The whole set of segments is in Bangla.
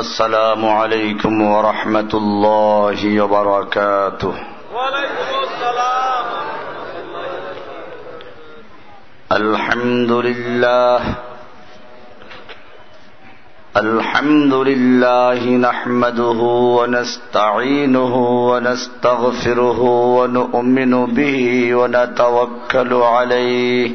السلام عليكم ورحمة الله وبركاته. وعليكم السلام. الحمد لله. الحمد لله نحمده ونستعينه ونستغفره ونؤمن به ونتوكل عليه.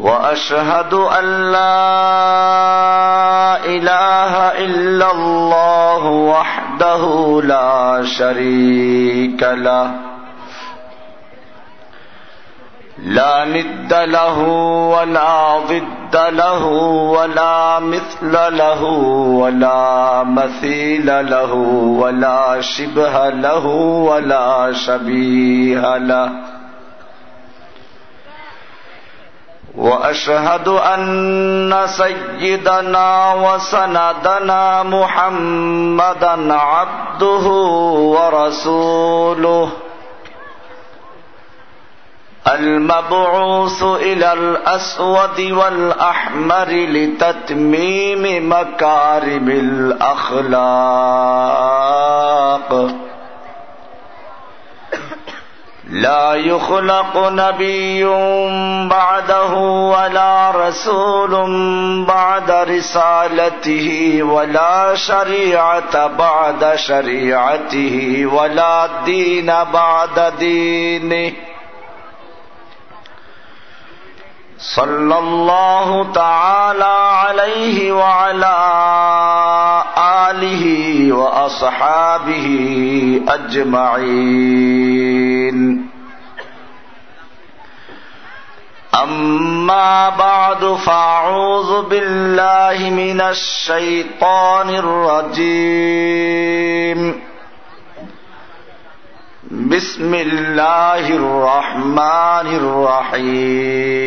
وأشهد أن لا إله إلا الله وحده لا شريك له. لا ند له ولا ضد له ولا مثل له ولا مثيل له ولا شبه له ولا شبيه له. وأشهد أن سيدنا وسندنا محمدا عبده ورسوله. المبعوث إلى الأسود والأحمر لتتميم مكارم الأخلاق. لا يخلق نبي بعده ولا رسول بعد رسالته ولا شريعة بعد شريعته ولا دين بعد دينه. صلى الله تعالى عليه وعلى آله وأصحابه أجمعين أما بعد فأعوذ بالله من الشيطان الرجيم بسم الله الرحمن الرحيم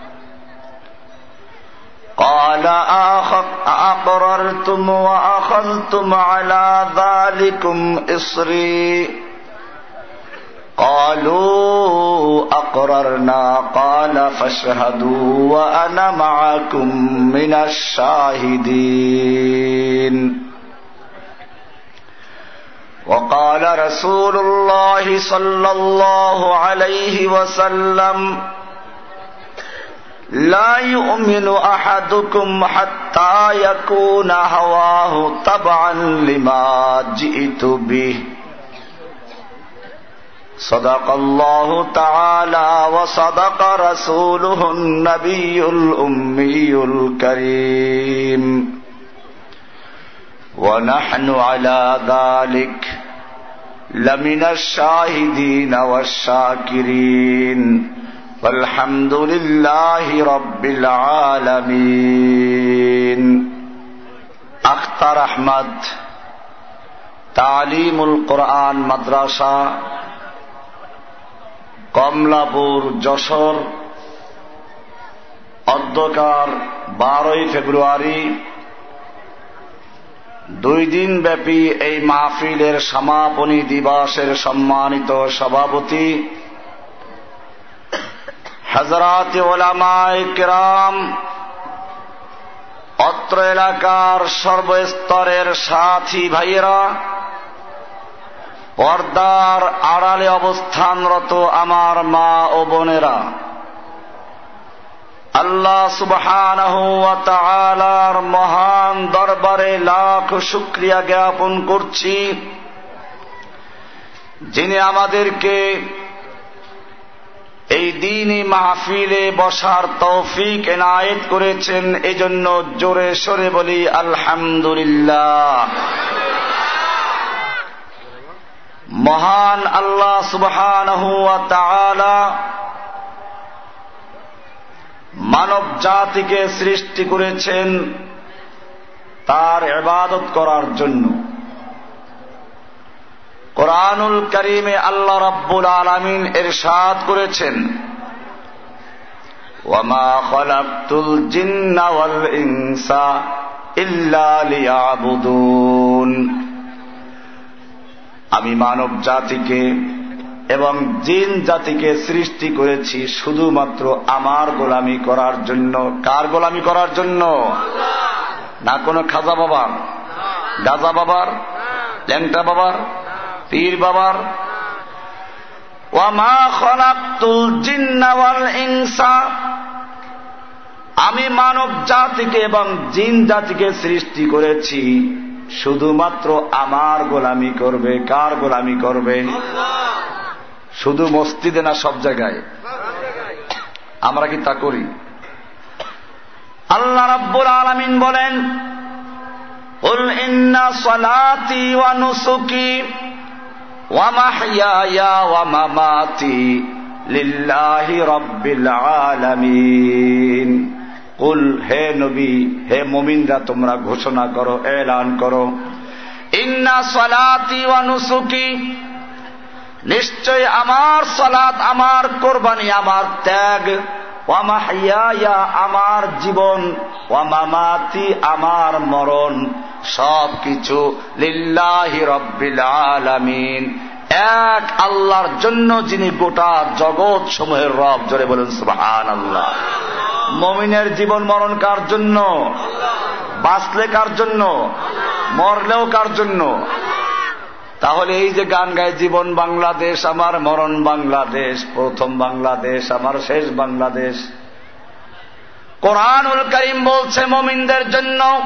قال أقررتم وأخذتم على ذلكم إصري. قالوا أقررنا. قال فاشهدوا وأنا معكم من الشاهدين. وقال رسول الله صلى الله عليه وسلم لا يؤمن أحدكم حتى يكون هواه طبعا لما جئت به. صدق الله تعالى وصدق رسوله النبي الأمي الكريم. ونحن على ذلك لمن الشاهدين والشاكرين. والحمد لله رب العالمين اختر احمد تعليم القرآن مدرسة কমলাপুর যশোর অধ্যকার বারোই ফেব্রুয়ারি দুই দিন ব্যাপী এই মাহফিলের সমাপনী দিবসের সম্মানিত সভাপতি হজরত ওলামায় কেরাম অত্র এলাকার সর্বস্তরের সাথী ভাইয়েরা, পর্দার আড়ালে অবস্থানরত আমার মা ও বোনেরা, আল্লাহ সুবহানার মহান দরবারে লাখ শুক্রিয়া জ্ঞাপন করছি, যিনি আমাদেরকে এই দিনই মাহফিলে বসার তৌফিক এনায়েত করেছেন, এজন্য জোরে সরে বলি আলহামদুলিল্লাহ। মহান আল্লাহ সুবহান মানব জাতিকে সৃষ্টি করেছেন তার এবাদত করার জন্য। কোরআনুল করিমে আল্লাহ রব্বুল আলমিন এরশাদ করেছেন। ওয়ামা ইনসা আমি মানব জাতিকে এবং জিন জাতিকে সৃষ্টি করেছি শুধুমাত্র আমার গোলামি করার জন্য। কার গোলামি করার জন্য? না কোনো খাজা বাবার? গাজা বাবার? ল্যাংটা বাবার? পীর বাবার ওয়ামা খলাকুল জিন্নাওয়াল ইনসা আমি মানব জাতিকে এবং জিন জাতিকে সৃষ্টি করেছি শুধুমাত্র আমার গোলামি করবে কার গোলামি করবে শুধু মসজিদে না সব জায়গায় আমরা কি তা করি আল্লাহ রাব্বুল আলমিন বলেন قل إن صلاتي ونسكي ওয়ামাহিয়া ওয়ামামাতি লিল্লাহি রব্বিল আলামিন। কুল, হে নবী, হে মোমিনরা, তোমরা ঘোষণা করো, এলান করো। ইন্না সলাতি অনুসুকি নিশ্চয় আমার সলাত, আমার কোরবানি, আমার ত্যাগ। ওয়ামাহিয়া আমার জীবন, ওয়ামামাতি আমার মরণ সব কিছু লিল্লাহি রব্বিল আলামিন। এক আল্লাহর জন্য যিনি গোটা জগৎ সমূহের রব, জোরে বলেন সুবহান আল্লাহ মমিনের জীবন মরণ কার জন্য? বাঁচলে কার জন্য? মরলেও কার জন্য? তাহলে এই যে গান গায়, জীবন বাংলাদেশ, আমার মরণ বাংলাদেশ, প্রথম বাংলাদেশ, আমার শেষ বাংলাদেশ। কোরআনুল করিম বলছে, মমিনদের জন্য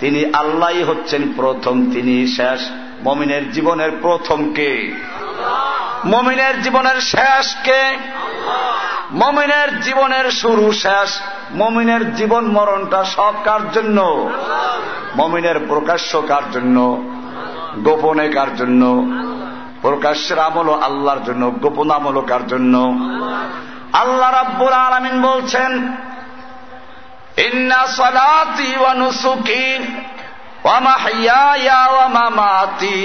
তিনি আল্লাহ হচ্ছেন প্রথম, তিনি শেষ। মমিনের জীবনের প্রথম কে? মমিনের জীবনের শেষ কে? মমিনের জীবনের শুরু শেষ। মমিনের জীবন মরণটা সব কার জন্য? মমিনের প্রকাশ্য কার জন্য? গোপনে কার জন্য? প্রকাশ্যের আমল আল্লাহর জন্য, গোপন আমল কার জন্য? আল্লাহ রাব্বুল আলমিন বলছেন, ইন্না সলাতি ওয়ানুসুকি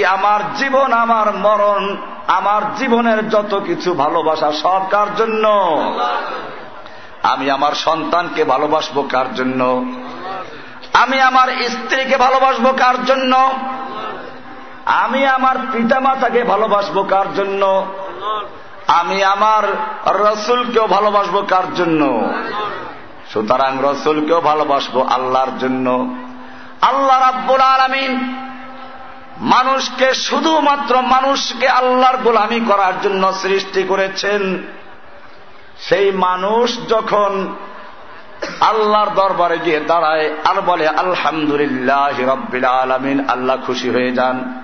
আমার জীবন, আমার মরণ, আমার জীবনের যত কিছু ভালোবাসা, সব কার জন্য? আমি আমার সন্তানকে ভালোবাসবো কার জন্য? আমি আমার স্ত্রীকে ভালোবাসবো কার জন্য? আমি আমার পিতা মাতাকে ভালোবাসবো কার জন্য? আমি আমার রসুলকেও ভালোবাসবো কার জন্য? সুতরাং রসুলকেও ভালোবাসবো আল্লাহর জন্য। আল্লাহ রাব্বুল আলমিন মানুষকে শুধুমাত্র মানুষকে আল্লাহর গোলামি করার জন্য সৃষ্টি করেছেন। সেই মানুষ যখন আল্লাহর দরবারে গিয়ে দাঁড়ায়, আর বলে, আলহামদুলিল্লাহ রব্বিল আলমিন আল্লাহ খুশি হয়ে যান।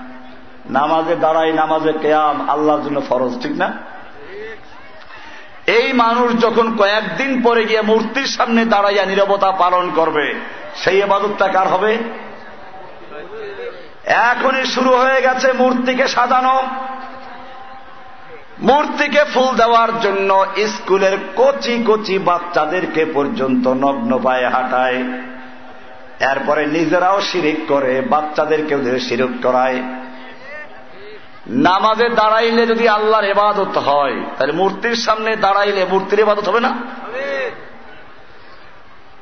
নামাজে দাঁড়াই নামাজে কেয়াম, আল্লাহর জন্য ফরজ, ঠিক না? এই মানুষ যখন কয়েকদিন পরে গিয়ে মূর্তির সামনে দাঁড়াইয়া নিরবতা পালন করবে, সেই এবাদতটা কার হবে? এখনই শুরু হয়ে গেছে মূর্তিকে সাজানো। মূর্তিকে ফুল দেওয়ার জন্য স্কুলের কচি কচি বাচ্চাদেরকে পর্যন্ত নগ্ন পায়ে হাঁটায়। এরপরে নিজেরাও শিরিক করে, বাচ্চাদেরকেও শিরিক করায়। নামাজে দাঁড়াইলে যদি আল্লাহর এবাদত হয়, তাহলে মূর্তির সামনে দাঁড়াইলে মূর্তির এবাদত হবে না?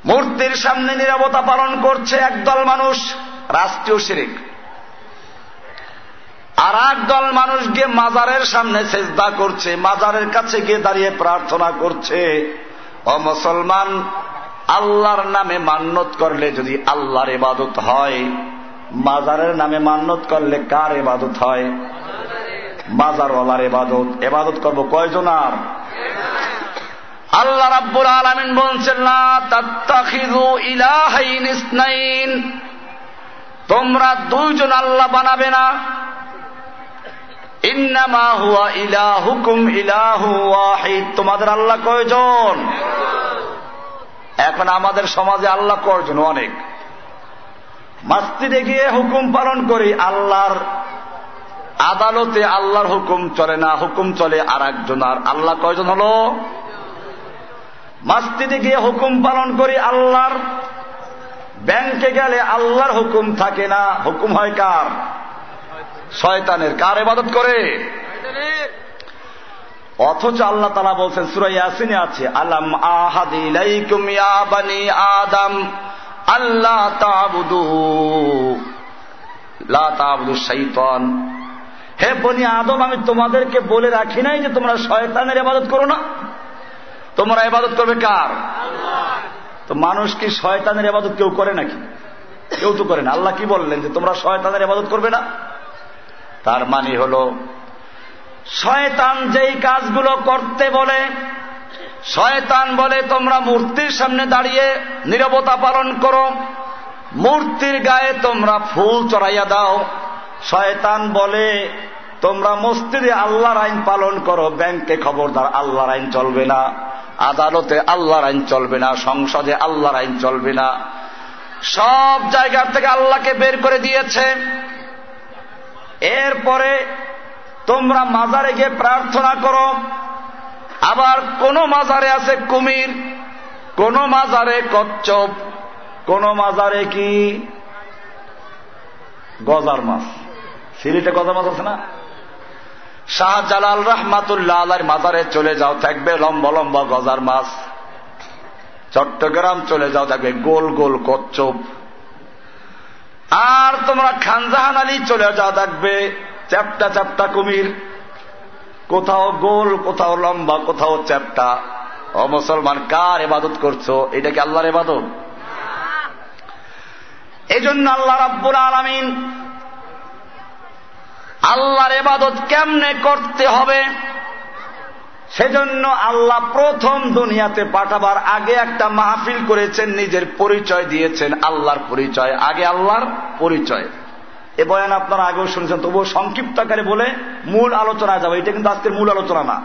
মূর্তির সামনে নিরাপত্তা পালন করছে একদল মানুষ, রাষ্ট্রীয় শিরিক। আর এক দল মানুষ গিয়ে মাজারের সামনে চেষ্টা করছে, মাজারের কাছে গিয়ে দাঁড়িয়ে প্রার্থনা করছে। ও মুসলমান, আল্লাহর নামে মান্যত করলে যদি আল্লাহর এবাদত হয়, মাজারের নামে মান্যত করলে কার এবাদত হয়? মাজারওয়ালার এবাদত এবাদত করব কয়জন আর? আল্লাহ রাব্বুল আলামিন বলছেন না তাত্তাখিযু ইলাহাইন ইসনাইন। তোমরা দুইজন আল্লাহ বানাবে না। ইন্নামা হুয়া ইলাহুকুম ইলাহু ওয়াহিদ। তোমাদের আল্লাহ কয়জন? এখন আমাদের সমাজে আল্লাহ কয়জন? অনেক। মাস্তিদে গিয়ে হুকুম পালন করি, আল্লাহর আদালতে আল্লাহর হুকুম চলে না, হুকুম চলে আর একজন আর আল্লাহ কয়জন হল? মাস্তিদে গিয়ে হুকুম পালন করি আল্লাহর। ব্যাংকে গেলে আল্লাহর হুকুম থাকে না। হুকুম হয় কার? শয়তানের। কার এবাদত করে? অথচ আল্লাহ তালা বলছেন সুরাই আসিনে আছে, আলাম আহাদিলাইকুম ইয়া বানি আদম আল্লাহ তাবুদু লা তাবুদু হে বনি আদম আমি তোমাদেরকে বলে রাখি নাই যে তোমরা শয়তানের ইবাদত করো না। তোমরা ইবাদত করবে কার? তো মানুষ কি শয়তানের ইবাদত কেউ করে নাকি? কেউ তো করে না। আল্লাহ কি বললেন যে তোমরা শয়তানের ইবাদত করবে না? তার মানে হল শয়তান যেই কাজগুলো করতে বলে শয়তান বলে তোমরা মূর্তির সামনে দাঁড়িয়ে নিরবতা পালন করো মূর্তির গায়ে তোমরা ফুল চড়াইয়া দাও। শয়তান বলে তোমরা মসজিদে আল্লাহর আইন পালন করো, ব্যাংকে খবরদার আল্লাহর আইন চলবে না, আদালতে আল্লাহর আইন চলবে না, সংসদে আল্লাহর আইন চলবে না। সব জায়গার থেকে আল্লাহকে বের করে দিয়েছে। এরপরে তোমরা মাজারে গিয়ে প্রার্থনা করো। আবার কোন মাজারে আছে কুমির, কোন মাজারে কচ্ছপ, কোন মাজারে কি? গজার মাছ। সিলেটে গজার মাছ আছে না? শাহজালাল রহমাতুল্লাহ আল্লাহর মাজারে চলে যাও থাকবে লম্বা লম্বা গজার মাছ। চট্টগ্রাম চলে যাও থাকবে গোল গোল কচ্ছপ। আর তোমরা খানজাহান আলী চলে যাও থাকবে চ্যাপটা চ্যাপটা কুমির। কোথাও গোল কোথাও লম্বা কোথাও চ্যাপটা। ও মুসলমান কার এবাদত করছ? এটা কি আল্লাহর এবাদত এই জন্য আল্লাহ রাব্বুল আলমিন আল্লাহর এবাদত কেমনে করতে হবে? সেজন্য আল্লাহ প্রথম দুনিয়াতে পাঠাবার আগে একটা মাহফিল করেছেন, নিজের পরিচয় দিয়েছেন, আল্লাহর পরিচয়, আগে আল্লাহর পরিচয়। এ বয়ান আপনারা আগেও শুনেছেন, তবুও সংক্ষিপ্ত আকারে বলে মূল আলোচনা যাবে। এটা কিন্তু আজকের মূল আলোচনা না।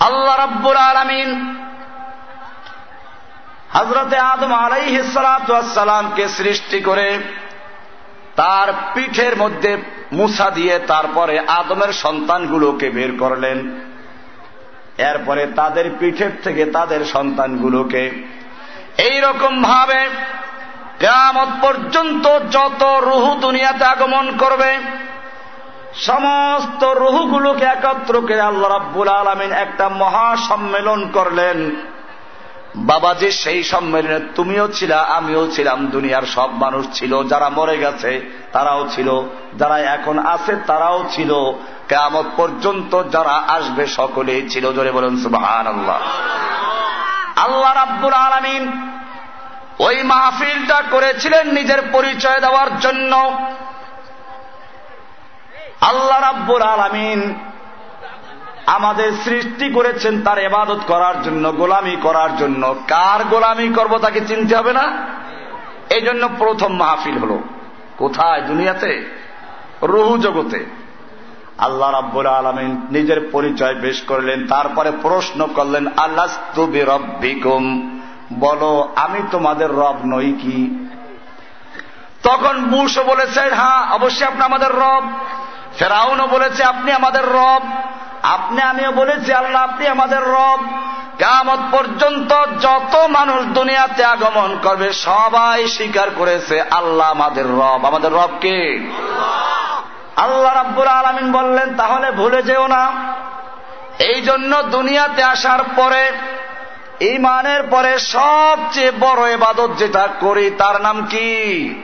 আল্লাহ রাব্বুর আলমিন হজরতে আদম আলাই হিসালামকে সৃষ্টি করে তার পিঠের মধ্যে মুসা দিয়ে তারপরে আদমের সন্তানগুলোকে বের করলেন। এরপরে তাদের পিঠের থেকে তাদের সন্তানগুলোকে এইরকম ভাবে কেমত পর্যন্ত যত রুহু দুনিয়াতে আগমন করবে, সমস্ত রুহুগুলোকে একত্র করে আল্লাহ রাব্বুল আলমিন একটা মহা সম্মেলন করলেন বাবাজি, সেই সম্মেলনে তুমিও ছিলা, আমিও ছিলাম, দুনিয়ার সব মানুষ ছিল, যারা মরে গেছে, তারাও ছিল, যারা এখন আছে, তারাও ছিল। কেমত পর্যন্ত যারা আসবে, সকলেই ছিল। জোরে বলুন সুবাহান আল্লাহ আল্লাহ রাব্বুল আলমিন ওই মাহফিলটা করেছিলেন নিজের পরিচয় দেওয়ার জন্য। আল্লাহ রাব্বুল আলমিন আমাদের সৃষ্টি করেছেন তার এবাদত করার জন্য, গোলামি করার জন্য। কার গোলামি করব তাকে চিনতে হবে না? এই জন্য প্রথম মাহফিল হল। কোথায়? দুনিয়াতে? রহু জগতে। আল্লাহ রাব্বুল আলমিন নিজের পরিচয় পেশ করলেন, তারপরে প্রশ্ন করলেন আল্লাহ রব্বিকুম বলো, আমি তোমাদের রব নই কি? তখন বুশও বলেছে হ্যাঁ অবশ্যই আপনি আমাদের রব। ফেরাউনও বলেছে, আপনি আমাদের রব। আপনি, আমিও বলেছি, আল্লাহ, আপনি আমাদের রব। কামত পর্যন্ত যত মানুষ দুনিয়াতে আগমন করবে, সবাই স্বীকার করেছে, আল্লাহ আমাদের রব। আমাদের রব কে? আল্লাহ রাব্বুল আলমিন বললেন, তাহলে ভুলে যেও না। এই জন্য দুনিয়াতে আসার পরে ইমানের পরে সবচেয়ে বড় এবাদত যেটা করি, তার নাম কি?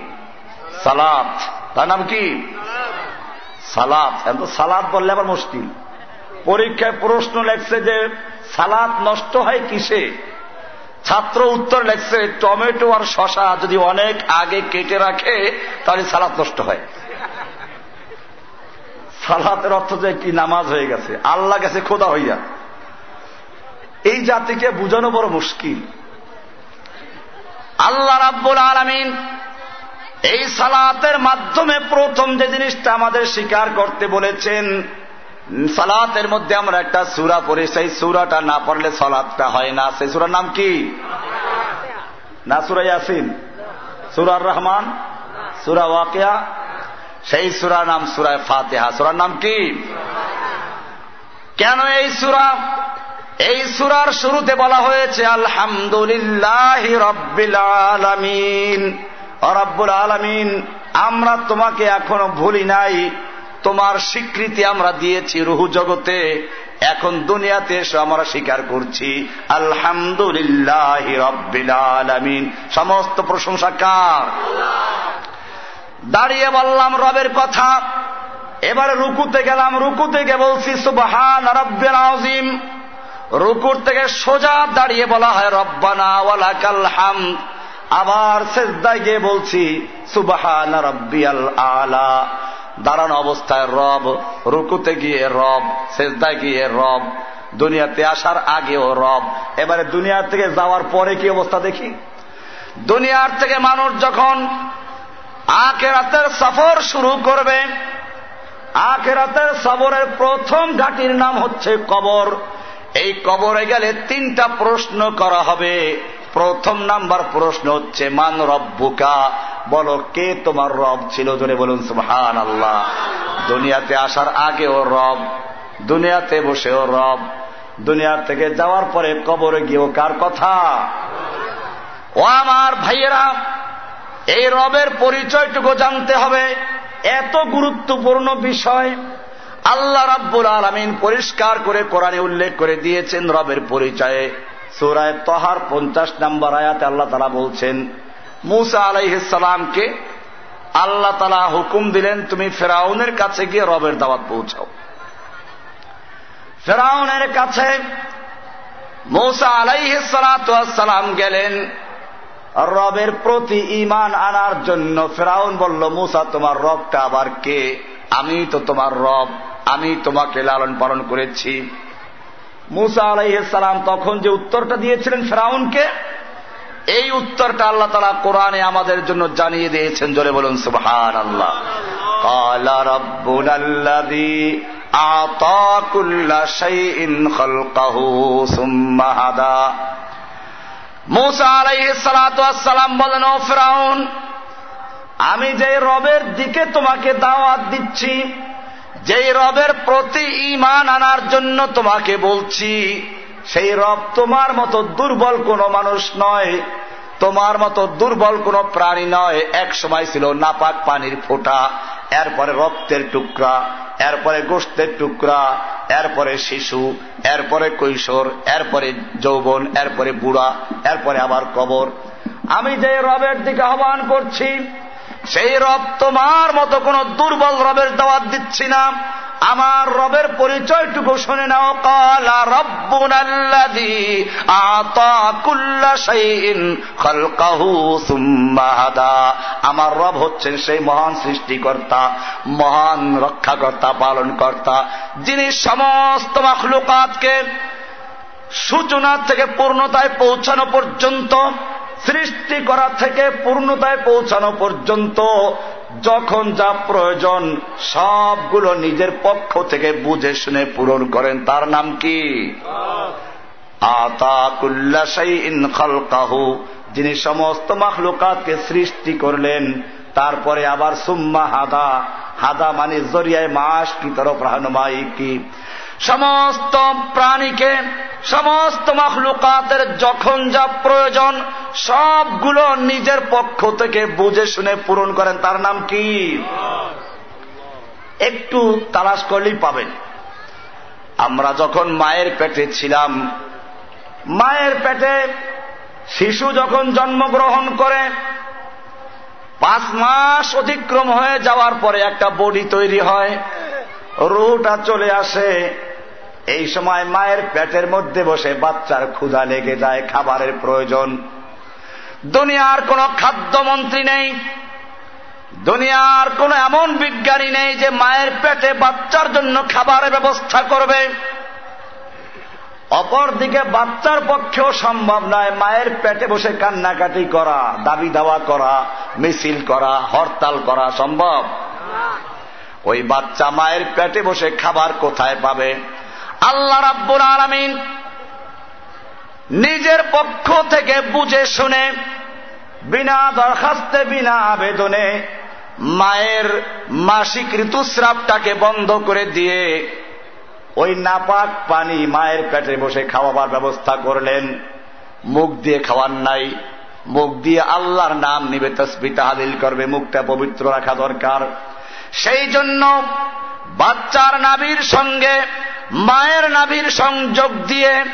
সালাত। তার নাম কি? সালাত। এত সালাদ বললে আবার মুশকিল। পরীক্ষায় প্রশ্ন লেখছে যে, সালাদ নষ্ট হয় কিসে? ছাত্র উত্তর লেখছে, টমেটো আর শশা যদি অনেক আগে কেটে রাখে, তাহলে সালাদ নষ্ট হয়। সালাতের অর্থ যে কি নামাজ হয়ে গেছে, আল্লাহ গেছে খোদা হইয়া। এই জাতিকে বুঝানো বড় মুশকিল। আল্লাহ রাব্বুল আলমিন এই সালাতের মাধ্যমে প্রথম যে জিনিসটা আমাদের স্বীকার করতে বলেছেন সালাতের মধ্যে আমরা একটা সুরা পড়ি, সেই সুরাটা না পড়লে সালাদটা হয় না। সেই সুরার নাম কি? না, সুরা ইয়াসিন। সুরার রহমান, সুরা ওয়াকিয়া। সেই সুরার নাম সুরায় ফাতেহা। সুরার নাম কি? কেন এই সুরা? এই সুরার শুরুতে বলা হয়েছে, আলহামদুলিল্লাহ রব্বিল আলামিন। রব্বুল আলামিন, আমরা তোমাকে এখনও ভুলি নাই। তোমার স্বীকৃতি আমরা দিয়েছি রুহু জগতে। এখন দুনিয়াতে এসে আমরা স্বীকার করছি, আলহামদুলিল্লাহ রব্বিল আলামিন। সমস্ত প্রশংসা কার? দাঁড়িয়ে বললাম রবের কথা। এবারে রুকুতে গেলাম রুকু থেকে বলছি, সুবহান রব্বের আজিম রুকুর থেকে সোজা দাঁড়িয়ে বলা হয়, রব্বানা ওয়ালাকাল হাম আবার শেষদায় গিয়ে বলছি, সুবহান রব্বিয়াল আলা। দাঁড়ানো অবস্থায় রব, রুকুতে গিয়ে রব শেষদায় গিয়ে রব, দুনিয়াতে আসার আগেও রব। এবারে দুনিয়ার থেকে যাওয়ার পরে কি অবস্থা দেখি? দুনিয়ার থেকে মানুষ যখন আখেরাতের সফর শুরু করবে, আখেরাতের সফরের প্রথম ঘাটির নাম হচ্ছে কবর। এই কবরে গেলে তিনটা প্রশ্ন করা হবে। প্রথম নাম্বার প্রশ্ন হচ্ছে, মান রব্বুকা? বলো, কে তোমার রব ছিল? ধরে বলুন সুহান আল্লাহ দুনিয়াতে আসার আগেও রব, দুনিয়াতে বসেও রব, দুনিয়া থেকে যাওয়ার পরে কবরে গিয়েও কার কথা? ও আমার ভাইয়েরা, এই রবের পরিচয়টুকু জানতে হবে। এত গুরুত্বপূর্ণ বিষয়, আল্লাহ রাব্বুল আলমিন পরিষ্কার করে কোরআনে উল্লেখ করে দিয়েছেন রবের পরিচয়ে। সুরায় তহার পঞ্চাশ নম্বর আয়াতে আল্লাহ তালা বলছেন, মুসা আলাইসালামকে আল্লাহ তালা হুকুম দিলেন, তুমি ফেরাউনের কাছে গিয়ে রবের দাওয়াত পৌঁছাও। ফেরাউনের কাছে মৌসা আলাইসালাম গেলেন, রবের প্রতি ইমান আনার জন্য। ফেরাউন বলল, মুসা, তোমার রবটা আবার কে? আমি তো তোমার রব, আমি তোমাকে লালন পালন করেছি। মুসা আলাইসালাম তখন যে উত্তরটা দিয়েছিলেন ফেরাউনকে, এই উত্তরটা আল্লাহ তালা কোরআনে আমাদের জন্য জানিয়ে দিয়েছেন, জোরে বলুন সুবহান আল্লাহ মুসা আমি যে রবের দিকে তোমাকে দাওয়াত দিচ্ছি যেই রবের প্রতি ইমান আনার জন্য তোমাকে বলছি, সেই রব তোমার মতো দুর্বল কোনো মানুষ নয়, তোমার মতো দুর্বল কোনো প্রাণী নয়। এক সময় ছিল নাপাক পানির ফোঁটা, এরপরে রক্তের টুকরা, এরপরে গোষ্ঠের টুকরা, এরপরে শিশু, এরপরে কৈশোর, এরপরে যৌবন, এরপরে বুড়া, এরপরে আবার কবর। আমি যে রবের দিকে আহ্বান করছি সেই রব তোমার মতো কোন দুর্বল রবের দাওয়াত দিচ্ছি না। আমার রবের পরিচয়টুকু শুনে নাও। কালা রব্বুন আল্লাযী আতা কুল্লা শাইইন খালকাহু সুম্মা হাদা। আমার রব হচ্ছেন সেই মহান সৃষ্টিকর্তা, মহান রক্ষাকর্তা, পালনকর্তা, যিনি সমস্ত মাখলুকাতকে সূচনা থেকে পূর্ণতায় পৌঁছানো পর্যন্ত সৃষ্টি করা থেকে পূর্ণতায় পৌঁছানো পর্যন্ত যখন যা প্রয়োজন সবগুলো নিজের পক্ষ থেকে বুঝে শুনে পূরণ করেন, তার নাম কি? আতাকুল্লাহু যিনি সমস্ত মাখলুকাতকে সৃষ্টি করলেন, তারপরে আবার সুম্মা হাদা। হাদা মানে জরিয়ায় মাস কি, তরফ রাহনুমাই কি। সমস্ত প্রাণীকে, সমস্ত মখলুকাতের যখন যা প্রয়োজন, সবগুলো নিজের পক্ষ থেকে বুঝে শুনে পূরণ করেন। তার নাম কি? একটু তালাশ করলেই পাবেন। আমরা যখন মায়ের পেটে ছিলাম, মায়ের পেটে শিশু যখন জন্মগ্রহণ করে, পাঁচ মাস অতিক্রম হয়ে যাওয়ার পরে একটা বডি তৈরি হয়, রুটা চলে আসে এই সময় মায়ের পেটের মধ্যে বসে বাচ্চার ক্ষুধা লেগে যায়, খাবারের প্রয়োজন। দুনিয়ার কোন খাদ্যমন্ত্রী নেই। দুনিয়ার কোন এমন বিজ্ঞানী নেই যে মায়ের পেটে বাচ্চার জন্য খাবারের ব্যবস্থা করবে। অপরদিকে বাচ্চার পক্ষেও সম্ভব নয় মায়ের পেটে বসে কান্নাকাটি করা, দাবি দাওয়া করা, মিছিল করা, হরতাল করা সম্ভব। ওই বাচ্চা মায়ের পেটে বসে খাবার কোথায় পাবে? আল্লাহ রাব্বুর আলামিন নিজের পক্ষ থেকে বুঝে শুনে বিনা দরখাস্তে, বিনা আবেদনে মায়ের মাসিক ঋতুস্রাবটাকে বন্ধ করে দিয়ে ওই নাপাক পানি মায়ের পেটে বসে খাওয়াবার ব্যবস্থা করলেন। মুখ দিয়ে খাওয়ার নাই। মুখ দিয়ে আল্লাহর নাম নিবে তসবি তাহাদিল করবে, মুখটা পবিত্র রাখা দরকার। সেই জন্য বাচ্চার নাবির সঙ্গে মায়ের নাভির সংযোগ দিয়ে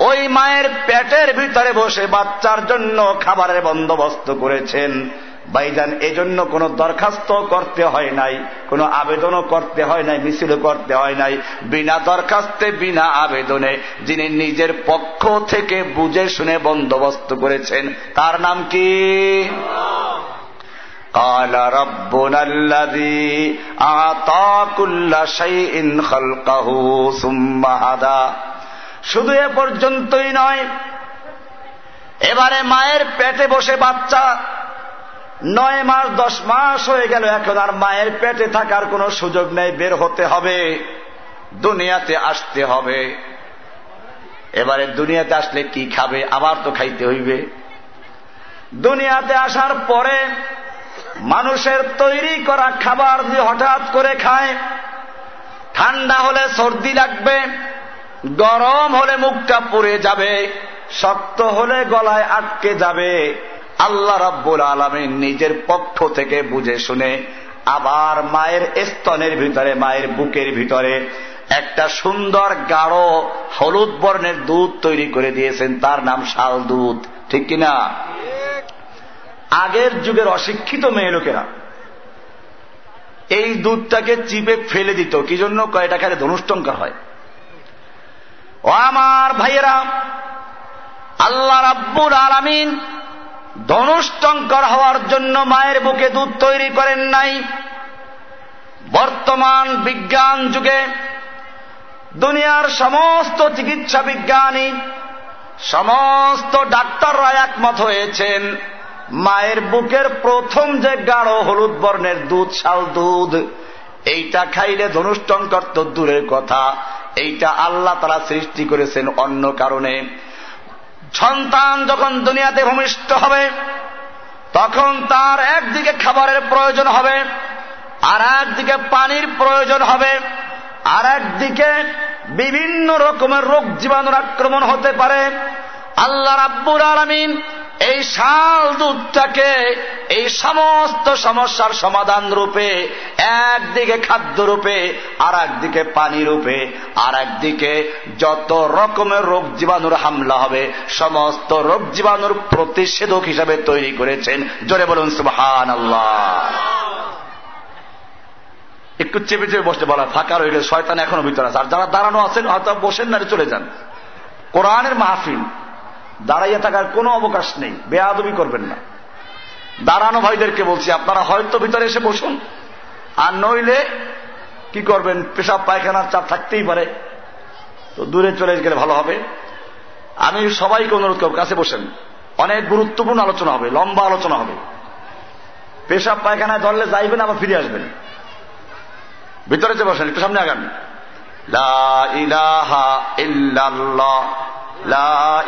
ওই মায়ের পেটের ভিতরে বসে বাচ্চার জন্য খাবারের বন্দোবস্ত করেছেন। ভাইজান, এজন্য কোনো দরখাস্ত করতে হয় নাই, কোনো আবেদনও করতে হয় নাই মিছিলও করতে হয় নাই। বিনা দরখাস্তে, বিনা আবেদনে যিনি নিজের পক্ষ থেকে বুঝে শুনে বন্দোবস্ত করেছেন, তার নাম কি? قال ربنا الذي أعطى كل شيء خلقه ثم هدى। শুধু এ পর্যন্তই নয়, এবারে মায়ের পেটে বসে বাচ্চা, নয় মাস, দশ মাস হয়ে গেল এখন আর মায়ের পেটে থাকার কোনো সুযোগ নেই, বের হতে হবে, দুনিয়াতে আসতে হবে। এবারে দুনিয়াতে আসলে কি খাবে? আবার তো খাইতে হইবে। দুনিয়াতে আসার পরে মানুষের তৈরি করা খাবার দিয়ে হঠাৎ করে খায়, ঠান্ডা হলে সর্দি লাগবে, গরম হলে মুখটা পুড়ে যাবে, শক্ত হলে গলায় আটকে যাবে। আল্লাহ রাব্বুল আলমিন নিজের পক্ষ থেকে বুঝে শুনে আবার মায়ের স্তনের ভিতরে, মায়ের বুকের ভিতরে একটা সুন্দর গাঢ় হলুদ বর্ণের দুধ তৈরি করে দিয়েছেন, তার নাম শাল দুধ। ঠিক কিনা? আগের যুগের অশিক্ষিত মেয়ে লোকেরা। এই দুধটাকে চিপে ফেলে দিত। কি জন্য? কয়টা খালে ধনুষ্টঙ্কার হয়। ও আমার ভাইয়েরা, আল্লাহ রাব্বুর আলামিন ধনুষ্টঙ্কর হওয়ার জন্য মায়ের বুকে দুধ তৈরি করেন নাই। বর্তমান বিজ্ঞান যুগে দুনিয়ার সমস্ত চিকিৎসা বিজ্ঞানী, সমস্ত ডাক্তাররা একমত হয়েছেন। মায়ের বুকের প্রথম যে গাঢ় হলুদ বর্ণের দুধ, শাল দুধ, এইটা খাইলে ধনুষ্টঙ্কর তো দূরের কথা। এইটা আল্লাহ তারা সৃষ্টি করেছেন অন্য কারণে। সন্তান যখন দুনিয়াতে ভূমিষ্ঠ হবে, তখন তার একদিকে খাবারের প্রয়োজন হবে, আর একদিকে পানির প্রয়োজন হবে, আর একদিকে বিভিন্ন রকমের রোগ জীবাণুর আক্রমণ হতে পারে। আল্লাহ রাব্বুর আলমিন এই শাল দুধটাকে এই সমস্ত সমস্যার সমাধান রূপে, একদিকে খাদ্য রূপে আর একদিকে পানি রূপে আর একদিকে যত রকমের রোগ জীবাণুর হামলা হবে, সমস্ত রোগ জীবাণুর প্রতিষেধক হিসাবে তৈরি করেছেন। জোরে বলুন সুবহান আল্লাহ একটু চেপে চেপে বসতে বলা, ফাঁকা রইলে শয়তান এখনও ভিতরে আছে। আর যারা দাঁড়ানো আছেন, হয়তো বসেন না, চলে যান। কোরআনের মাহফিল দাঁড়াইয়ে থাকার কোনো অবকাশ নেই। বেয়াদবি করবেন না। দাঁড়ানো ভাইদেরকে বলছি, আপনারা হয়তো ভিতরে এসে বসুন। আর নইলে কি করবেন? পেশাব পায়খানার চাপ থাকতেই পারে। তো দূরে চলে গেলে ভালো হবে। আমি সবাইকে অনুরোধ করব, কাছে বসেন। অনেক গুরুত্বপূর্ণ আলোচনা হবে, লম্বা আলোচনা হবে। পেশাব, পায়খানায় ধরলে যাইবেন, আবার ফিরে আসবেন। ভিতরে যে বসেন, একটু সামনে আগান। লা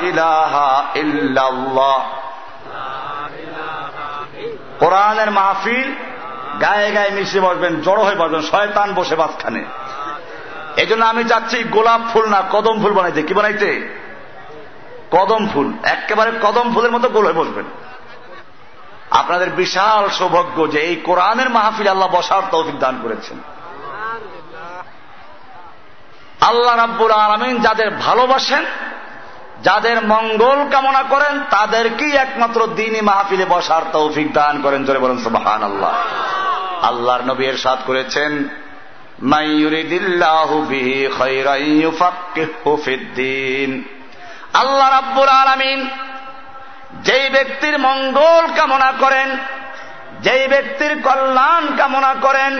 কোরআনের মাহফিল গায়ে গায়ে মিশে বসবেন, জড়ো হয়ে বসবেন, শয়তান বসে মাঝখানে। এই জন্য আমি চাচ্ছি গোলাপ ফুল না, কদম ফুল বানাইতে। কি বানাইতে? কদম ফুল, একেবারে কদম ফুলের মতো গোল হয়ে বসবেন। আপনাদের বিশাল সৌভাগ্য যে এই কোরআনের মাহফিল আল্লাহ বসার তৌফিক দান করেছেন। আল্লাহ রাব্বুর আলমিন যাদের ভালোবাসেন যাদের মঙ্গল কামনা করেন, তাদেরকেই একমাত্র দিনই মাহফিলে বসার তৌফিক দান করেন। জোরে বলেন সুবাহান আল্লাহ আল্লাহর নবী এর সাদ করেছেন আল্লাহ রাব্বুর আলমিন যেই ব্যক্তির মঙ্গল কামনা করেন, যেই ব্যক্তির কল্যাণ কামনা করেন,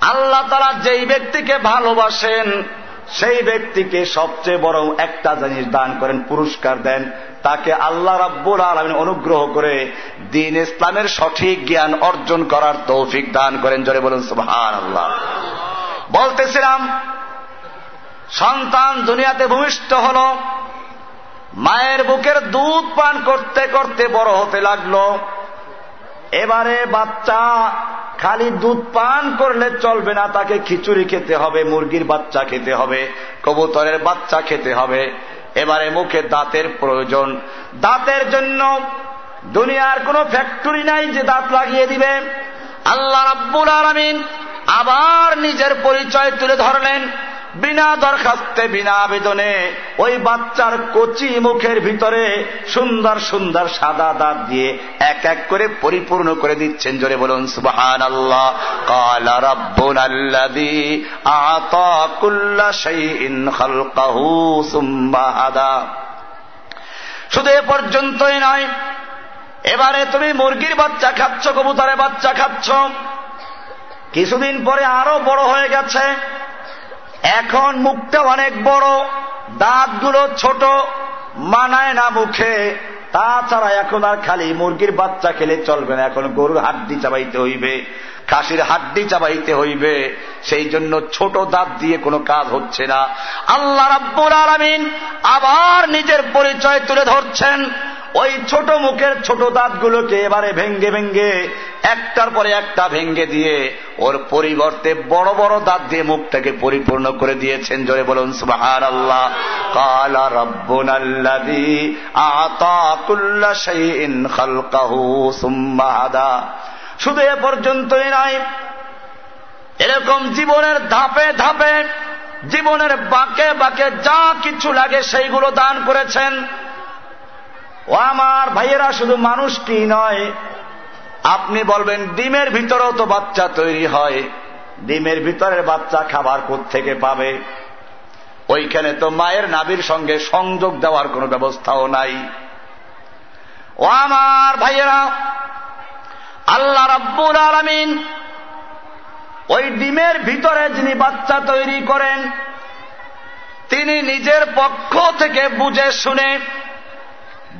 আল্লাহ তারা যেই ব্যক্তিকে ভালোবাসেন সেই ব্যক্তিকে সবচেয়ে বড় একটা জিনিস দান করেন, পুরস্কার দেন। তাকে আল্লাহ রাব্বুল আলমিন অনুগ্রহ করে দিন ইসলামের সঠিক জ্ঞান অর্জন করার তৌফিক দান করেন। জোরে বলুন সুহান আল্লাহ বলতেছিলাম, সন্তান দুনিয়াতে ভূমিষ্ঠ হল, মায়ের বুকের দুধ পান করতে করতে বড় হতে লাগল। এবারে বাচ্চা খালি দুধ পান করলে চলবে না, তাকে খিচুড়ি খেতে হবে, মুরগির বাচ্চা খেতে হবে, কবুতরের বাচ্চা খেতে হবে। এবারে মুখে দাঁতের প্রয়োজন। দাঁতের জন্য দুনিয়ার কোনো ফ্যাক্টরি নাই যে দাঁত লাগিয়ে দিবে। আল্লাহ রাব্বুল আলমিন আবার নিজের পরিচয় তুলে ধরলেন। বিনা দরখাস্তে, বিনা আবেদনে ওই বাচ্চার কচি মুখের ভিতরে সুন্দর সুন্দর সাদা দাঁত দিয়ে এক এক করে পরিপূর্ণ করে দিচ্ছেন। জোরে বলুন সুবাহান আল্লাহ কালা রব্বুন আল্লাদি আতা কুল্লা শাইইন খালকাহু সুম্মা হাদা। শুধু এ পর্যন্তই নয়, এবারে তুমি মুরগির বাচ্চা খাচ্ছ, কবুতরের বাচ্চা খাচ্ছ। কিছুদিন পরে আরও বড় হয়ে গেছে। এখন মুখটা অনেক বড়, দাঁতগুলো ছোট, মানায় না মুখে। তাছাড়া এখন আর খালি মুরগির বাচ্চা খেলে চলবে না, এখন গরুর হাড্ডি চাবাইতে হইবে। খাসির হাড্ডি চাবাইতে হইবে। সেই জন্য ছোট দাঁত দিয়ে কোনো কাজ হচ্ছে না। আল্লাহ রাব্বুল আলামিন আবার নিজের পরিচয় তুলে ধরছেন। ওই ছোট মুখের ছোট দাঁতগুলোকে এবারে ভেঙ্গে ভেঙ্গে, একটার পরে একটা ভেঙ্গে দিয়ে ওর পরিবর্তে বড় বড় দাঁত দিয়ে মুখটাকে পরিপূর্ণ করে দিয়েছেন। জোরে বলুন সুবাহার আল্লাহ কালা রব্বুন আল্লাদি আতা কুল্লা শাইইন খালকাহু সুম্মা হাদা। শুধু এ পর্যন্তই নয় এরকম জীবনের ধাপে ধাপে, জীবনের বাঁকে বাঁকে যা কিছু লাগে সেইগুলো দান করেছেন। ও আমার ভাইয়েরা, শুধু মানুষটি নয়, আপনি বলবেন ডিমের ভিতরেও তো বাচ্চা তৈরি হয়। ডিমের ভিতরের বাচ্চা খাবার থেকে পাবে? ওইখানে তো মায়ের নাবির সঙ্গে সংযোগ দেওয়ার কোনো ব্যবস্থাও নাই। ও আমার ভাইয়েরা আল্লাহ রব্বুল আলমিন ওই ডিমের ভিতরে যিনি বাচ্চা তৈরি করেন, তিনি নিজের পক্ষ থেকে বুঝে শুনে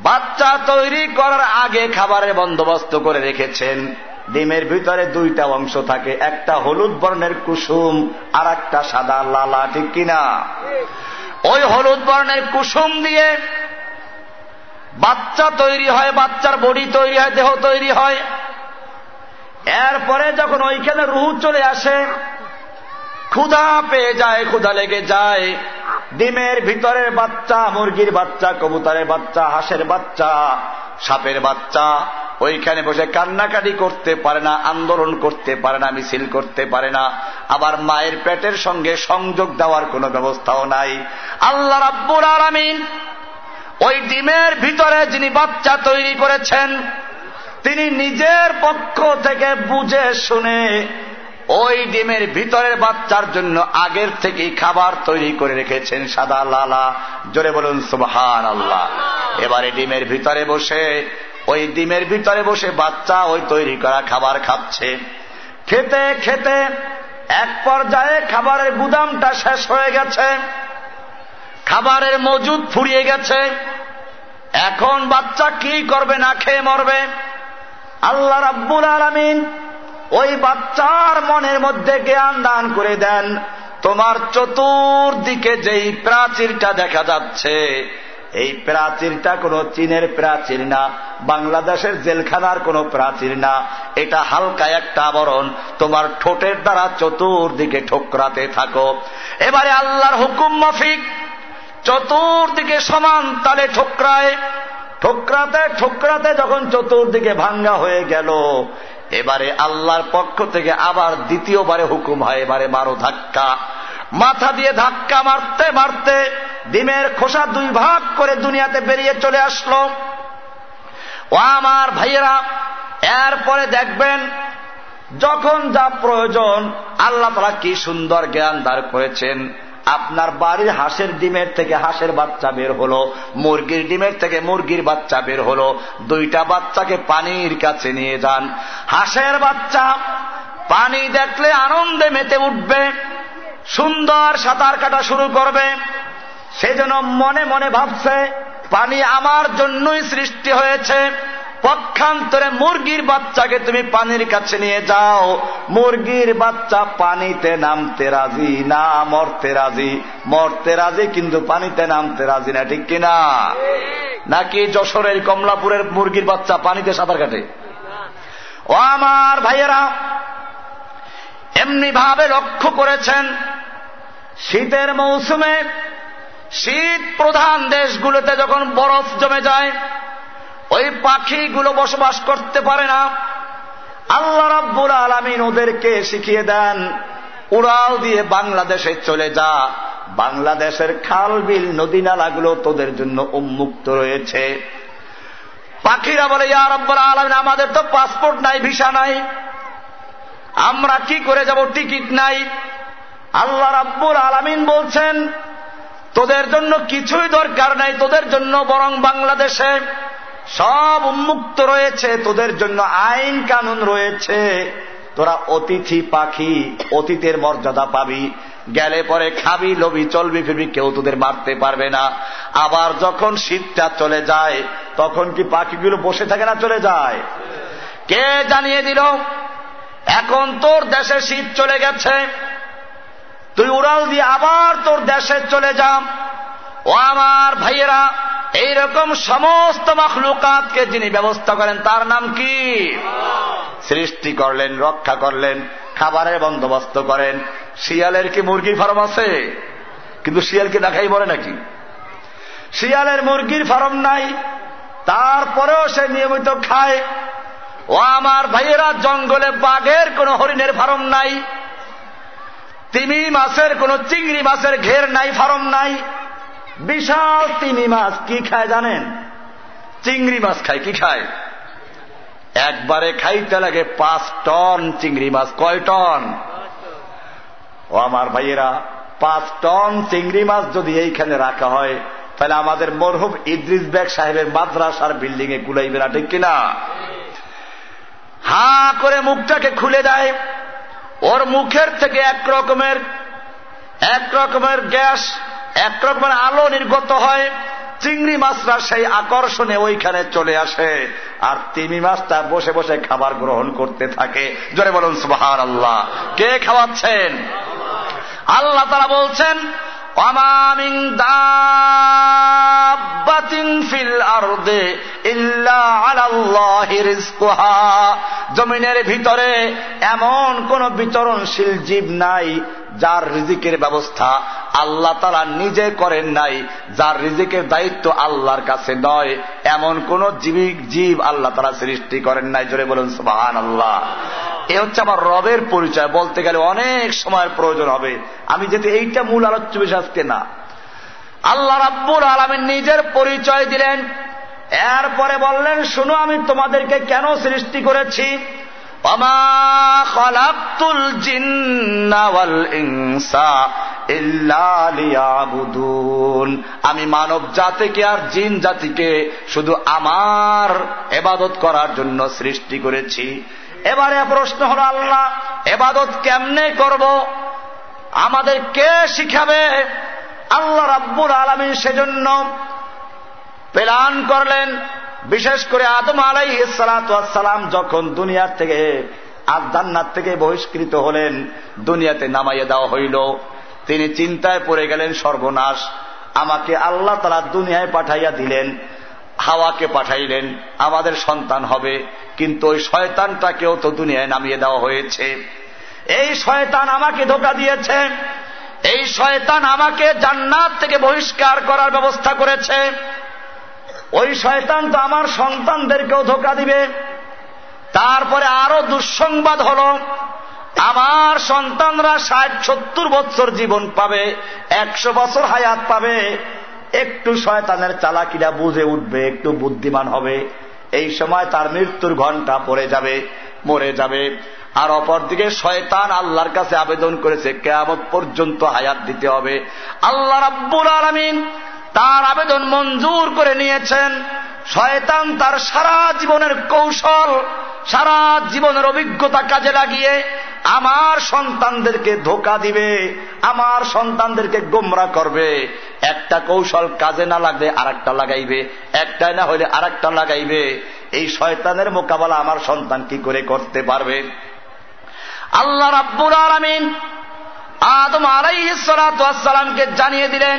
বাচ্চা তৈরি করার আগে খাবারের বন্দোবস্ত করে রেখেছেন। ডিমের ভিতরে দুইটা অংশ থাকে, একটা হলুদ বর্ণের কুসুম আর একটা সাদা লালা, ঠিক কিনা? ওই হলুদ বর্ণের কুসুম দিয়ে বাচ্চা তৈরি হয়, বাচ্চার বডি তৈরি হয়, দেহ তৈরি হয়। এরপরে যখন ওইখানে রুহু চলে আসে, ক্ষুধা পেয়ে যায়, ক্ষুধা লেগে যায়। ডিমের ভিতরের বাচ্চা, মুরগির বাচ্চা, কবুতরের বাচ্চা, হাঁসের বাচ্চা, সাপের বাচ্চা, ওইখানে বসে কান্নাকাটি করতে পারে না, আন্দোলন করতে পারে না, মিছিল করতে পারে না। আবার মায়ের পেটের সঙ্গে সংযোগ দেওয়ার কোনো ব্যবস্থাও নাই। আল্লাহ রাব্বুর আলামিন ওই ডিমের ভিতরে যিনি বাচ্চা তৈরি করেছেন তিনি নিজের পক্ষ থেকে বুঝে শুনে ওই ডিমের ভিতরের বাচ্চার জন্য আগের থেকেই খাবার তৈরি করে রেখেছেন সাদা লালা। জোরে বলুন সুবহান আল্লাহ এবারে ডিমের ভিতরে বসে, ওই ডিমের ভিতরে বসে বাচ্চা ওই তৈরি করা খাবার খাচ্ছে। খেতে খেতে এক পর্যায়ে খাবারের গুদামটা শেষ হয়ে গেছে। খাবারের মজুদ ফুরিয়ে গেছে। এখন বাচ্চা কি করবে, না খেয়ে মরবে? আল্লাহ রাব্বুল আলমিন ওই বাচ্চার মনের মধ্যে জ্ঞান দান করে দেন। তোমার চতুর্দিকে যেই প্রাচীরটা দেখা যাচ্ছে, এই প্রাচীরটা কোনো চীনের প্রাচীর না, বাংলাদেশের জেলখানার কোনো প্রাচীর না। এটা হালকা একটা আবরণ। তোমার ঠোঁটের দ্বারা চতুর্দিকে ঠোকরাতে থাকো। এবারে আল্লাহর হুকুম মাফিক, চতুর্দিকে সমান তালে ঠোকরায় ঠোকরাতে ঠোকরাতে যখন চতুর্দিকে ভাঙ্গা হয়ে গেল, এবারে আল্লাহর পক্ষ থেকে আবার দ্বিতীয়বারে হুকুম হয়, এবারে বারো ধাক্কা। মাথা দিয়ে ধাক্কা মারতে মারতে ডিমের খোসা দুই ভাগ করে দুনিয়াতে বেরিয়ে চলে আসলো। ও আমার ভাইয়েরা, এরপরে দেখবেন যখন যা প্রয়োজন, আল্লাহ তারা কি সুন্দর জ্ঞান দাঁড় করেছেন। আপনার বাড়ির হাঁসের ডিমের থেকে হাঁসের বাচ্চা বের হলো, মুরগির ডিমের থেকে মুরগির বাচ্চা বের হলো। দুইটা বাচ্চাকে পানির কাছে নিয়ে যান। হাঁসের বাচ্চা পানি দেখলে আনন্দে মেতে উঠবে, সুন্দর সাঁতার কাটা শুরু করবে। সেজন্য মনে মনে ভাবছে, পানি আমার জন্যই সৃষ্টি হয়েছে। পক্ষান্তরে মুরগির বাচ্চাকে তুমি পানির কাছে নিয়ে যাও। মুরগির বাচ্চা পানিতে নামতে রাজি না, মরতে রাজি। মরতে রাজি কিন্তু পানিতে নামতে রাজি না, ঠিক কিনা? নাকি যশোরের কমলাপুরের মুরগির বাচ্চা পানিতে সাঁতার কাটে? ও আমার ভাইয়েরা এমনি ভাবে লক্ষ্য করেছেন, শীতের মৌসুমে শীত প্রধান দেশগুলোতে যখন বরফ জমে যায় ওই পাখিগুলো বসবাস করতে পারে না। আল্লাহ রাব্বুল আলমিন ওদেরকে শিখিয়ে দেন, উড়াল দিয়ে বাংলাদেশে চলে যা। বাংলাদেশের খাল বিল নদী নালাগুলো তোদের জন্য উন্মুক্ত রয়েছে। পাখিরা বলে, ইয়া রব্বুল আলমিন, আমাদের তো পাসপোর্ট নাই, ভিসা নাই। আমরা কি করে যাব, টিকিট নাই। আল্লাহ রাব্বুল আলমিন বলছেন, তোদের জন্য কিছুই দরকার নাই, তোদের জন্য বরং বাংলাদেশে সব উন্মুক্ত রয়েছে, তোদের জন্য আইন কানুন রয়েছে। তোরা অতিথি পাখি, অতীতের মর্যাদা পাবি। গেলে পরে খাবি লবি চলবি, ফিরবি, কেউ তোদের মারতে পারবে না। আবার যখন শীতটা চলে যায়, তখন কি পাখিগুলো বসে থাকে না চলে যায়? কে জানিয়ে দিল? এখন তোর দেশে শীত চলে গেছে। তুই উড়াল দিয়ে আবার তোর দেশে চলে যা। ও আমার ভাইয়েরা এইরকম সমস্ত মখলুকাতকে যিনি ব্যবস্থা করেন, তার নাম কি? সৃষ্টি করলেন, রক্ষা করলেন, খাবারের বন্দোবস্ত করেন। শিয়ালের কি মুরগির ফার্ম আছে? কিন্তু শিয়ালকে দেখাই বলে নাকি? শিয়ালের মুরগির ফার্ম নাই, তারপরেও সে নিয়মিত খায়। ও আমার ভাইয়েরা, জঙ্গলে বাঘের কোন হরিণের ফার্ম নাই, তিমি মাছের কোন চিংড়ি মাছের ঘের নাই, ফার্ম নাই। বিশাল তিমি মাছ কি খায় জানেন? চিংড়ি মাছ খায়, কি খায়? একবারে খাইতে লাগে পাঁচ টন চিংড়ি মাছ, কয় টন? ও আমার ভাইয়েরা, পাঁচ টন চিংড়ি মাছ যদি এইখানে রাখা হয়, তাহলে আমাদের মরহুম ইদ্রিস বেগ সাহেবের মাদ্রাসার বিল্ডিং এ কুলাইবে না, ঠিক কিনা? হা করে মুখটাকে খুলে দেয়। ওর মুখের থেকে এক রকমের এক রকমের গ্যাস এক রকমের আলো নির্গত হয়, চিংড়ি মাছরা সেই আকর্ষণে ওইখানে চলে আসে, আর তিমি মাছটা বসে বসে খাবার গ্রহণ করতে থাকে। জোরে বলুন সুবাহার আল্লাহ কে খাওয়াচ্ছেন? আল্লাহ তারা বলছেন জমিনের ভিতরে এমন কোন বিচরণশীল জীব নাই যার রিজিকের ব্যবস্থা আল্লাহ তারা নিজে করেন নাই, যার রিজিকের দায়িত্ব আল্লাহর কাছে নয়, এমন কোন জীবিক জীব আল্লাহ তারা সৃষ্টি করেন নাই। জোরে বলুন সুবাহান আল্লাহ এ হচ্ছে আমার রবের পরিচয়। বলতে গেলে অনেক সময়ের প্রয়োজন হবে। আমি যেতে এইটা মূল আলোচ্য বিষয়, আজকে না। আল্লাহ রাব্বুর আলমিন নিজের পরিচয় দিলেন। এরপরে বললেন, শুনো, আমি তোমাদেরকে কেন সৃষ্টি করেছি? আমি মানব জাতিকে আর জিন জাতিকে শুধু আমার এবাদত করার জন্য সৃষ্টি করেছি। এবারে প্রশ্ন হল, আল্লাহ, এবাদত কেমনে করব? আমাদের কে শিখাবে? আল্লাহ রাব্বুল আলমী সেজন্য প্লান করলেন বিশেষ করে আদম আলাই সালাম যখন দুনিয়ার থেকে আর জান্নাত থেকে বহিষ্কৃত হলেন, দুনিয়াতে নামাইয়ে দেওয়া হইল। তিনি চিন্তায় পড়ে গেলেন, সর্বনাশ। আমাকে আল্লাহ তারা দুনিয়ায় পাঠাইয়া দিলেন, হাওয়াকে পাঠাইলেন, আমাদের সন্তান হবে, কিন্তু ওই শয়তানটাকেও তো দুনিয়ায় নামিয়ে দেওয়া হয়েছে। এই শয়তান আমাকে ধোকা দিয়েছে। এই শয়তান আমাকে জান্নাত থেকে বহিষ্কার করার ব্যবস্থা করেছে। ওই শয়তান তো আমার সন্তানদেরকেও ধোকা দিবে। তারপরে আরও দুঃসংবাদ হল, আমার সন্তানরা ষাট, সত্তর বছর জীবন পাবে, একশো বছর হায়াত পাবে। একটু শয়তানের চালাকিরা বুঝে উঠবে, একটু বুদ্ধিমান হবে। এই সময় তার মৃত্যুর ঘণ্টা পড়ে যাবে, মরে যাবে। আর অপরদিকে শয়তান আল্লাহর কাছে আবেদন করেছে, কেয়ামত পর্যন্ত হায়াত দিতে হবে। আল্লাহ রাব্বুল আলমিন তার আবেদন মঞ্জুর করে নিয়েছেন। শয়তান তার সারা জীবনের কৌশল, সারা জীবনের অভিজ্ঞতা কাজে লাগিয়ে আমার সন্তানদেরকে ধোকা দিবে, আমার সন্তানদেরকে গোমরা করবে। একটা কৌশল কাজে না লাগবে আর একটা লাগাইবে, একটাই না হলে আর একটা লাগাইবে। এই শয়তানের মোকাবেলা আমার সন্তান কি করে করতে পারবে? আল্লাহ রাব্বুর আলমিন আদম আলাইসালামকে জানিয়ে দিলেন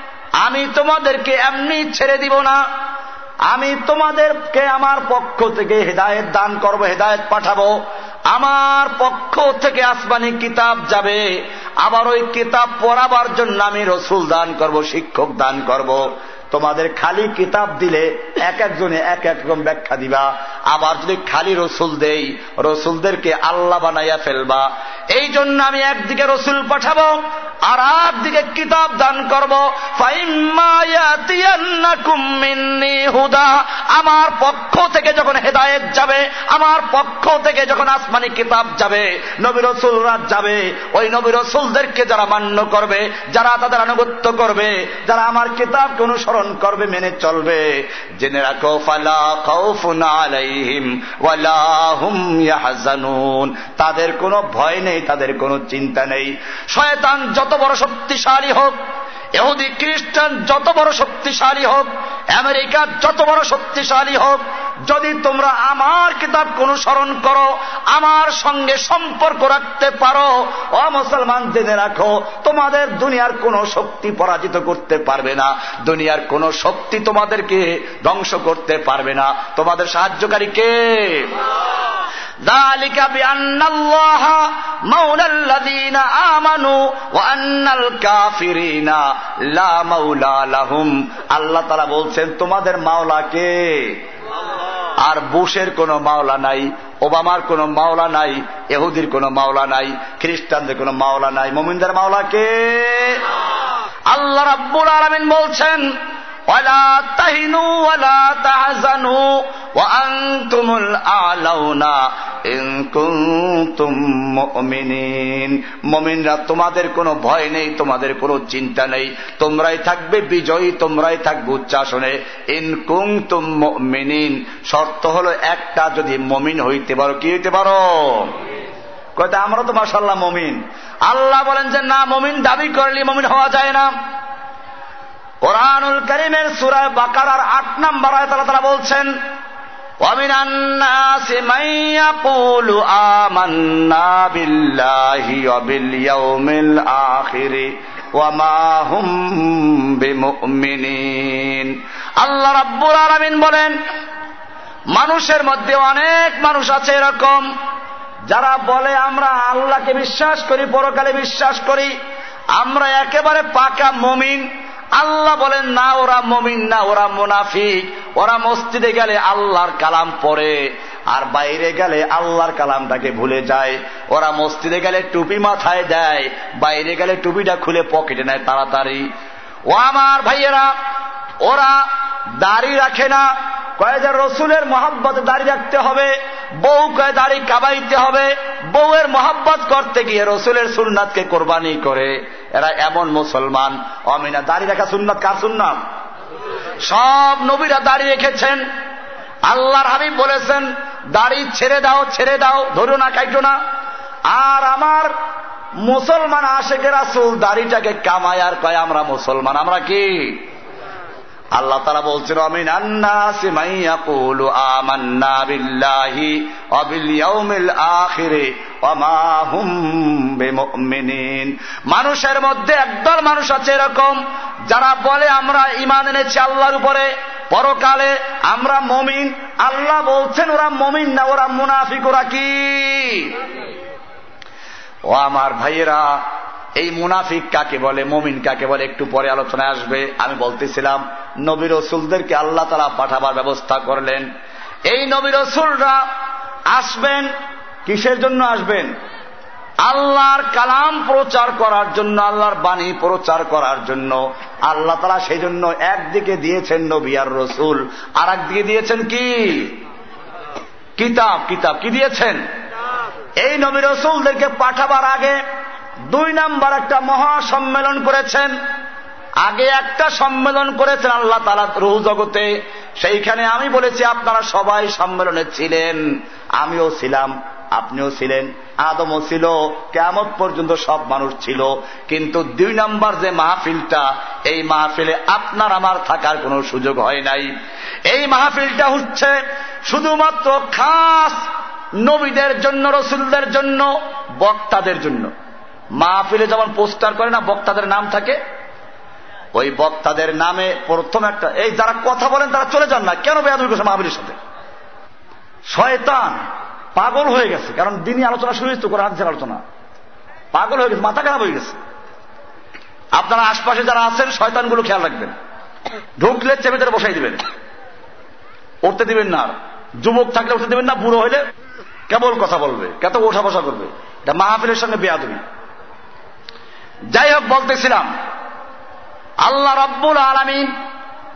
আমি তোমাদেরকে এমনি ছেড়ে দিব না। আমি তোমাদেরকে আমার পক্ষ থেকে হেদায়ত দান করব, হেদায়ত পাঠাবো। আমার পক্ষ থেকে আসমানি কিতাব যাবে। আবার ওই কিতাব পড়াবার জন্য আমি রসুল দান করব, শিক্ষক দান করব। তোমাদের খালি কিতাব দিলে এক একজনে এক এক রকম ব্যাখ্যা দিবা। আবার যদি খালি রসুল দেই, রসুলদেরকে আল্লাহ বানাইয়া ফেলবা। এই জন্য আমি একদিকে রসুল পাঠাবো, আর একদিকে কিতাব দান করব। হুদা। আমার পক্ষ থেকে যখন হেদায়েত যাবে, আমার পক্ষ থেকে যখন আসমানি কিতাব যাবে, নবী রসুলরা যাবে, ওই নবী রসুলদেরকে যারা মান্য করবে, যারা তাদের আনুগত্য করবে, যারা আমার কিতাবকে অনুসরণ করবে, মেনে চলবে। জেনে রাখো, ফালা খাউফুন আলাইহিম ওয়ালা তাদের কোনো ভয় নেই, তাদের কোনো চিন্তা নেই। শয়তান যত বড় শক্তিশালী হোক এহুদি খ্রিস্টান যত বড় শক্তিশালী হোক, আমেরিকা যত বড় শক্তিশালী হোক, যদি তোমরা আমার কিতাব অনুসরণ করো, আমার সঙ্গে সম্পর্ক রাখতে পারো, ও মুসলমান জেনে রাখো, তোমাদের দুনিয়ার কোন শক্তি পরাজিত করতে পারবে না। দুনিয়ার কোন শক্তি তোমাদেরকে ধ্বংস করতে পারবে না। তোমাদের সাহায্যকারী কে? ذلك بأن الله مولى الذين آمنوا وأن الكافرين لا مولى لهم আল্লাহ তারা বলছেন তোমাদের মাওলা কে আর বুশের কোনো মাওলা নাই ওবামার কোনো মাওলা নাই এহুদির কোনো মাওলা নাই খ্রিস্টানদের কোনো মাওলা নাই মোমিনদের মাওলা কে আল্লাহ রাব্বুল আলমিন বলছেন ولا تهنوا ولا تحزنوا وأنتم الأعلون إن كنتم مؤمنين মমিনরা তোমাদের কোনো ভয় নেই তোমাদের কোনো চিন্তা নেই তোমরাই থাকবে বিজয়ী তোমরাই থাকবে উচ্চাসনে ইন কুংতুম মুমিনিন শর্ত হলো একটা যদি মমিন হইতে পারো কি হইতে পারো কয়টা আমরা তো মাসাল্লাহ মমিন আল্লাহ বলেন যে না মমিন দাবি করলে মমিন হওয়া যায় না কোরআনুল করিমের সুরায় বাকারার আট নাম্বার তারা তারা বলছেন ومن الناس من يقول آمنا بالله وباليوم الآخر وما هم بمؤمنين আল্লাহ রাব্বুল আলামিন বলেন মানুষের মধ্যে অনেক মানুষ আছে এরকম যারা বলে আমরা আল্লাহকে বিশ্বাস করি পরকালে বিশ্বাস করি আমরা একেবারে পাকা মমিন আল্লাহ বলেন, না, ওরা মমিন না, ওরা মুনাফিক। ওরা মসজিদে গেলে আল্লাহর কালাম পড়ে। আর বাইরে গেলে আল্লাহর কালামটাকে ভুলে যায়। ওরা মসজিদে গেলে টুপি মাথায় দেয়। বাইরে গেলে টুপিটা খুলে পকেটে নেয় তাড়াতাড়ি। ও আমার ভাইয়েরা, ওরা দাড়ি রাখে না। কয়ে যে রসুলের মহাব্বত দাড়ি রাখতে হবে বউ কয়ে দাড়ি কাবাইতে হবে। বউয়ের মহাব্বত করতে গিয়ে রসুলের সুন্নাতকে কোরবানি করে। এরা এমন মুসলমান। অমিনা, দাড়ি রাখা সুন্নাত কার সুন্নাত? সব নবীরা দাড়ি রেখেছেন। আল্লাহর হাবিব বলেছেন, দাড়ি ছেড়ে দাও ছেড়ে দাও, ধরো না, কাইটো না। আর আমার মুসলমান আশেকে রাসুল, দাড়িটাকে কামায় আর কয়, আমরা মুসলমান, আমরা কি? আল্লাহ তারা বলছেন, অমিন মানুষের মধ্যে একদল মানুষ আছে এরকম, যারা বলে, আমরা ইমান এনেছি আল্লাহর উপরে, পরকালে আমরা মমিন। আল্লাহ বলছেন, ওরা মমিন না, ওরা মুনাফিক, ওরা কি? ও আমার ভাইয়েরা, এই মুনাফিক কাকে বলে, মমিন কাকে বলে, একটু পরে আলোচনায় আসবে। আমি বলতেছিলাম, নবী রসুলদেরকে আল্লাহ তালা পাঠাবার ব্যবস্থা করলেন। এই নবী রসুলরা আসবেন, কিসের জন্য আসবেন? আল্লাহর কালাম প্রচার করার জন্য, আল্লাহর বাণী প্রচার করার জন্য। আল্লাহ তালা সেই জন্য একদিকে দিয়েছেন নবী আর রসুল আর একদিকে দিয়েছেন কি? কিতাব কিতাব কি দিয়েছেন? এই নবী রসুলদেরকে পাঠাবার আগে দুই নাম্বার একটা মহা সম্মেলন করেছেন। আগে একটা সম্মেলন করেছেন আল্লাহ তালা রুহ জগতে। সেইখানে আমি বলেছি, আপনারা সবাই সম্মেলনে ছিলেন। আমিও ছিলাম, আপনিও ছিলেন, আদমও ছিল কেমন পর্যন্ত সব মানুষ ছিল। কিন্তু দুই নম্বর যে মাহফিলটা, এই মাহফিলে আপনার আমার থাকার কোনো সুযোগ হয় নাই। এই মাহফিলটা হচ্ছে শুধুমাত্র খাস নবীদের জন্য, রসুলদের জন্য, বক্তাদের জন্য। মাহফিলে যেমন পোস্টার করে না, বক্তাদের নাম থাকে? ওই বক্তাদের নামে প্রথম একটা, এই যারা কথা বলেন তারা চলে যান না। কেন বেয়াদুল করছে মাহফিলের সাথে? শয়তান পাগল হয়ে গেছে। কারণ দিনই আলোচনা শুরু হয়েছে করে হাদিসের আলোচনা। পাগল হয়ে গেছে, মাথা খারাপ হয়ে গেছে। আপনারা আশপাশে যারা আছেন, শয়তানগুলো খেয়াল রাখবেন। ঢুকলে চেপে বসাই দিবেন। উঠতে দিবেন না আর। যুবক থাকলে উঠতে দিবেন না, বুড়ো হইলে কেবল কথা বলবে কত ওঠা বসা করবে? এটা মাহফিলের সঙ্গে বেয়াদবি। যাই হোক, বলতেছিলাম, আল্লাহ রব্বুল আলমিন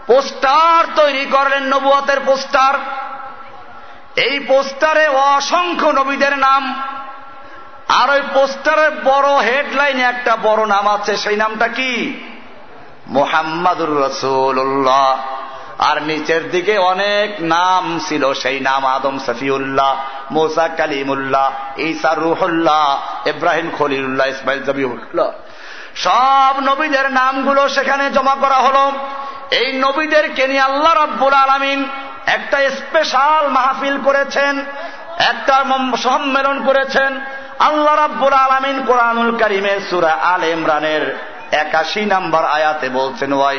পোস্টার তৈরি করলেন, নবুয়তের পোস্টার। এই পোস্টারে অসংখ্য নবীদের নাম, আর ওই পোস্টারের বড় হেডলাইনে একটা বড় নাম আছে, সেই নামটা কি? মোহাম্মদুর রসুল্লাহ আর নিচের দিকে অনেক নাম ছিল, সেই নাম আদম সফিউল্লাহ মোসা কালিমুল্লাহ, ঈসা রুহুল্লাহ, ইব্রাহিম খলিলুল্লাহ, ইসমাইল জবিউল্লাহ সব নবীদের নামগুলো সেখানে জমা করা হল। এই নবীদেরকে নিয়ে আল্লাহ রব্বুল আলমিন একটা স্পেশাল মাহফিল করেছেন, একটা সম্মেলন করেছেন। আল্লাহ রাব্বুল আলমিন কোরআনুল করিমের সুরা আল ইমরানের একাশি নাম্বার আয়াতে বলছেন ওয়া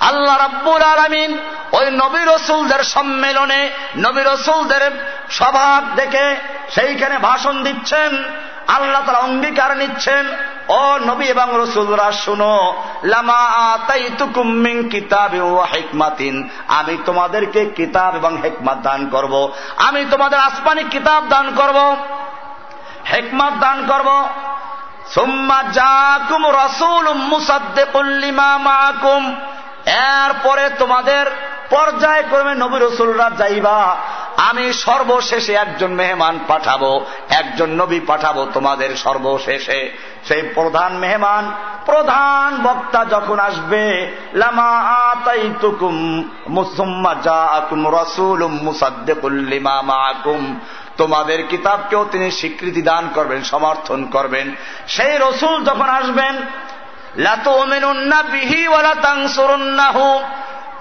আল্লাহ রাব্বুল আলামিন ওই নবীর রসুলদের সম্মেলনে নবীর রসুলদের সভা দেখে সেইখানে ভাষণ দিচ্ছেন আল্লাহ তারা অঙ্গীকার নিচ্ছেন, ও নবী এবং রসুলরা, শুনো, লামা হেকমাতিন, আমি তোমাদেরকে কিতাব এবং হেকমাত দান করব। আমি তোমাদের আসমানি কিতাব দান করব, হেকমাত দান করব। সুম্মা জাকুম রসুল মুসাদ্দেকুল্লিমা মাকুম এরপরে তোমাদের পর্যায়ক্রমে নবী রসুলরা যাইবা, আমি সর্বশেষে একজন মেহমান পাঠাবো, একজন নবী পাঠাবো তোমাদের সর্বশেষে। সেই প্রধান মেহমান, প্রধান বক্তা যখন আসবে মুসম্মা তোমাদের কিতাবকেও তিনি স্বীকৃতি দান করবেন, সমর্থন করবেন। সেই রসুল যখন আসবেন লাতুমিনুন্না বিহি ওয়ালা তানসুরুন্নাহু।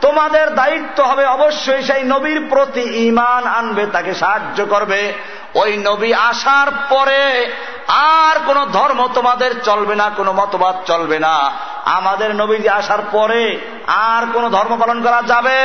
তোমাদের দায়িত্ব হবে অবশ্যই সেই নবীর প্রতি ইমান আনবে, তাকে সাহায্য করবে। ওই নবী আসার পরে আর কোন ধর্ম তোমাদের চলবে না, কোনো মতবাদ চলবে না। আমাদের নবীজি আসার পরে আর কোন ধর্ম পালন করা যাবে।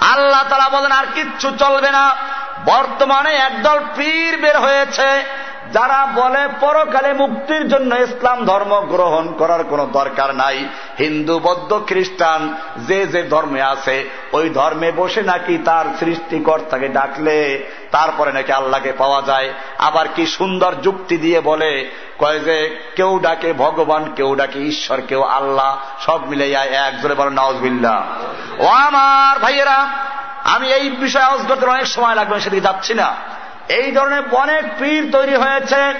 আল্লাহ তারা বলেন, আর কিচ্ছু চলবে না। বর্তমানে একদল পীর বের হয়েছে। যারা বলে পরকালে মুক্তির জন্য ইসলাম ধর্ম গ্রহণ করার কোনো দরকার নাই। হিন্দু, বৌদ্ধ, খ্রিস্টান, যে যে ধর্মে আছে, ওই ধর্মে বসে নাকি তার সৃষ্টিকর্তাকে ডাকলে তারপরে নাকি আল্লাহকে পাওয়া যায়। আবার কি সুন্দর যুক্তি দিয়ে বলে, কয় যে কেউ ডাকে ভগবান, কেউ ডাকে ঈশ্বর, কেউ আল্লাহ, সব মিলে এক, জোরে বলে নওয়াজবিল্লা ও আমার ভাইয়েরা, আমি এই বিষয়ে আওয়াজ অনেক সময় লাগবে সেদিকে যাচ্ছি না। এই ধরনের অনেক পীর তৈরি হয়েছে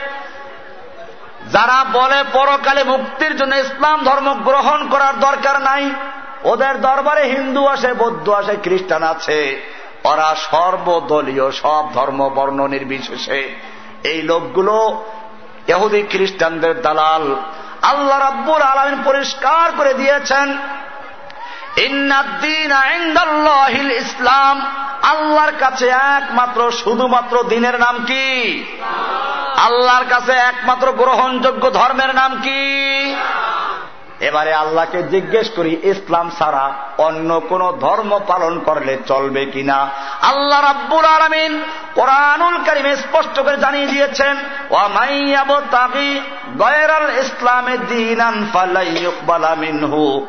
যারা বলে পরকালে মুক্তির জন্য ইসলাম ধর্ম গ্রহণ করার দরকার নাই। ওদের দরবারে হিন্দু আসে, বৌদ্ধ আসে, খ্রিস্টান আছে। ওরা সর্বদলীয় সব ধর্ম বর্ণ নির্বিশেষে। এই লোকগুলো এহুদি খ্রিস্টানদের দালাল। আল্লাহ রাব্বুল আলমিন পরিষ্কার করে দিয়েছেন ইসলাম। আল্লাহর কাছে একমাত্র, শুধুমাত্র দিনের নাম কি? আল্লাহর কাছে একমাত্র গ্রহণযোগ্য ধর্মের নাম কি? এবারে আল্লাহকে জিজ্ঞেস করি, ইসলাম ছাড়া অন্য কোন ধর্ম পালন করলে চলবে কিনা? আল্লাহ রাব্বুল আলমিন কোরআনুল করিমে স্পষ্ট করে জানিয়ে দিয়েছেন ওয়ামাইয়াবতাগি গয়রাল ইসলামে দিন ফালাইয়ুকবালা মিনহু।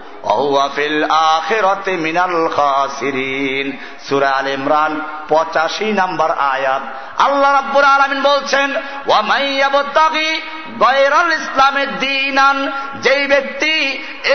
পঁচাশি নাম্বার আয়াত। আল্লাহ রাব্বুর আলমিন বলছেন ইসলামের দিনান যেই ব্যক্তি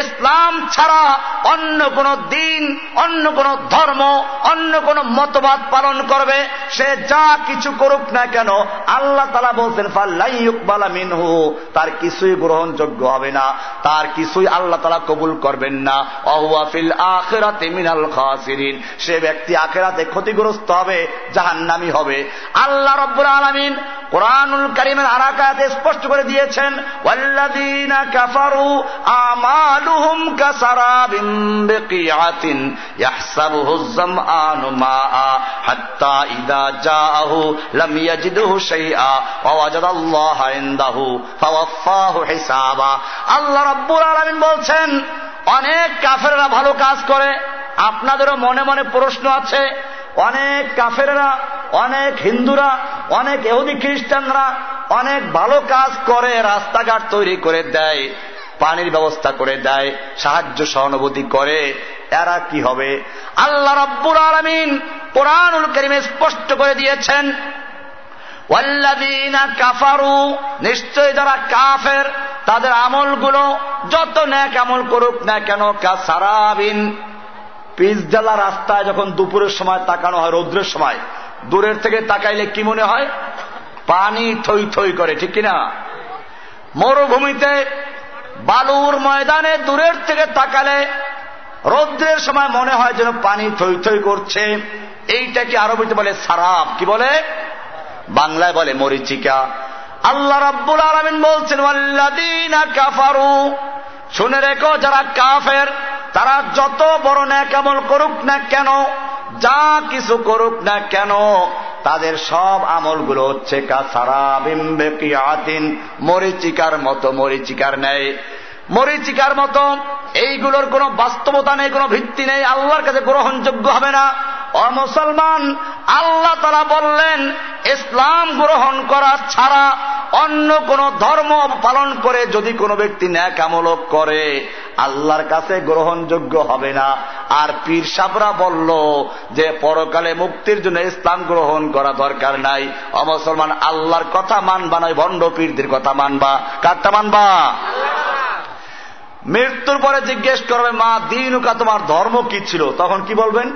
ইসলাম ছাড়া অন্য কোন দিন, অন্য কোন ধর্ম, অন্য কোন মতবাদ পালন করবে, সে যা কিছু করুক না কেন, আল্লাহ তালা বলছেন ফাল্লাইবালা মিনহু তার কিছুই গ্রহণযোগ্য হবে না, তার কিছুই আল্লাহ তালা কবুল করবেন না। অহুয়াফিল আখেরাতে মিনাল খাসিরিন। সে ব্যক্তি আখেরাতে ক্ষতিগ্রস্ত হবে, জাহান্নামি হবে। আল্লাহ রব্বুর আলমিন কোরআনুল করিমের আরাকাতে স্পষ্ট করে দিয়েছেন, ওয়াল্লাযীনা কাফারু আমালুহুম কাসারাবিন বিকিআতিন ইয়াহসাবুহু যামআনু মাআ হাত্তা ইযা জাআহু লাম ইয়াজিদহু শাইআ ওয়া ওয়াজাদাল্লাহা ইনদাহু ফাওয়াফাহু হিসাবা। আল্লাহ রাব্বুল আলামিন বলছেন অনেক কাফেররা ভালো কাজ করে, আপনাদেরও মনে মনে প্রশ্ন আছে, অনেক কাফেরা অনেক হিন্দুরা, অনেক এহুদি খ্রিস্টানরা অনেক ভালো কাজ করে, রাস্তাঘাট তৈরি করে দেয়, পানির ব্যবস্থা করে দেয়, সাহায্য সহানুভূতি করে, এরা কি হবে? আল্লাহ রব্বুর আলমিন কোরআনুল করিমে স্পষ্ট করে দিয়েছেন কাফারু নিশ্চয় যারা কাফের তাদের আমলগুলো যত ন্যাক আমল করুক না কেন সারাবিন। পিস জ্বালা রাস্তায় যখন দুপুরের সময় তাকানো হয়, রৌদ্রের সময়, দূরের থেকে তাকাইলে কি মনে হয়? পানি থই থই করে, ঠিক কিনা? মরুভূমিতে বালুর ময়দানে দূরের থেকে তাকালে রৌদ্রের সময় মনে হয় যেন পানি থই থই করছে। এইটা এইটাকে আরবিতে বলে সারাপ কি বলে? বাংলায় বলে মরিচিকা। আল্লাহ রাব্বুল আলমিন বলছেন কাফারু। শুনে রেখো, যারা কাফের, তারা যত বড় ন্যাকামল করুক না কেন, যা কিছু করুক না কেন, তাদের সব আমলগুলো হচ্ছে কাসারাবিম্বেকিয়াতিন মরিচিকার মতো মরিচিকার নেয় মরিচিকার মতো এইগুলোর কোনো বাস্তবতা নেই, কোনো ভিত্তি নেই, আল্লাহর কাছে গ্রহণযোগ্য হবে না। অমুসলমান আল্লাহ তারা বললেন, ইসলাম গ্রহণ করা ছাড়া অন্য কোন ধর্ম পালন করে যদি কোনো ব্যক্তি ন্যাকামূলক করে, আল্লাহর কাছে গ্রহণযোগ্য হবে না। আর পীর সাবরা বলল যে, পরকালে মুক্তির জন্য ইসলাম গ্রহণ করা দরকার নাই। অমুসলমান আল্লাহর কথা মানবা নয়, ভণ্ড পীরদের কথা মানবা। কারটা মানবা? মৃত্যুর পরে জিজ্ঞেস করবে, মা, দিনুকা তোমার ধর্ম কি ছিল? তখন কি বলবেন?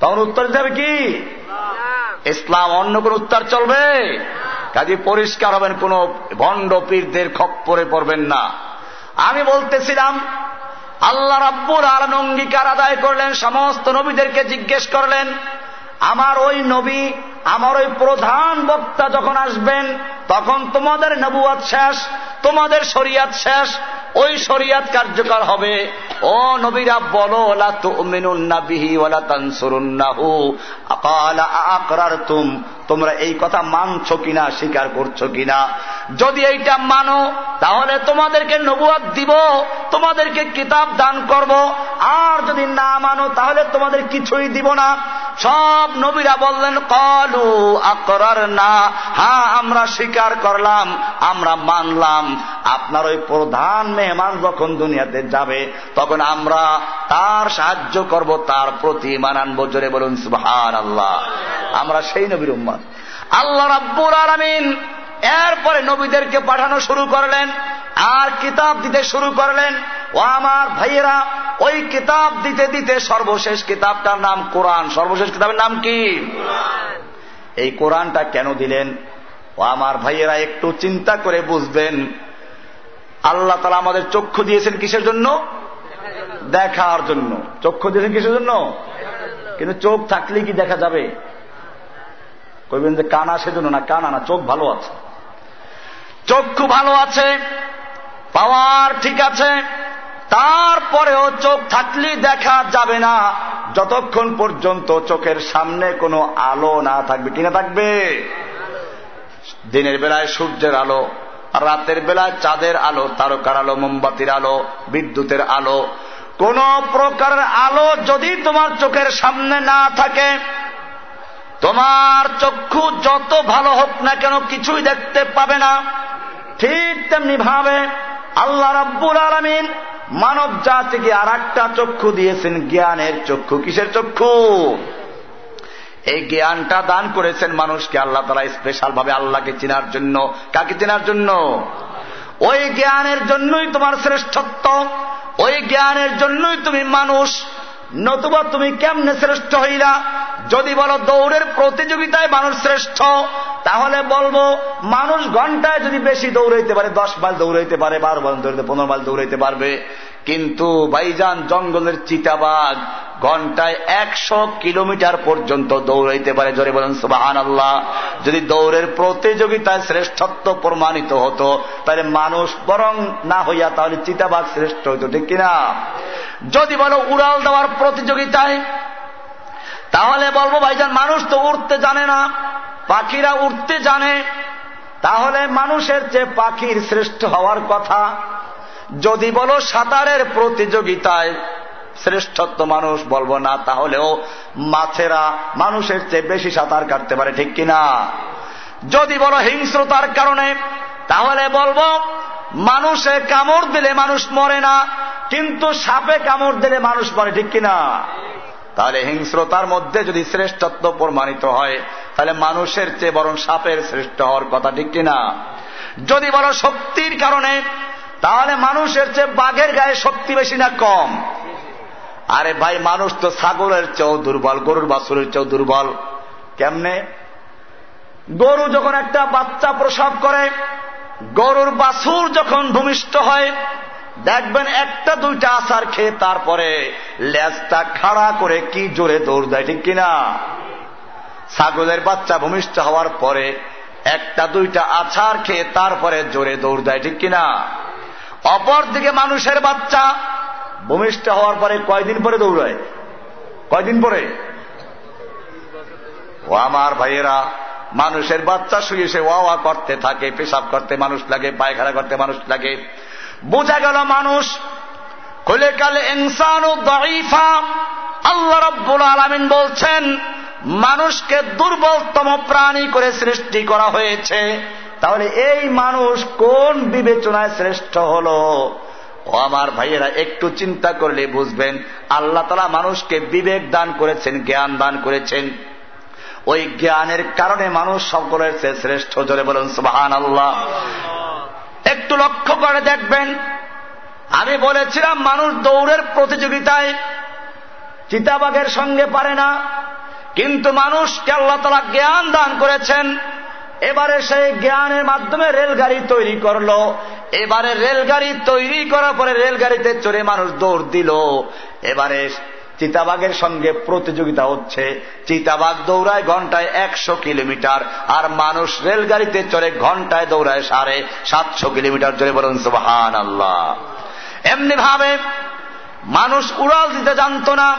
তখন উত্তর যাবে কি? ইসলাম, অন্য কোন উত্তর চলবে? কাজে পরিষ্কার হবেন, কোন ভণ্ড পীরদের খপ্পরে পড়বেন না। আমি বলতেছিলাম, আল্লাহ রাব্বুর আলম অঙ্গীকার আদায় করলেন, সমস্ত নবীদেরকে জিজ্ঞেস করলেন, আমার ওই নবী আমার ওই প্রধান বক্তা যখন আসবেন, তখন তোমাদের নবুয়াত শেষ, তোমাদের শরিয়াত শেষ, ওই শরিয়াত কার্যকর হবে। ও নবীরা, বলো তুম তোমরা এই কথা মানছ কিনা, স্বীকার করছ কিনা? যদি এইটা মানো, তাহলে তোমাদেরকে নবুয়াদ দিব, তোমাদেরকে কিতাব দান করব। আর যদি না মানো, তাহলে তোমাদের কিছুই দিব না। সব নবীরা বললেন, কলু আকরার না। হ্যাঁ আমরা স্বীকার করলাম, আমরা মানলাম। আপনার ওই প্রধান মেহমান যখন দুনিয়াতে যাবে, তখন আমরা তার সাহায্য করব, তার প্রতি মানানবো জোরে বলুন সুহান আল্লাহ আমরা সেই নবীর উম্মাদ আল্লাহ রাব্বুর আলমিন এরপরে নবীদেরকে পাঠানো শুরু করলেন, আর কিতাব দিতে শুরু করলেন। ও আমার ভাইয়েরা, ওই কিতাব দিতে দিতে সর্বশেষ কিতাবটার নাম কোরআন। সর্বশেষ কিতাবের নাম কি? এই কোরআনটা কেন দিলেন? ও আমার ভাইয়েরা একটু চিন্তা করে বুঝবেন। আল্লাহ তালা আমাদের চক্ষু দিয়েছেন কিসের জন্য? দেখার জন্য। চক্ষু দিয়েছেন কিসের জন্য? কিন্তু চোখ থাকলে কি দেখা যাবে? কইবেন যে কানা সেজন্য না, কানা না, চোখ ভালো আছে। চক্ষু ভালো আছে, পাওয়ার ঠিক আছে তারপরেও চোখ থাকলে দেখা যাবে না। যতক্ষণ পর্যন্ত চোখের সামনে কোনো আলো না থাকবে। কিনা থাকবে? দিনের বেলায় সূর্যের আলো, রাতের বেলায় চাঁদের আলো, তারকার আলো, মোমবাতির আলো, বিদ্যুতের আলো। কোন প্রকারের আলো যদি তোমার চোখের সামনে না থাকে, তোমার চক্ষু যত ভালো হোক না কেন কিছুই দেখতে পাবে না। ঠিক তেমনি ভাবে আল্লাহ রাব্বুল আলমিন মানব জাতিকে আর একটা চক্ষু দিয়েছেন জ্ঞানের চক্ষু। কিসের চক্ষু? এই জ্ঞানটা দান করেছেন মানুষকে আল্লাহ তারা স্পেশাল ভাবে আল্লাহকে চেনার জন্য। কাকে চেনার জন্য? ওই জ্ঞানের জন্যই তোমার শ্রেষ্ঠত্ব। ওই জ্ঞানের জন্যই তুমি মানুষ। নতুবা তুমি কেমনে শ্রেষ্ঠ হইলা? যদি বলো দৌড়ের প্রতিযোগিতায় মানুষ শ্রেষ্ঠ, তাহলে বলব মানুষ ঘন্টায় যদি বেশি দৌড়াইতে পারে, দশ মাইল দৌড়াইতে পারে, বারো মাইল দৌড়াইতে, পনেরো মাইল দৌড়াইতে পারবে। কিন্তু বাইজান জঙ্গলের চিতাবাঘ ঘন্টায় একশো কিলোমিটার পর্যন্ত দৌড়াইতে পারে। জোরে বলেন সুবাহান আল্লাহ যদি দৌড়ের প্রতিযোগিতায় শ্রেষ্ঠত্ব প্রমাণিত হতো, তাহলে মানুষ বরং না হইয়া তাহলে চিতাবাঘ শ্রেষ্ঠ হইতো, ঠিক কিনা? যদি বলো উড়াল দেওয়ার প্রতিযোগিতায়, তাহলে বলব ভাইজান, মানুষ তো উঠতে জানে না, পাখিরা উঠতে জানে। তাহলে মানুষের যে পাখির শ্রেষ্ঠ হওয়ার কথা যদি বলো সাঁতারের প্রতিযোগিতায় শ্রেষ্ঠত্ব মানুষ বলব না, তাহলেও মাছেরা মানুষের চেয়ে বেশি সাঁতার কাটতে পারে, ঠিক কিনা যদি বলো হিংস্রতার কারণে, তাহলে বলব মানুষে কামড় দিলে মানুষ মরে না, কিন্তু সাপে কামড় দিলে মানুষ মরে, ঠিক কিনা তাহলে হিংস্রতার মধ্যে যদি শ্রেষ্ঠত্ব প্রমাণিত হয়, তাহলে মানুষের চেয়ে বরং সাপের শ্রেষ্ঠ হওয়ার কথা, ঠিক কিনা যদি বলো শক্তির কারণে তাহলে মানুষের চেয়ে বাঘের গায়ে শক্তি বেশি না কম? আরে ভাই, মানুষ তো ছাগলের চেয়েও দুর্বল, গরুর বাছুরের চেয়েও দুর্বল। কেমনে? গরু যখন একটা বাচ্চা প্রসব করে, গরুর বাছুর যখন ভূমিষ্ঠ হয়, দেখবেন একটা, দুইটা আচার খেয়ে তারপরে লেজটা খাড়া করে কি জোরে দৌড় দেয়, ঠিক কিনা? ছাগলের বাচ্চা ভূমিষ্ঠ হওয়ার পরে একটা, দুইটা আছার খেয়ে তারপরে জোরে দৌড় দেয়, ঠিক কিনা? অপর দিকে মানুষের বাচ্চা ভূমিষ্ঠ হওয়ার পরে কয়দিন পরে দৌড়ায়? কয়দিন পরে? ও আমার ভাইয়েরা, মানুষের বাচ্চা শুয়ে সে ওয়া করতে থাকে, পেশাব করতে মানুষ লাগে, পায়খানা করতে মানুষ লাগে। বোঝা গেল মানুষ, খুলে কালে ইনসানু দাইফা আল্লাহ রব্বুল আলমিন বলছেন, মানুষকে দুর্বলতম প্রাণী করে সৃষ্টি করা হয়েছে। তাহলে এই মানুষ কোন বিবেচনায় শ্রেষ্ঠ হল? ও আমার ভাইয়েরা, একটু চিন্তা করলে বুঝবেন, আল্লাহ তালা মানুষকে বিবেক দান করেছেন, জ্ঞান দান করেছেন। ওই জ্ঞানের কারণে মানুষ সকলের শ্রেষ্ঠ, জোরে বলুন সুবাহান আল্লাহ একটু লক্ষ্য করে দেখবেন, আমি বলেছিলাম, মানুষ দৌড়ের প্রতিযোগিতায় চিতাবাগের সঙ্গে পারে না, কিন্তু মানুষকে আল্লাহ তালা জ্ঞান দান করেছেন। এবারে সেই জ্ঞানের মাধ্যমে রেলগাড়ি তৈরি করল। এবারে রেলগাড়ি তৈরি করার পরে রেলগাড়িতে চড়ে মানুষ দৌড় দিল। এবারে চিতাবাগের সঙ্গে প্রতিযোগিতা হচ্ছে। চিতাবাগ দৌড়ায় ঘন্টায় একশো কিলোমিটার আর মানুষ রেলগাড়িতে চড়ে ঘন্টায় দৌড়ায় সাড়ে সাতশো কিলোমিটার। চড়ে বলুন সুবাহান আল্লাহ এমনি ভাবে মানুষ উড়াল দিতে জানত না।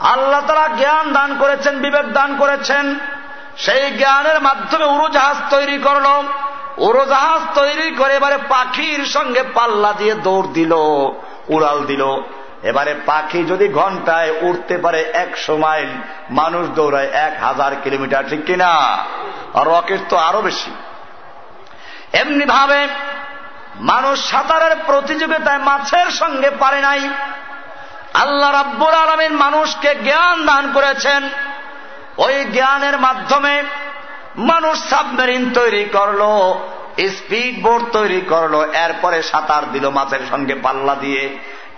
আল্লাহ তারা জ্ঞান দান করেছেন, বিবেক দান করেছেন। সেই জ্ঞানের মাধ্যমে উড়োজাহাজ তৈরি করল। উড়োজাহাজ তৈরি করে এবারে পাখির সঙ্গে পাল্লা দিয়ে দৌড় দিল, উড়াল দিল। এবারে পাখি যদি ঘন্টায় উঠতে পারে একশো মাইল মানুষ দৌড়ায় এক হাজার কিলোমিটার, ঠিক কিনা? রকেট তো আরও বেশি। এমনি ভাবে মানুষ সাঁতারের প্রতিযোগিতায় মাছের সঙ্গে পারে নাই। আল্লাহ রাব্বুর আলমীর মানুষকে জ্ঞান দান করেছেন। ওই জ্ঞানের মাধ্যমে মানুষ সাবমেরিন তৈরি করল, স্পিড বোট তৈরি করল, এরপরে সাঁতার দিল মাছের সঙ্গে পাল্লা দিয়ে।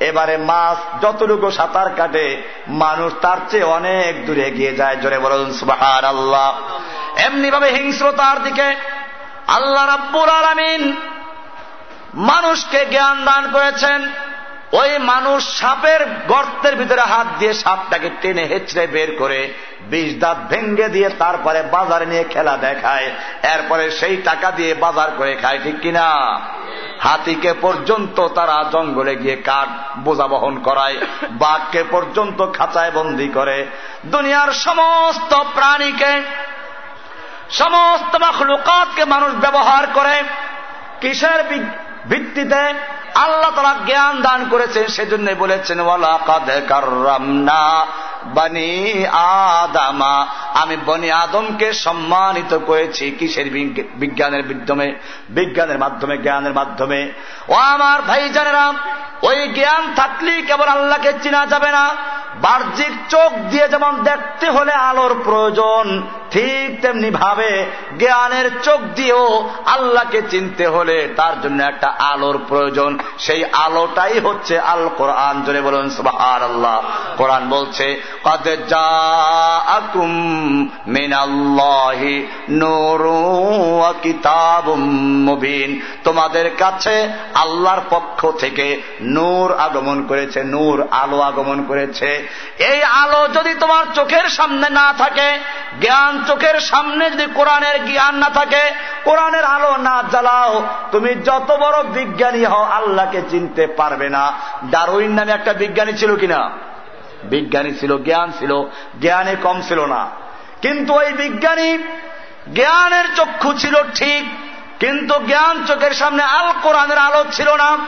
এবারে মাছ যতটুকু সাঁতার কাটে, মানুষ তার চেয়ে অনেক দূরে গিয়ে যায়। জোরে বলুন সুবাহার আল্লাহ এমনি ভাবে হিংস্রতার দিকে আল্লাহ রাব্বুর আলমিন মানুষকে জ্ঞান দান করেছেন। ওই মানুষ সাপের গর্তের ভিতরে হাত দিয়ে সাপটাকে টেনে হেঁচড়ে বের করে বিষ দাঁত ভেঙ্গে দিয়ে তারপরে বাজারে নিয়ে খেলা দেখায়। এরপরে সেই টাকা দিয়ে বাজার করে খায়, ঠিক কিনা? হাতিকে পর্যন্ত তারা জঙ্গলে গিয়ে কাঠ বোঝা বহন করায়, বাঘকে পর্যন্ত খাঁচায় বন্দি করে। দুনিয়ার সমস্ত প্রাণীকে, সমস্ত মখলুকাতকে মানুষ ব্যবহার করে। কিসের ভিত্তিতে আল্লাহ তারা জ্ঞান দান করেছেন সেজন্য বলেছেন ওয়ালা কাদে কার্রামনা বানি আদামা, আমি বনি আদমকে সম্মানিত করেছি কিসের বিজ্ঞানের মাধ্যমে বিজ্ঞানের মাধ্যমে, জ্ঞানের মাধ্যমে। ও আমার ভাই জানেরা, ওই জ্ঞান থাকলেই কেবল আল্লাহকে চিনা যাবে না। বাহ্যিক চোখ দিয়ে যেমন দেখতে হলে আলোর প্রয়োজন, ঠিক তেমনি ভাবে জ্ঞানের চোখ দিয়েও আল্লাহকে চিনতে হলে তার জন্য একটা আলোর প্রয়োজন। সেই আলোটাই হচ্ছে আল কোরআন জোরে বলুন সুবাহ আল্লাহ কোরআন বলছে তোমাদের কাছে আল্লাহর পক্ষ থেকে নূর আগমন করেছে, নূর আলো আগমন করেছে। এই আলো যদি তোমার চোখের সামনে না থাকে, জ্ঞান চোখের সামনে যদি কোরআনের জ্ঞান না থাকে, কোরআনের আলো না জ্বালাও, তুমি যত বড় বিজ্ঞানী হও, আল্লাহকে চিনতে পারবে না। ডারুইন নামে একটা বিজ্ঞানী ছিল কিনা? বিজ্ঞানী ছিল, জ্ঞান ছিল, জ্ঞানে কম ছিল না। কিন্তু ওই বিজ্ঞানী জ্ঞানের চক্ষু ছিল ঠিক, কিন্তু জ্ঞান চোখের সামনে আল কোরআনের আলো ছিল না।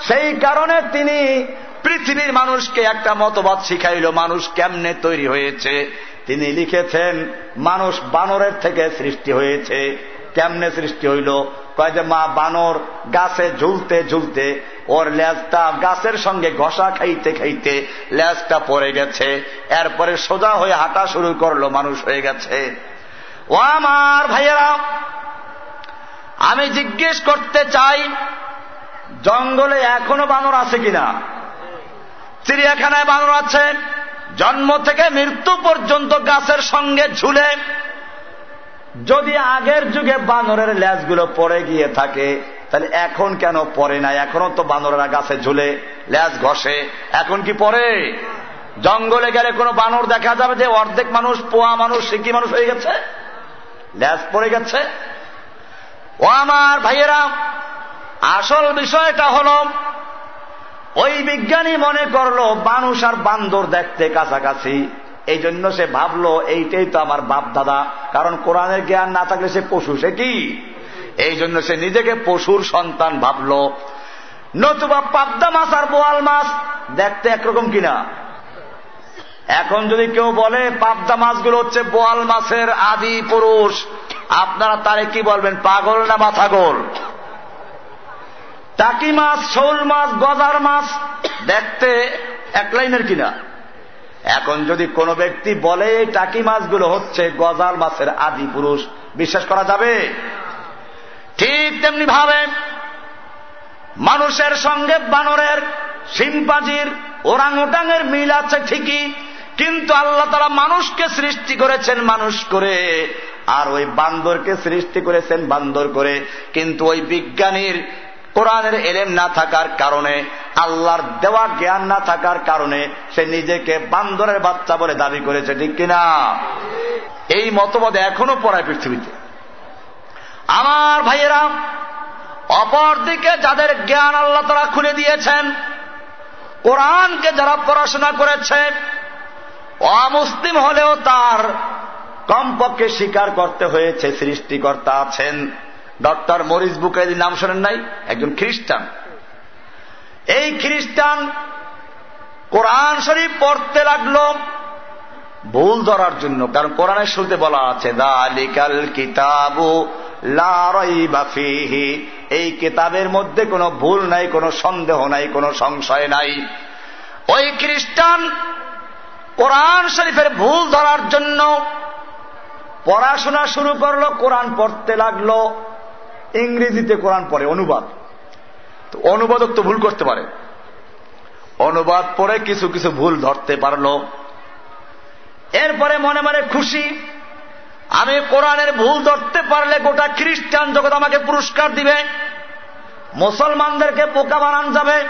সেই কারণে তিনি পৃথিবীর মানুষকে একটা মতবাদ শিখাইল, মানুষ কেমনে তৈরি হয়েছে। তিনি লিখেছেন, মানুষ বানরের থেকে সৃষ্টি হয়েছে, কেমনে সৃষ্টি হইল? যে, মা, বানর গাছে ঝুলতে ঝুলতে ওর লেজটা গাছের সঙ্গে ঘষা খাইতে খাইতে লেজটা পড়ে গেছে। এরপরে সোজা হয়ে হাঁটা শুরু করল, মানুষ হয়ে গেছে। ও আমার ভাইয়েরা, আমি জিজ্ঞেস করতে চাই, জঙ্গলে এখনও বানর আছে কিনা? চিড়িয়াখানায় বানর আছে, জন্ম থেকে মৃত্যু পর্যন্ত গাছের সঙ্গে ঝুলে যদি আগের যুগে বানরের ল্যাজগুলো পড়ে গিয়ে থাকে, তাহলে এখন কেন পরে না এখনও তো বানরেরা গাছে ঝুলে ল্যাজ ঘষে। এখন কি পরে জঙ্গলে গেলে কোনো বানর দেখা যাবে যে অর্ধেক মানুষ পোয়া মানুষ, সিকি মানুষ হয়ে গেছে? ল্যাজ পড়ে গেছে? ও আমার ভাইয়েরা, আসল বিষয়টা হল, ওই বিজ্ঞানী মনে করল, মানুষ আর বান্দর দেখতে কাছাকাছি। এই জন্য সে ভাবলো, এইটাই তো আমার বাপ দাদা। কারণ কোরআনের জ্ঞান না থাকলে সে পশু, সে কি? এই জন্য সে নিজেকে পশুর সন্তান ভাবল। নতুবা পাবদা মাছ আর বোয়াল মাছ দেখতে একরকম কিনা? এখন যদি কেউ বলে, পাবদা মাছগুলো হচ্ছে বোয়াল মাছের আদি পুরুষ, আপনারা তারে কি বলবেন, পাগল না মাথাগোল? টাকি মাছ, শোল মাছ, গজার মাছ দেখতে এক লাইনের কিনা? এখন যদি কোনো ব্যক্তি বলে এই টাকি মাছগুলো হচ্ছে গজাল মাছের আদি পুরুষ, বিশ্বাস করা যাবে? ঠিক তেমনি ভাবে মানুষের সঙ্গে বানরের সিম্পাজির ওরাংওটাঙের মিল আছে ঠিকই, কিন্তু আল্লাহ তারা মানুষকে সৃষ্টি করেছেন মানুষ করে, আর ওই বান্দরকে সৃষ্টি করেছেন বান্দর করে, কিন্তু ওই বিজ্ঞানীর কোরআনের এলেম না থাকার কারণে, আল্লাহর দেওয়া জ্ঞান না থাকার কারণে সে নিজেকে বান্দরের বাচ্চা বলে দাবি করেছে, ঠিক কিনা? এই মতবাদ এখনও পড়ায় পৃথিবীতে। আমার ভাইয়েরা, অপরদিকে যাদের জ্ঞান আল্লাহ তারা খুলে দিয়েছেন, কোরআনকে যারা পড়াশোনা করেছে, অমুসলিম হলেও তার কমপক্ষে স্বীকার করতে হয়েছে, সৃষ্টিকর্তা আছেন। ডক্টর মরিস বুকাইদি নাম শোনেন নাই, একজন খ্রিস্টান। এই খ্রিস্টান কোরআন শরীফ পড়তে লাগল, ভুল ধরার জন্য, কারণ কোরআনের শুরুতে বলা আছে, দালিকাল কিতাবু এই কিতাবের মধ্যে কোনো ভুল নাই, কোনো সন্দেহ নাই, কোনো সংশয় নাই। ওই খ্রিস্টান কোরআন শরীফের ভুল ধরার জন্য পড়াশোনা শুরু করল, কোরআন পড়তে লাগল। ইংরেজিতে কোরআন পড়ে, অনুবাদ। তো অনুবাদক তো ভুল করতে পারে। অনুবাদ পড়ে কিছু কিছু ভুল ধরতে পারল। এরপরে মনে মনে খুশি, আমি কোরআনের ভুল ধরতে পারলে গোটা খ্রিস্টান জগৎ আমাকে পুরস্কার দিবে, মুসলমানদেরকে পোকা বানান যাবে।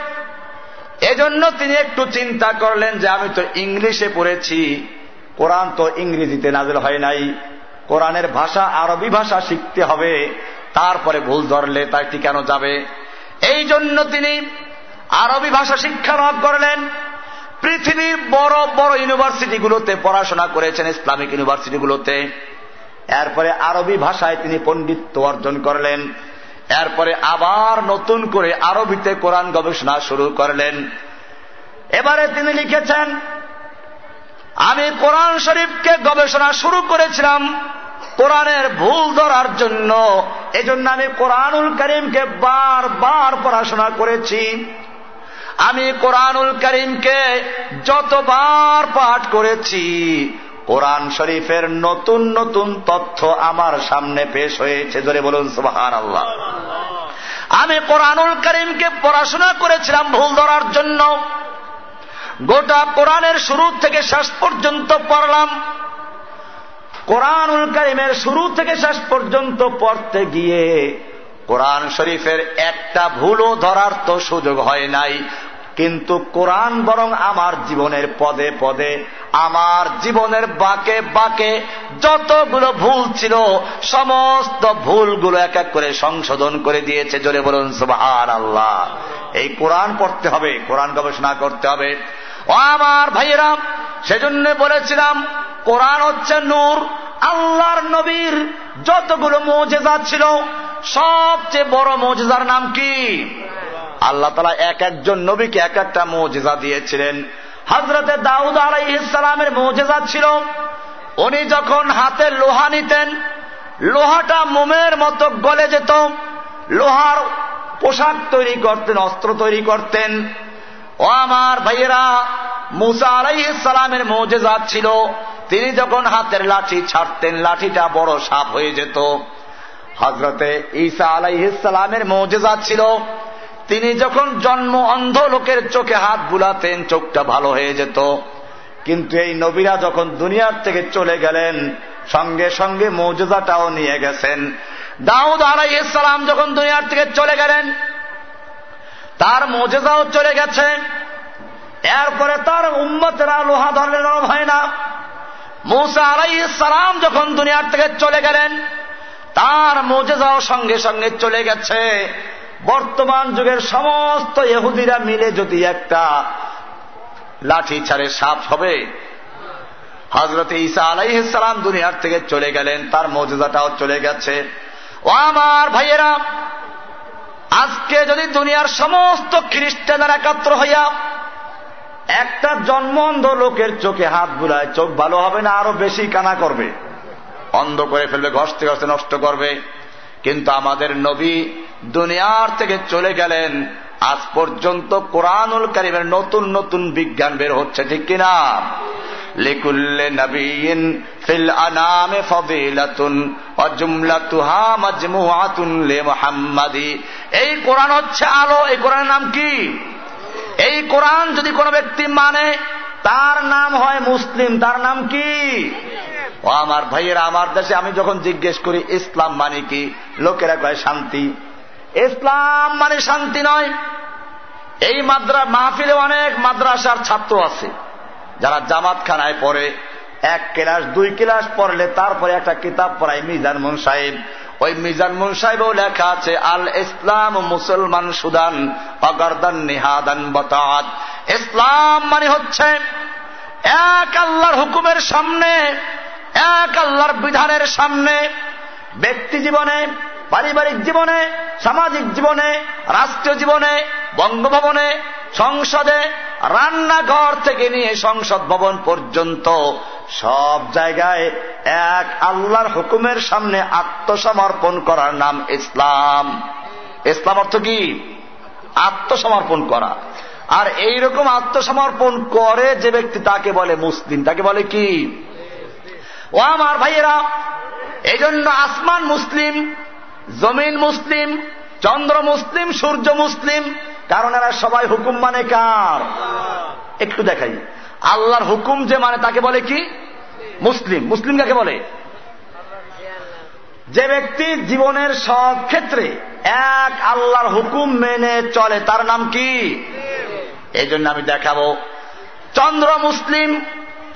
এজন্য তিনি একটু চিন্তা করলেন যে আমি তো ইংলিশে পড়েছি, কোরআন তো ইংরেজিতে নাজেল হয় নাই। কোরআনের ভাষা আরবি ভাষা শিখতে হবে। তারপরে ভুল ধরলে তাই কেন যাবে? এই জন্য তিনি আরবি ভাষা শিক্ষা লাভ করলেন। পৃথিবীর বড় বড় ইউনিভার্সিটিগুলোতে পড়াশোনা করেছেন, ইসলামিক ইউনিভার্সিটিগুলোতে। এরপরে আরবি ভাষায় তিনি পণ্ডিত্য অর্জন করলেন। এরপরে আবার নতুন করে আরবিতে কোরআন গবেষণা শুরু করলেন। এবারে তিনি লিখেছেন আমি কোরআন শরীফকে গবেষণা শুরু করেছিলাম কোরআনের ভুল ধরার জন্য। এজন্য আমি কোরআনুল করিমকে বার বার পড়াশোনা করেছি। আমি কোরআনুল করিমকে যতবার পাঠ করেছি, কোরআন শরীফের নতুন নতুন তথ্য আমার সামনে পেশ হয়েছে। ধরে বলুন সুবাহান আল্লাহ আমি কোরআনুল করিমকে পড়াশোনা করেছিলাম ভুল ধরার জন্য। গোটা কোরআনের শুরু থেকে শেষ পর্যন্ত পড়লাম। কোরআনুল করিমের শুরু থেকে শেষ পর্যন্ত পড়তে গিয়ে কোরআন শরীফের একটা ভুলও ধরার তো সুযোগ হয় নাই। কিন্তু কোরআন বরং আমার জীবনের পদে পদে, আমার জীবনের বাকে বাকে যতগুলো ভুল ছিল, সমস্ত ভুলগুলো এক এক করে সংশোধন করে দিয়েছে। জোরে বলুন সুবাহান আল্লাহ এই কোরআন পড়তে হবে, কোরআন গবেষণা করতে হবে। ও আমার ভাইয়েরা সেজন্য বলেছিলাম, কোরআন হচ্ছে নূর, আল্লাহর নবীর যতগুলো মৌজেজা ছিল, সবচেয়ে বড় মৌজেজার নাম কি? আল্লাহ তালা এক একজন নবীকে এক একটা মৌজেজা দিয়েছিলেন। হজরতে দাউদ আলাই ইসলামের মৌজেজা ছিল, উনি যখন হাতে লোহা নিতেন, লোহাটা মোমের মতো গলে যেত, লোহার পোশাক তৈরি করতেন, অস্ত্র তৈরি করতেন। ও আমার ভাইয়েরা, মুসা আলাই ইসলামের মৌজেজা ছিল। তিনি যখন হাতের লাঠি ছাড়তেন, লাঠিটা বড় সাপ হয়ে যেত। হজরতে ঈসা আলাইহিসালামের মৌজেজা ছিল। তিনি যখন জন্ম অন্ধ লোকের চোখে হাত বুলাতেন, চোখটা ভালো হয়ে যেত। কিন্তু এই নবীরা যখন দুনিয়ার থেকে চলে গেলেন, সঙ্গে সঙ্গে মৌজেজাটাও নিয়ে গেছেন। দাউদ আলাই ইসলাম যখন দুনিয়ার থেকে চলে গেলেন তার মৌজেজাও চলে গেছে। এরপরে তার উম্মতেরা লোহা ধরলে নরম হয় না। মৌসা আলাই ইসলাম যখন দুনিয়ার থেকে চলে গেলেন, তার মৌজেজাও সঙ্গে সঙ্গে চলে গেছে। বর্তমান যুগের সমস্ত এহুদিরা মিলে যদি একটা লাঠি ছাড়ে সাপ হবে। হজরত ঈসা আলাইসালাম দুনিয়ার থেকে চলে গেলেন, তার মৌজেজাটাও চলে গেছে। ও আমার ভাইয়েরা আজকে যদি দুনিয়ার সমস্ত খ্রিস্টানরা একাত্র হইয়া একটা জন্মন্ধ লোকের চোখে হাত বুলায়, চোখ ভালো হবে না, আরও বেশি কানা করবে? অন্ধ করে ফেলবে ঘষতে ঘষতে নষ্ট করবে। কিন্তু আমাদের নবী দুনিয়ার থেকে চলে গেলেন আজ পর্যন্ত কোরআনুল কারিমের নতুন নতুন বিজ্ঞান বের হচ্ছে, ঠিক কিনা? লিকুল্লে নবীন ফিল আনামে ফদিলাতুন অজুমলাতুহা মাজমুআতুন লে মুহাম্মাদি। এই কোরআন হচ্ছে আলো, এই কোরআনের নাম কি? এই কোরআন যদি কোনো ব্যক্তি মানে তার নাম হয় মুসলিম, তার নাম কি? ও আমার ভাইয়েরা, আমার দেশে আমি যখন জিজ্ঞেস করি, ইসলাম মানে কি? লোকেরা কয় শান্তি। ইসলাম মানে শান্তি নয়। এই মাদ্রা, মাহফিলে অনেক মাদ্রাসার ছাত্র আছে। যারা জামাত খানায় পড়ে, এক ক্লাস, দুই ক্লাস পড়লে তারপরে একটা কিতাব পড়ায় মিজান মুন সাহেব। ওই মিজান মুন সাহেবও লেখা আছে, আল ইসলাম মুসলমান সুদান, অগরদান নিহাদান বতাত ইসলাম মানে হচ্ছে এক আল্লাহর হুকুমের সামনে, এক আল্লাহর বিধানের সামনে, ব্যক্তি জীবনে পারিবারিক জীবনে, সামাজিক জীবনে, রাষ্ট্রীয় জীবনে, বঙ্গভবনে, সংসদে, রান্নাঘর থেকে নিয়ে সংসদ ভবন পর্যন্ত সব জায়গায় এক আল্লাহর হুকুমের সামনে আত্মসমর্পণ করার নাম ইসলাম। ইসলাম অর্থ কি? আত্মসমর্পণ করা। আর এই রকম আত্মসমর্পণ করে যে ব্যক্তি তাকে বলে মুসলিম, তাকে বলে কি? ও আমার ভাইয়েরা জন্য আসমান মুসলিম জমিন মুসলিম, চন্দ্র মুসলিম, সূর্য মুসলিম, কারণ এরা সবাই হুকুম মানে কার? একটু দেখাই। আল্লাহর হুকুম যে মানে তাকে বলে কি? মুসলিম। মুসলিম কাকে বলে? যে ব্যক্তি জীবনের সব ক্ষেত্রে এক আল্লাহর হুকুম মেনে চলে, তার নাম কি? এই জন্য আমি দেখাবো। চন্দ্র মুসলিম,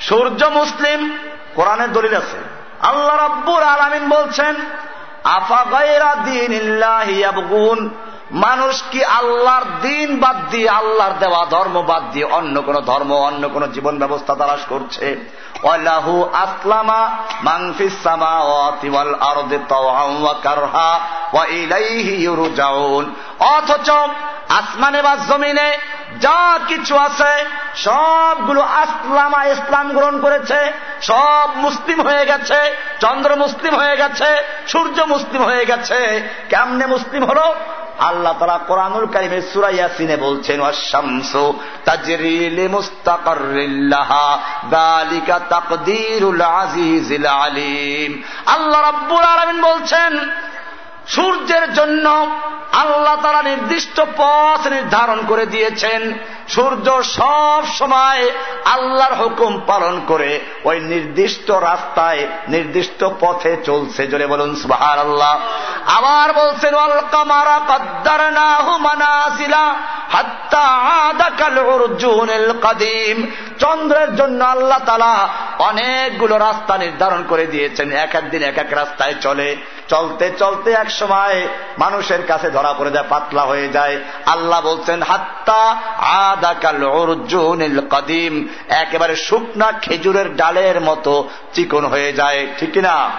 সূর্য মুসলিম, কোরআনের দলিল আছে। আল্লাহ রব্বুর আলমিন বলছেন দিন ইয়াবগুন? মানুষ কি আল্লাহর দিন বাদ দিয়ে আল্লাহর দেওয়া ধর্ম বাদ দিয়ে অন্য কোন ধর্ম, অন্য কোন জীবন ব্যবস্থা তারা করছে? অথচ আসমানে বা জমিনে যা কিছু আছে, সবগুলো আসলামা ইসলাম গ্রহণ করেছে। সব মুসলিম হয়ে গেছে, চন্দ্র মুসলিম হয়ে গেছে, সূর্য মুসলিম হয়ে গেছে। কেমনে মুসলিম হলো? আল্লাহ তারা কোরআনুল কারিমে সুরাইয়াসিনে বলছেন আলিম। আল্লাহ রাব্বুল আলামিন বলছেন সূর্যের জন্য আল্লাহ তারা নির্দিষ্ট পথ নির্ধারণ করে দিয়েছেন। সূর্য সব সময় আল্লাহর হুকুম পালন করে, ওই নির্দিষ্ট রাস্তায়, নির্দিষ্ট পথে চলছে। জোরে বলুন সুবাহার আল্লাহ আবার বলছেন অল কামারা কদ্দার না হুমানাসিলা কাদিম। চন্দ্রের জন্য আল্লাহ তালা অনেকগুলো রাস্তা নির্ধারণ করে দিয়েছেন। এক একদিন এক এক রাস্তায় চলে। চলতে চলতে এক সময় মানুষের কাছে ধরা পড়ে যায়, পাতলা হয়ে যায়। আল্লাহ বলছেন, হাত্তা আদাকাল অর্জুন কদিম একেবারে শুকনা খেজুরের ডালের মতো চিকন হয়ে যায়। ঠিক না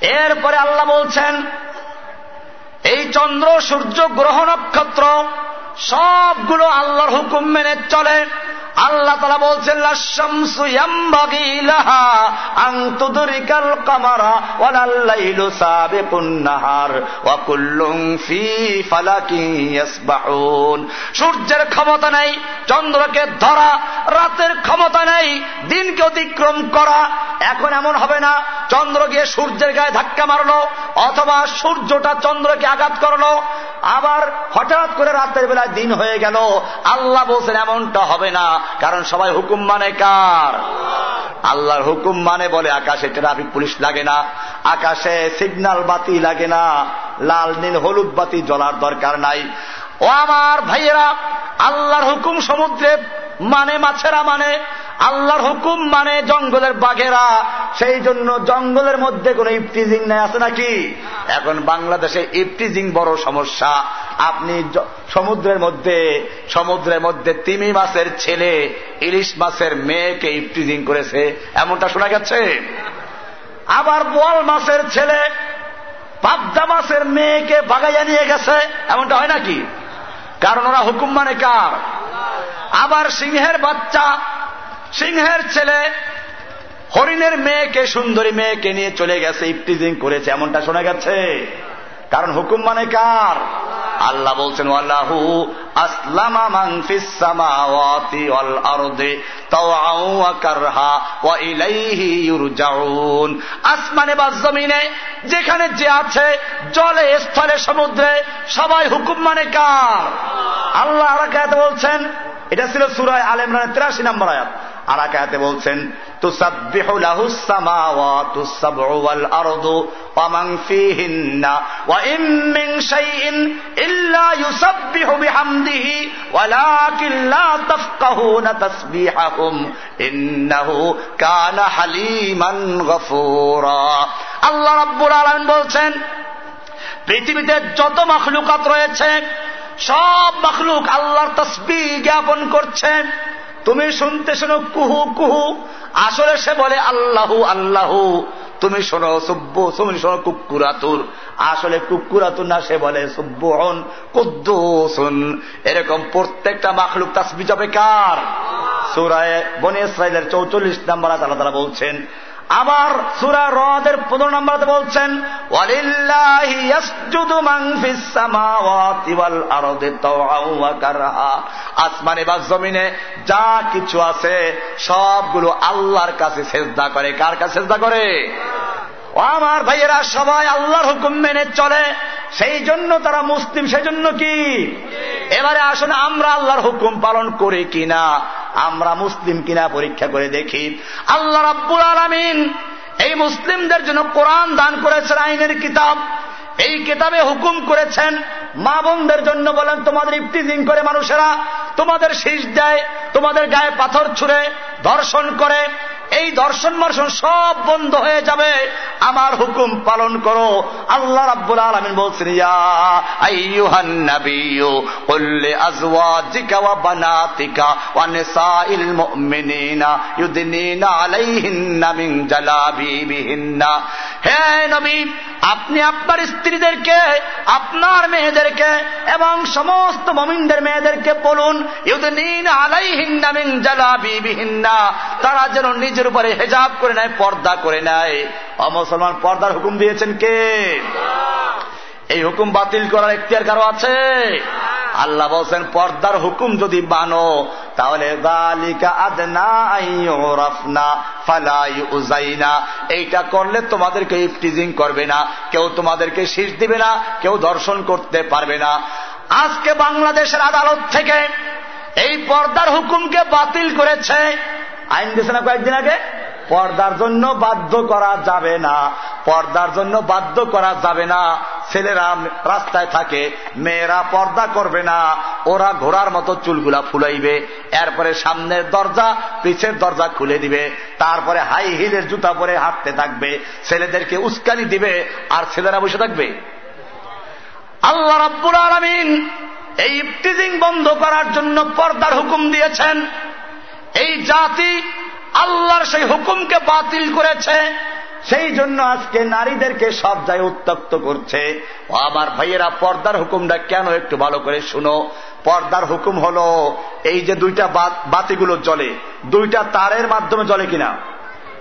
এরপরে আল্লাহ বলছেন, এই চন্দ্র সূর্য গ্রহ নক্ষত্র সবগুলো আল্লাহর হুকুম মেনে চলে। আল্লাহ তালা বলছেন সূর্যের ক্ষমতা নেই, চন্দ্রকে ধরা, রাতের ক্ষমতা নেই, দিনকে অতিক্রম করা। এখন এমন হবে না, চন্দ্র গিয়ে সূর্যের গায়ে ধাক্কা মারলো, অথবা সূর্যটা চন্দ্রকে আঘাত করল। আবার হঠাৎ করে রাতের বেলায় দিন হয়ে গেল, আল্লাহ বলছেন, এমনটা হবে না। কারণ সবাই হুকুম মানে কার? আল্লাহর হুকুম মানে বলে আকাশে ট্রাফিক পুলিশ লাগে না, আকাশে সিগনাল বাতি লাগে না, লাল, নীল, হলুদ বাতি জ্বলার দরকার নাই। ও আমার ভাইয়েরা, আল্লাহর হুকুম সমুদ্রে মানে মাছেরা মানে আল্লাহর হুকুম মানে জঙ্গলের বাঘেরা। সেই জন্য জঙ্গলের মধ্যে কোন ইফটিজিং নাই, আছে নাকি? এখন বাংলাদেশে ইফটিজিং বড় সমস্যা। আপনি সমুদ্রের মধ্যে সমুদ্রের মধ্যে তিমি মাছের ছেলে, ইলিশ মাছের মেয়েকে ইফটিজিং করেছে। এমনটা শোনা গেছে? আবার বোয়াল মাছের ছেলে, পাবদা মাছের মেয়েকে বাগাইয়া নিয়ে গেছে। এমনটা হয় নাকি? কারণ ওরা হুকুম মানে কার? আবার সিংহের বাচ্চা সিংহের ছেলে, হরিণের মেয়েকে, সুন্দরী মেয়েকে নিয়ে চলে গেছে ইফটিজিং করেছে, এমনটা শোনা গেছে? কারণ হুকুম মানে কার? আল্লাহ বলছেন আল্লাহু আসমানে বা জমিনে, যেখানে যে আছে, জলে, স্থলে, সমুদ্রে, সবাই হুকুম মানে কার? আল্লাহ বলছেন, এটা ছিল সুরায় আল ইমরানের তিরাশি নম্বর আয়াত। আর আকায়াতে বলছেন আল্লাহ রাব্বুল আলামিন বলছেন, পৃথিবীতে যত মখলুকাত রয়েছে, সব মখলুক আল্লাহর তসবি জ্ঞাপন করছে তুমি শুনতে শোনো কুহু কুহু। আসলে সে বলে, আল্লাহু আল্লাহু। তুমি শোনো, সুব্বু। তুমি শোনো, কুকুরাতুর। আসলে কুকুরাতুর না, সে বলে সুব্বুহন কুদ্দুসুন। এরকম প্রত্যেকটা মাখলুক তাসবি যাবে কার? সুরায় বনে ইসরায়েলের চৌচল্লিশ নাম্বার তারা তারা বলছেন আবার সুরা রদের পনেরো নম্বর বলছেন আসমানে বা জমিনে যা কিছু আছে, সবগুলো আল্লাহর কাছে সেজদা করে। কার কাছে সেজদা করে? ও আমার ভাইয়েরা, সবাই আল্লাহর হুকুম মেনে চলে। সেই জন্য তারা মুসলিম, সেই জন্য কি? এবারে আসুন, আমরা আল্লাহর হুকুম পালন করি কিনা? আমরা মুসলিম কিনা পরীক্ষা করে দেখি। আল্লাহ রাব্বুল আলমিন এই মুসলিমদের জন্য কোরআন দান করেছেন, আইনের কিতাব। এই কিতাবে হুকুম করেছেন, মা বোনদের জন্য বলেন, তোমাদের ইফতিজিং করে মানুষেরা, তোমাদের শীষ দেয়, তোমাদের গায়ে পাথর ছুঁড়ে, ধর্ষণ করে এই দর্শন মর্শন সব বন্ধ হয়ে যাবে। আমার হুকুম পালন করো। আল্লাহ রাব্বুল আলামিন বলছেন হে নবী, আপনি আপনার স্ত্রীদেরকে, আপনার মেয়েদেরকে এবং সমস্ত মমিনদের মেয়েদেরকে বলুন ইউদিন আলাইহিন্না মিন জালাবিবিহিন্না, তারা যেন নিজের উপরে হেজাব করে নেয়, পর্দা করে নেয়। অমুসলমান পর্দার হুকুম দিয়েছেন কে? এই হুকুম বাতিল করার এখতিয়ার কারও আছে? আল্লাহ বলছেন, পর্দার হুকুম যদি বানো তাহলে এইটা করলে তোমাদেরকে ইফটিজিং করবে না, কেউ তোমাদেরকে শীষ দিবে না, কেউ দর্শন করতে পারবে না। আজকে বাংলাদেশের আদালত থেকে এই পর্দার হুকুমকে বাতিল করেছে আইন দিয়েছে না কয়েকদিন আগে? পর্দার জন্য বাধ্য করা যাবে না। পর্দার জন্য বাধ্য করা যাবে না। ছেলেরা রাস্তায় থাকে, মেয়েরা পর্দা করবে না। ওরা ঘোড়ার মতো চুলগুলা ফুলাইবে। এরপরে সামনের দরজা, পিছের দরজা খুলে দিবে। তারপরে হাই হিলের জুতা পরে হাঁটতে থাকবে। ছেলেদেরকে উস্কানি দিবে। আর ছেলেরা বসে থাকবে? আল্লাহ রাব্বুল আলমিন এই ইফতিজিং বন্ধ করার জন্য পর্দার হুকুম দিয়েছেন। এই জাতি আল্লাহর সেই হুকুমকে বাতিল করেছে, সেই জন্য আজকে নারীদেরকে সব জায়গায় উত্তপ্ত করছে। ও আমার ভাইয়েরা, পর্দার হুকুমটা কেন একটু ভালো করে শুনো। পর্দার হুকুম হল, এই যে দুইটা বাতিগুলো জ্বলে, দুইটা তারের মাধ্যমে জ্বলে কিনা?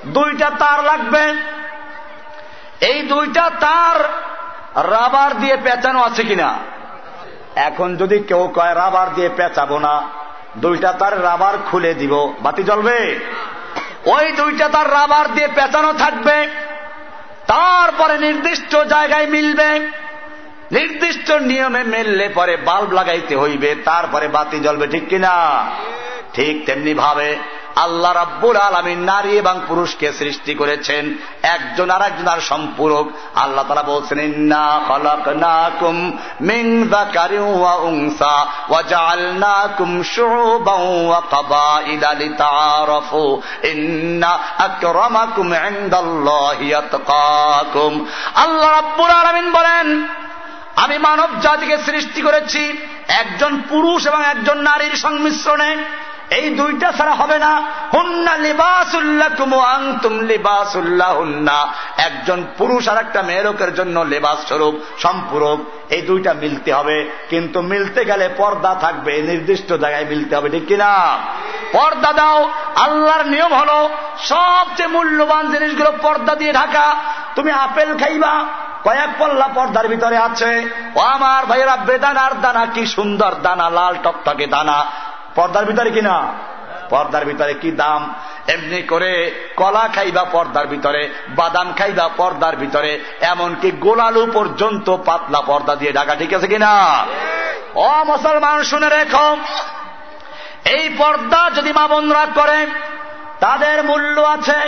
দুইটা তার লাগবে। এই দুইটা তার রাবার দিয়ে পেঁচানো আছে কিনা? এখন যদি কেউ কয়, রাবার দিয়ে পেঁচাবো না দুইটা তার রাবার খুলে দিব। বাতি জ্বলবে? ওই দুইটা তার রাবার দিয়ে পেঁচানো থাকবে। তারপরে নির্দিষ্ট জায়গায় মিলবে। নির্দিষ্ট নিয়মে মেললে পরে বাল্ব লাগাইতে হইবে, তারপরে বাতি জ্বলবে, ঠিক কিনা? ঠিক তেমনি ভাবে আল্লাহ রাব্বুল আলমী নারী এবং পুরুষকে সৃষ্টি করেছেন। একজন আর একজন আর সম্পূরক। আল্লাহ তারা বলছেন আল্লাহ রাব্বুল আলামিন বলেন, আমি মানব জাতিকে সৃষ্টি করেছি। একজন পুরুষ এবং একজন নারীর সংমিশ্রণে এই দুইটা ছাড়া হবে না। হুন্না লিবাসুল্লাহ কুমু আংতুম লিবাসুল্লাহ হুন্না একজন পুরুষ আর একটা মেয়েরকের জন্য লেবাস স্বরূপ, সম্পূরক। এই দুইটা মিলতে হবে। কিন্তু মিলতে গেলে পর্দা থাকবে নির্দিষ্ট জায়গায় মিলতে হবে, ঠিক কিনা? পর্দা দাও। আল্লাহর নিয়ম হল, সবচেয়ে মূল্যবান জিনিসগুলো পর্দা দিয়ে ঢাকা। তুমি আপেল খাইবা, কয়েক পল্লা পর্দার ভিতরে আছে। ও আমার ভাইয়েরা, বেদানার দানা কি সুন্দর দানা, লাল টকটকে দানা। পর্দার ভিতরে কিনা? পর্দার ভিতরে কি দাম? এমনি করে কলা খাইবা পর্দার ভিতরে, বাদাম খাইবা পর্দার ভিতরে, এমনকি গোলালু পর্যন্ত পাতলা পর্দা দিয়ে ঢাকা ঠিক আছে কিনা? ও মুসলমান, শুনে রেখো। এই পর্দা যদি মা বোনরা করে, তাদের মূল্য আছে।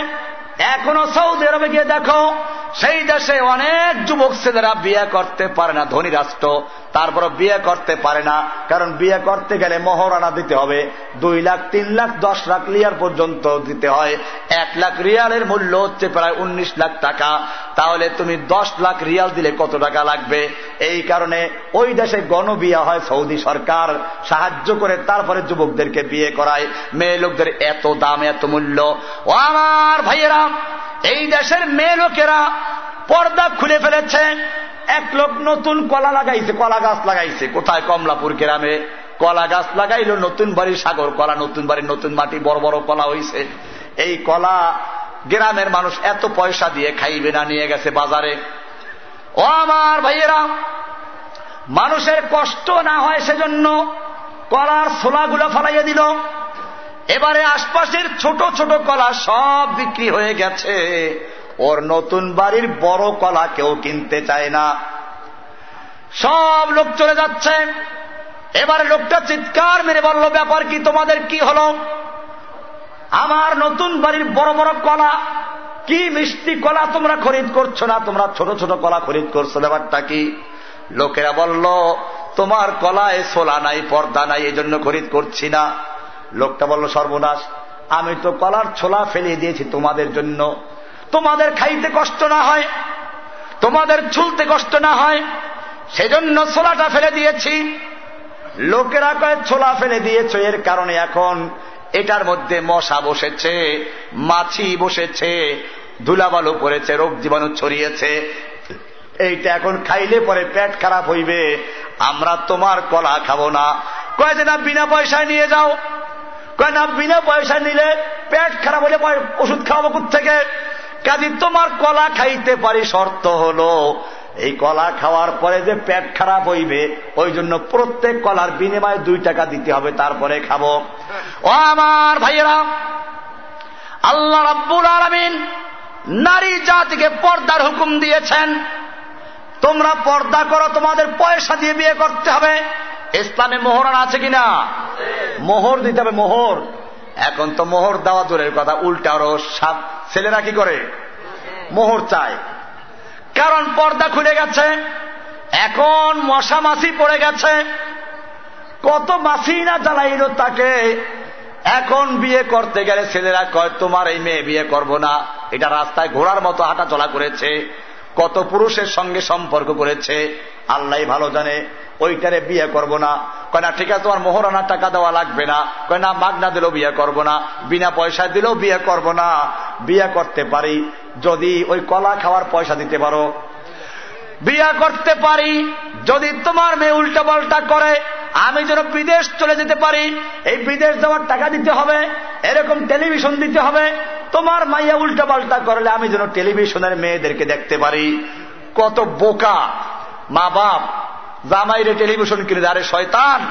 এখনও সৌদি আরবে গিয়ে দেখো, সেই দেশে অনেক যুবক ছেলেরা বিয়ে করতে পারে না ধনী রাষ্ট্র। তারপর বিয়ে করতে পারে না। কারণ বিয়ে করতে গেলে মহরানা দিতে হবে। দুই লাখ, তিন লাখ, দশ লাখ রিয়াল পর্যন্ত দিতে হয়। এক লাখ রিয়ালের মূল্য হচ্ছে প্রায় উনিশ লাখ টাকা। তাহলে তুমি দশ লাখ রিয়াল দিলে কত টাকা লাগবে? এই কারণে ওই দেশে গণবিয়া হয় সৌদি সরকার। সাহায্য করে তারপরে যুবকদেরকে বিয়ে করায়। মেয়ে লোকদের এত দাম, এত মূল্য। ও আমার ভাইয়েরা, এই দেশের মেয়ে লোকেরা পর্দা খুলে ফেলেছে। এক লোক নতুন কলা লাগাইছে, কলা গাছ লাগাইছে। কোথায়? কমলাপুর গ্রামে। কলা গাছ লাগাইলো, নতুন বাড়ির সাগর। কলা নতুন বাড়ির নতুন মাটি, বড় বড় কলা হইছে। এই কলা গ্রামের মানুষ এত পয়সা দিয়ে খাইবে না, নিয়ে গেছে বাজারে। ও আমার ভাইয়েরা, মানুষের কষ্ট না হয় সেজন্য কলার ছোলাগুলো ফলাইয়া দিল। এবারে আশপাশের ছোট ছোট কলা সব বিক্রি হয়ে গেছে। ওর নতুন বাড়ির বড় কলা কেউ কিনতে চায় না। সব লোক চলে যাচ্ছে। এবারে লোকটা চিৎকার মেরে বলল, ব্যাপার কি? তোমাদের কি হল? আমার নতুন বাড়ির বড় বড় কলা, কি মিষ্টি কলা তোমরা খরিদ করছ না? তোমরা ছোট ছোট কলা খরিদ করছ, ব্যাপারটা কি? লোকেরা বলল, তোমার কলায় সোলা নাই, পর্দা নাই এই জন্য খরিদ করছি না। লোকটা বলল, সর্বনাশ, আমি তো কলার ছোলা ফেলে দিয়েছি তোমাদের জন্য। তোমাদের খাইতে কষ্ট না হয়, তোমাদের ছুলতে কষ্ট না হয়, সেজন্য ছোলাটা ফেলে দিয়েছি। লোকেরা কয়, ছোলা ফেলে দিয়েছ, এর কারণে এখন এটার মধ্যে মশা বসেছে, মাছি বসেছে, ধুলাবালু পড়েছে, রোগ জীবাণু ছড়িয়েছে। এইটা এখন খাইলে পরে পেট খারাপ হইবে, আমরা তোমার কলা খাব না। কয় যে, না, বিনা পয়সায় নিয়ে যাও। কয়, না, বিনা পয়সায় নিলে পেট খারাপ হইলে ওষুধ খাওয়াবো থেকে কাজী তোমার কলা খাইতে পারি শর্ত হলো, এই কলা খাওয়ার পরে যে পেট খারাপ হইবে, ওই জন্য প্রত্যেক কলার বিনিময়ে দুই টাকা দিতে হবে, তারপরে খাব। ও আমার ভাইয়েরা, আল্লাহ রাব্বুল আলমিন নারী জাতিকে পর্দার হুকুম দিয়েছেন। তোমরা পর্দা করো, তোমাদের পয়সা দিয়ে বিয়ে করতে হবে। ইসলামে মোহরান আছে কিনা? মোহর দিতে হবে, মোহর। এখন তো মোহর দেওয়া দূরের কথা, উল্টা আরও সাত ছেলেরা কি করে? মোহর চায়। কারণ পর্দা খুলে গেছে, এখন মশা মাছি পড়ে গেছে। কত মাসি না জ্বালাইল তাকে। এখন বিয়ে করতে গেলে ছেলেরা কয়, তোমার এই মেয়ে বিয়ে করব না। এটা রাস্তায় ঘোড়ার মতো হাঁটা চলা করেছে, কত পুরুষের সঙ্গে সম্পর্ক করেছে। আল্লাহ ভালো জানে। ওইটারে বিয়ে করব না। কয় না, ঠিক আছে, তোমার মোহরানা টাকা দেওয়া লাগবে না। কয় না, মাগনা দিলেও বিয়ে করব না। বিনা পয়সা দিলেও বিয়ে করব না। বিয়ে করতে পারি, যদি ওই কলা খাওয়ার পয়সা দিতে পারো। বিয়া করতে পারি, যদি তোমার মেয়ে উল্টা পাল্টা করে, আমি যেন বিদেশ চলে যেতে পারি। এই বিদেশ যাওয়ার টাকা দিতে হবে, এরকম টেলিভিশন দিতে হবে। তোমার মাইয়া উল্টা পাল্টা করলে আমি যেন টেলিভিশনের মেয়েদেরকে দেখতে পারি। কত বোকা। মা বাপ জামাইরে টেলিভিশন কিনে আরে শয়তান।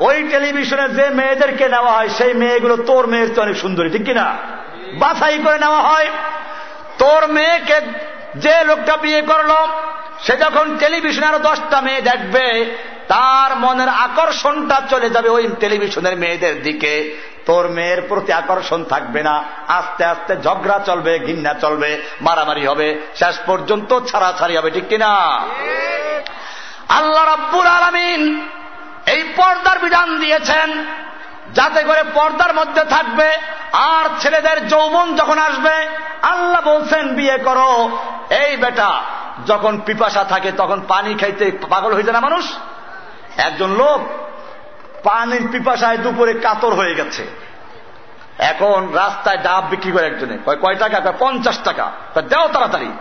ওই টেলিভিশনে যে মেয়েদেরকে নেওয়া হয়, সেই মেয়েগুলো তোর মেয়ের তো অনেক সুন্দরী, ঠিক কিনা? বাছাই করে নেওয়া হয়। তোর মেয়েকে যে লোকটা বিয়ে করল, সে যখন টেলিভিশনে আরও দশটা মেয়ে দেখবে, তার মনের আকর্ষণটা চলে যাবে ওই টেলিভিশনের মেয়েদের দিকে। তোর মেয়ের প্রতি আকর্ষণ থাকবে না। আস্তে আস্তে ঝগড়া চলবে ঘিন্না চলবে, মারামারি হবে। শেষ পর্যন্ত ছাড়াছাড়ি হবে, ঠিক কিনা? পর্দার বিধান দিয়েছেন, যাতে করে পর্দার মধ্যে থাকবে আর ছেলেদের যৌবন যখন আসবে, আল্লাহ বলছেন, বিয়ে করো। এই বেটা, যখন পিপাসা থাকে তখন পানি খাইতে পাগল হয়ে যায় না মানুষ? একজন লোক পানির পিপাসায় দুপুরে কাতর হয়ে গেছে। এখন রাস্তায় ডাব বিক্রি করে একজনে। কয় টাকা? কয়, পঞ্চাশ টাকা। দেও তাড়াতাড়ি।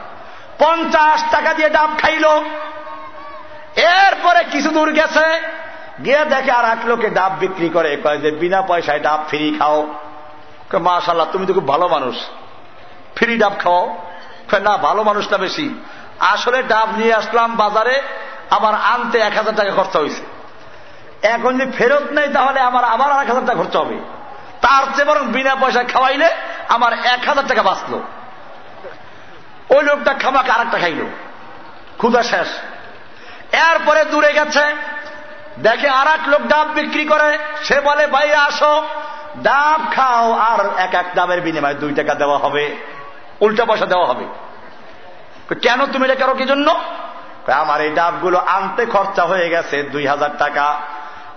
পঞ্চাশ টাকা দিয়ে ডাব খাইল। এরপরে কিছু দূর গেছে গিয়ে দেখে আর এক লোকে ডাব বিক্রি করে, কয় যে বিনা পয়সায় ডাব ফ্রি খাও। মাশাল্লাহ তুমি তো খুব ভালো মানুষ। ফ্রি ডাব খাও। না, ভালো মানুষটা বেশি। আসলে ডাব নিয়ে আসলাম বাজারে আমার আনতে এক হাজার টাকা খরচা হয়েছে। এখন যদি ফেরত নেই তাহলে আমার আবার এক হাজার টাকা খরচা হবে। তার চেয়ে বরং বিনা পয়সা খাওয়াইলে আমার এক হাজার টাকা বাঁচলো। ওই লোকটা খামাকে আর একটা খাইল। ক্ষুদা শেষ। এরপরে দূরে গেছে দেখে আর এক লোক ডাব বিক্রি করে, সে বলে, ভাই, আসো। ডাব খাও, আর এক এক ডাবের বিনিময়ে দুই টাকা দেওয়া হবে, উল্টা পয়সা দেওয়া হবে। কেন তুমি এটা করো কি জন্য? আমার এই ডাবগুলো আনতে খরচা হয়ে গেছে দুই হাজার টাকা।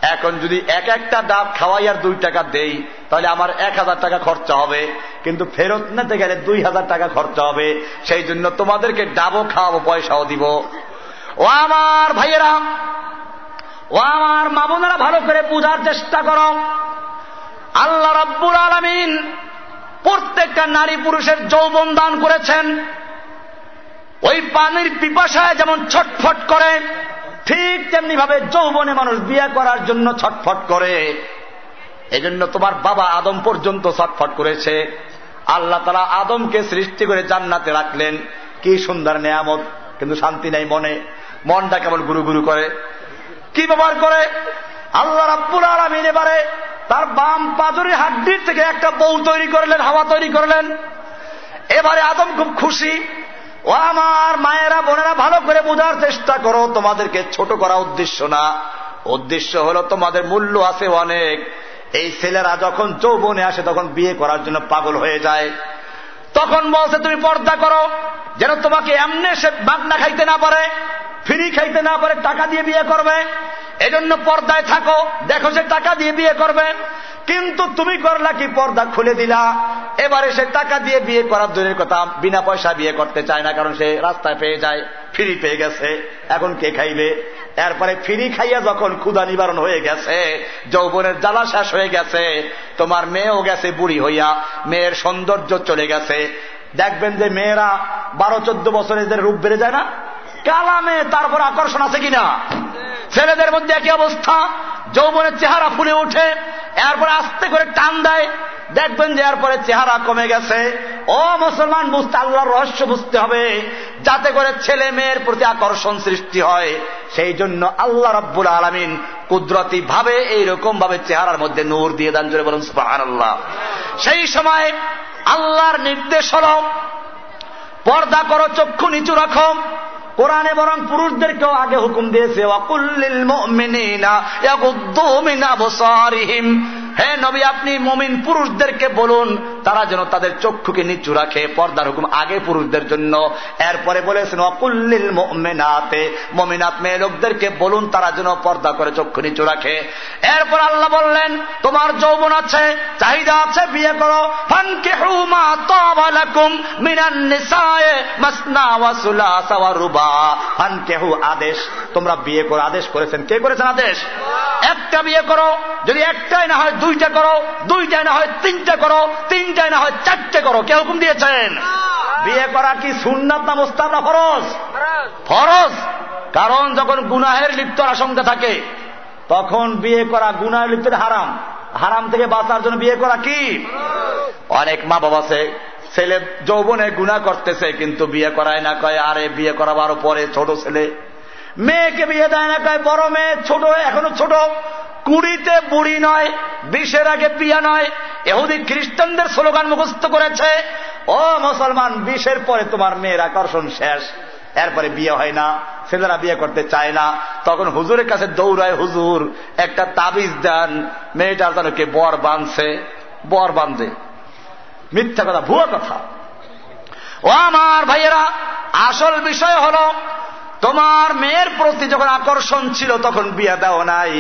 এখন যদি এক একটা ডাব খাওয়াই আর দুই টাকা দেই, তাহলে আমার এক হাজার টাকা খরচা হবে। কিন্তু ফেরত নিতে গেলে দুই হাজার টাকা খরচা হবে। সেই জন্য তোমাদেরকে ডাবও খাওয়াবো, পয়সাও দিব। ও আমার ভাইয়েরা ও আমার মা বোনেরা, ভালো করে বোঝার চেষ্টা করো। আল্লাহ রব্বুল আলমিন প্রত্যেকটা নারী পুরুষের যৌবন দান করেছেন। ওই পানির পিপাসায় যেমন ছটফট করে, ঠিক তেমনি ভাবে যৌবনে মানুষ বিয়ে করার জন্য ছটফট করে। এজন্য তোমার বাবা আদম পর্যন্ত ছটফট করেছে। আল্লাহ তারা আদমকে সৃষ্টি করে জান্নাতে রাখলেন। কি সুন্দর নেয়ামত, কিন্তু শান্তি নাই মনে। মনটা কেমন গুরু গুরু করে। কি ব্যবহার করে? আল্লাহ রাব্বুল আলমিন এবারে তার বাম পাজরের হাড্ডির থেকে একটা বউ তৈরি করলেন, হাওয়া তৈরি করলেন। এবারে আদম খুব খুশি। ও আমার মায়েরা, বোনেরা, ভালো করে বোঝার চেষ্টা করো, তোমাদেরকে ছোট করা উদ্দেশ্য না। উদ্দেশ্য হলো তোমাদের মূল্য আছে অনেক। এই ছেলেরা যখন যৌবনে আসে, তখন বিয়ে করার জন্য পাগল হয়ে যায়। তখন বলছে, তুমি পর্দা করো, যেন তোমাকে এমনি সে বাগনা খাইতে না পারে। ফ্রি খাইতে না পারে টাকা দিয়ে বিয়ে করবে। এজন্য পর্দায় থাকো, দেখো সে টাকা দিয়ে বিয়ে করবে। কিন্তু তুমি করলা কি পর্দা খুলে দিলা। এবারে সে টাকা দিয়ে বিয়ে করার দূরের কথা, বিনা পয়সা বিয়ে করতে চায় না, কারণ সে রাস্তায় পেয়ে যায়, ফ্রি পেয়ে গেছে। এখন কে খাইবে? এরপরে ফ্রি খাইয়া যখন ক্ষুদা নিবারণ হয়ে গেছে, যৌবনের জ্বালা শেষ হয়ে গেছে, তোমার মেয়েও গেছে বুড়ি হইয়া, মেয়ের সৌন্দর্য চলে গেছে। দেখবেন যে মেয়েরা বারো চোদ্দ বছরের রূপ বেড়ে যায় না? কালামে তারপর আকর্ষণ আছে কিনা? ছেলেদের মধ্যে একই অবস্থা যৌবনের চেহারা ফুলে ওঠে, এরপরে আস্তে করে টান দেয়। দেখবেন যে এরপরে চেহারা কমে গেছে। ও মুসলমান, বুঝতে আল্লাহর রহস্য বুঝতে হবে, যাতে করে ছেলে মেয়ের প্রতি আকর্ষণ সৃষ্টি হয়। সেই জন্য আল্লাহ রব্বুল আলমিন কুদরতি ভাবে এইরকম ভাবে চেহারার মধ্যে নূর দিয়ে দান, জোরে বলুন আল্লাহ সেই সময় আল্লাহর নির্দেশ হল, পর্দা করো, চক্ষু নিচু রাখো কোরআনে বরং পুরুষদেরকেও আগে হুকুম দিয়েছে অকুল্লিল মুমিনিনা ইয়াগুদ্দু মিন আবসারিহিম হে নবী আপনি মমিন পুরুষদেরকে বলুন তারা যেন তাদের চক্ষুকে নিচু রাখে পর্দার হুকুম আগে পুরুষদের জন্য। এরপরে বলেছেন অকুল্লিল মেনাতে মমিনাত মেয়ে লোকদেরকে বলুন তারা যেন পর্দা করে চক্ষু নিচু রাখে। এরপর আল্লাহ বললেন তোমার যৌবন আছে চাহিদা আছে বিয়ে করো। ফানকে হুমা তাবালাকুম মিনান নিসায়ে মাসনা ওয়া সুলাসা ওয়া রুবা। ফানকেহু আদেশ। তোমরা বিয়ে করো আদেশ করেছেন। কে করেছেন আদেশ? একটা বিয়ে করো। যদি একটাই না হয় দুইটা করো দুইটাই না হয় তিনটা করো তিনটাই না হয় চারটে করো। কে হুকুম দিয়েছেন? বিয়ে করা কি সুন্নাত না মোস্তাব না ফরজ? ফরজ। কারণ যখন গুনাহের লিপ্ত আশঙ্কা থাকে তখন বিয়ে করা গুনাহের লিপ্ত হারাম। হারাম থেকে বাঁচার জন্য বিয়ে করা কি? অনেক মা বাবা আছে ছেলে যৌবনে গুণা করতেছে কিন্তু বিয়ে করায় না কয় আরে বিয়ে করাবার পরে ছোট ছেলে মেয়েকে বিয়ে দেয় না, কয়, বড় মেয়ে, ছোট, এখনও ছোট। কুড়িতে বুড়ি নয়, বিশের আগে পিয়া নয়। এহুদি খ্রিস্টানদের স্লোগান মুখস্থ করেছে, ও মুসলমান, বিশের পরে তোমার মেয়ের আকর্ষণ শেষ। এরপরে বিয়ে হয় না, ছেলেরা বিয়ে করতে চায় না। তখন হুজুরের কাছে দৌড়ায়, হুজুর, একটা তাবিজ দেন, মেয়েটার যেন কে বর বাঁধছে, বর বাঁধে। মিথ্যা কথা, ভুয়া কথা। ও আমার ভাইয়েরা, আসল বিষয় হল তোমার মেয়ের প্রতি যখন আকর্ষণ ছিল তখন বিয়ে দেওয়া নাই।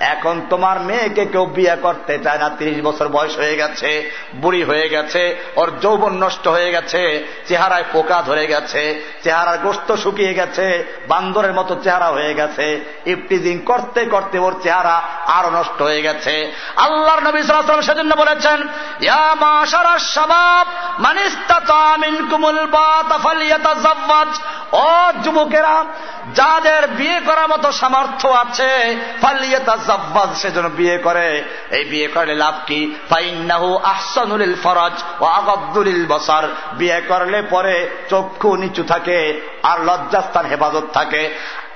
এখন তোমার মেয়েকে কেউ বিয়ে করতে চায় না, তিরিশ বছর বয়স হয়ে গেছে, বুড়ি হয়ে গেছে, ওর যৌবন নষ্ট হয়ে গেছে, চেহারায় পোকা ধরে গেছে, চেহারার গোস্ত শুকিয়ে গেছে, বান্দরের মতো চেহারা হয়ে গেছে ইফটিজিং করতে করতে ওর চেহারা আরও নষ্ট হয়ে গেছে। আল্লাহর নবী সাল্লাম সেজন্য বলেছেন যাদের বিয়ে করার মতো সামর্থ্য আছে ফালিয়াতা জাব্বাজ যেন বিয়ে করে। এই বিয়ে করলে লাভ কি? ফাইন্নাহু আহসানুল ফরজ ও আগাদ্দুলিল বসার। বিয়ে করলে পরে চক্ষু নিচু থাকে আর লজ্জাস্থান হেফাজত থাকে।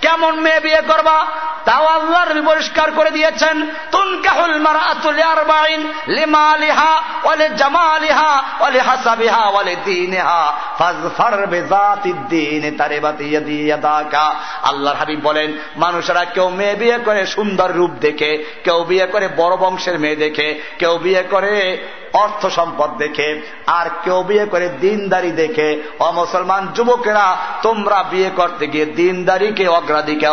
কেমন মেয়ে বিয়ে করবা? তাও আল্লাহর পরিষ্কার করে দিয়েছেন, তুনকাহুল মারাতুল আরবাইন লিমালিহা ওয়ালি জামালিহা ওয়ালি হাসাবিহা ওয়ালি দীনিহা ফাজফার বিযাতিদ দীন তারিবাতি ইয়াদিয়াদাকা আল্লাহর হাবিব বলেন, মানুষেরা কেউ মেয়ে বিয়ে করে সুন্দর রূপ দেখে, কেউ বিয়ে করে বড় বংশের মেয়ে দেখে, কেউ বিয়ে করে অর্থ সম্পদ দেখে আর কেউ বিয়ে করে দিনদারি দেখে অমুসলমান যুবকেরা তোমরা বিয়ে করতে গিয়ে দিনদারিকে অগ্রাধিকার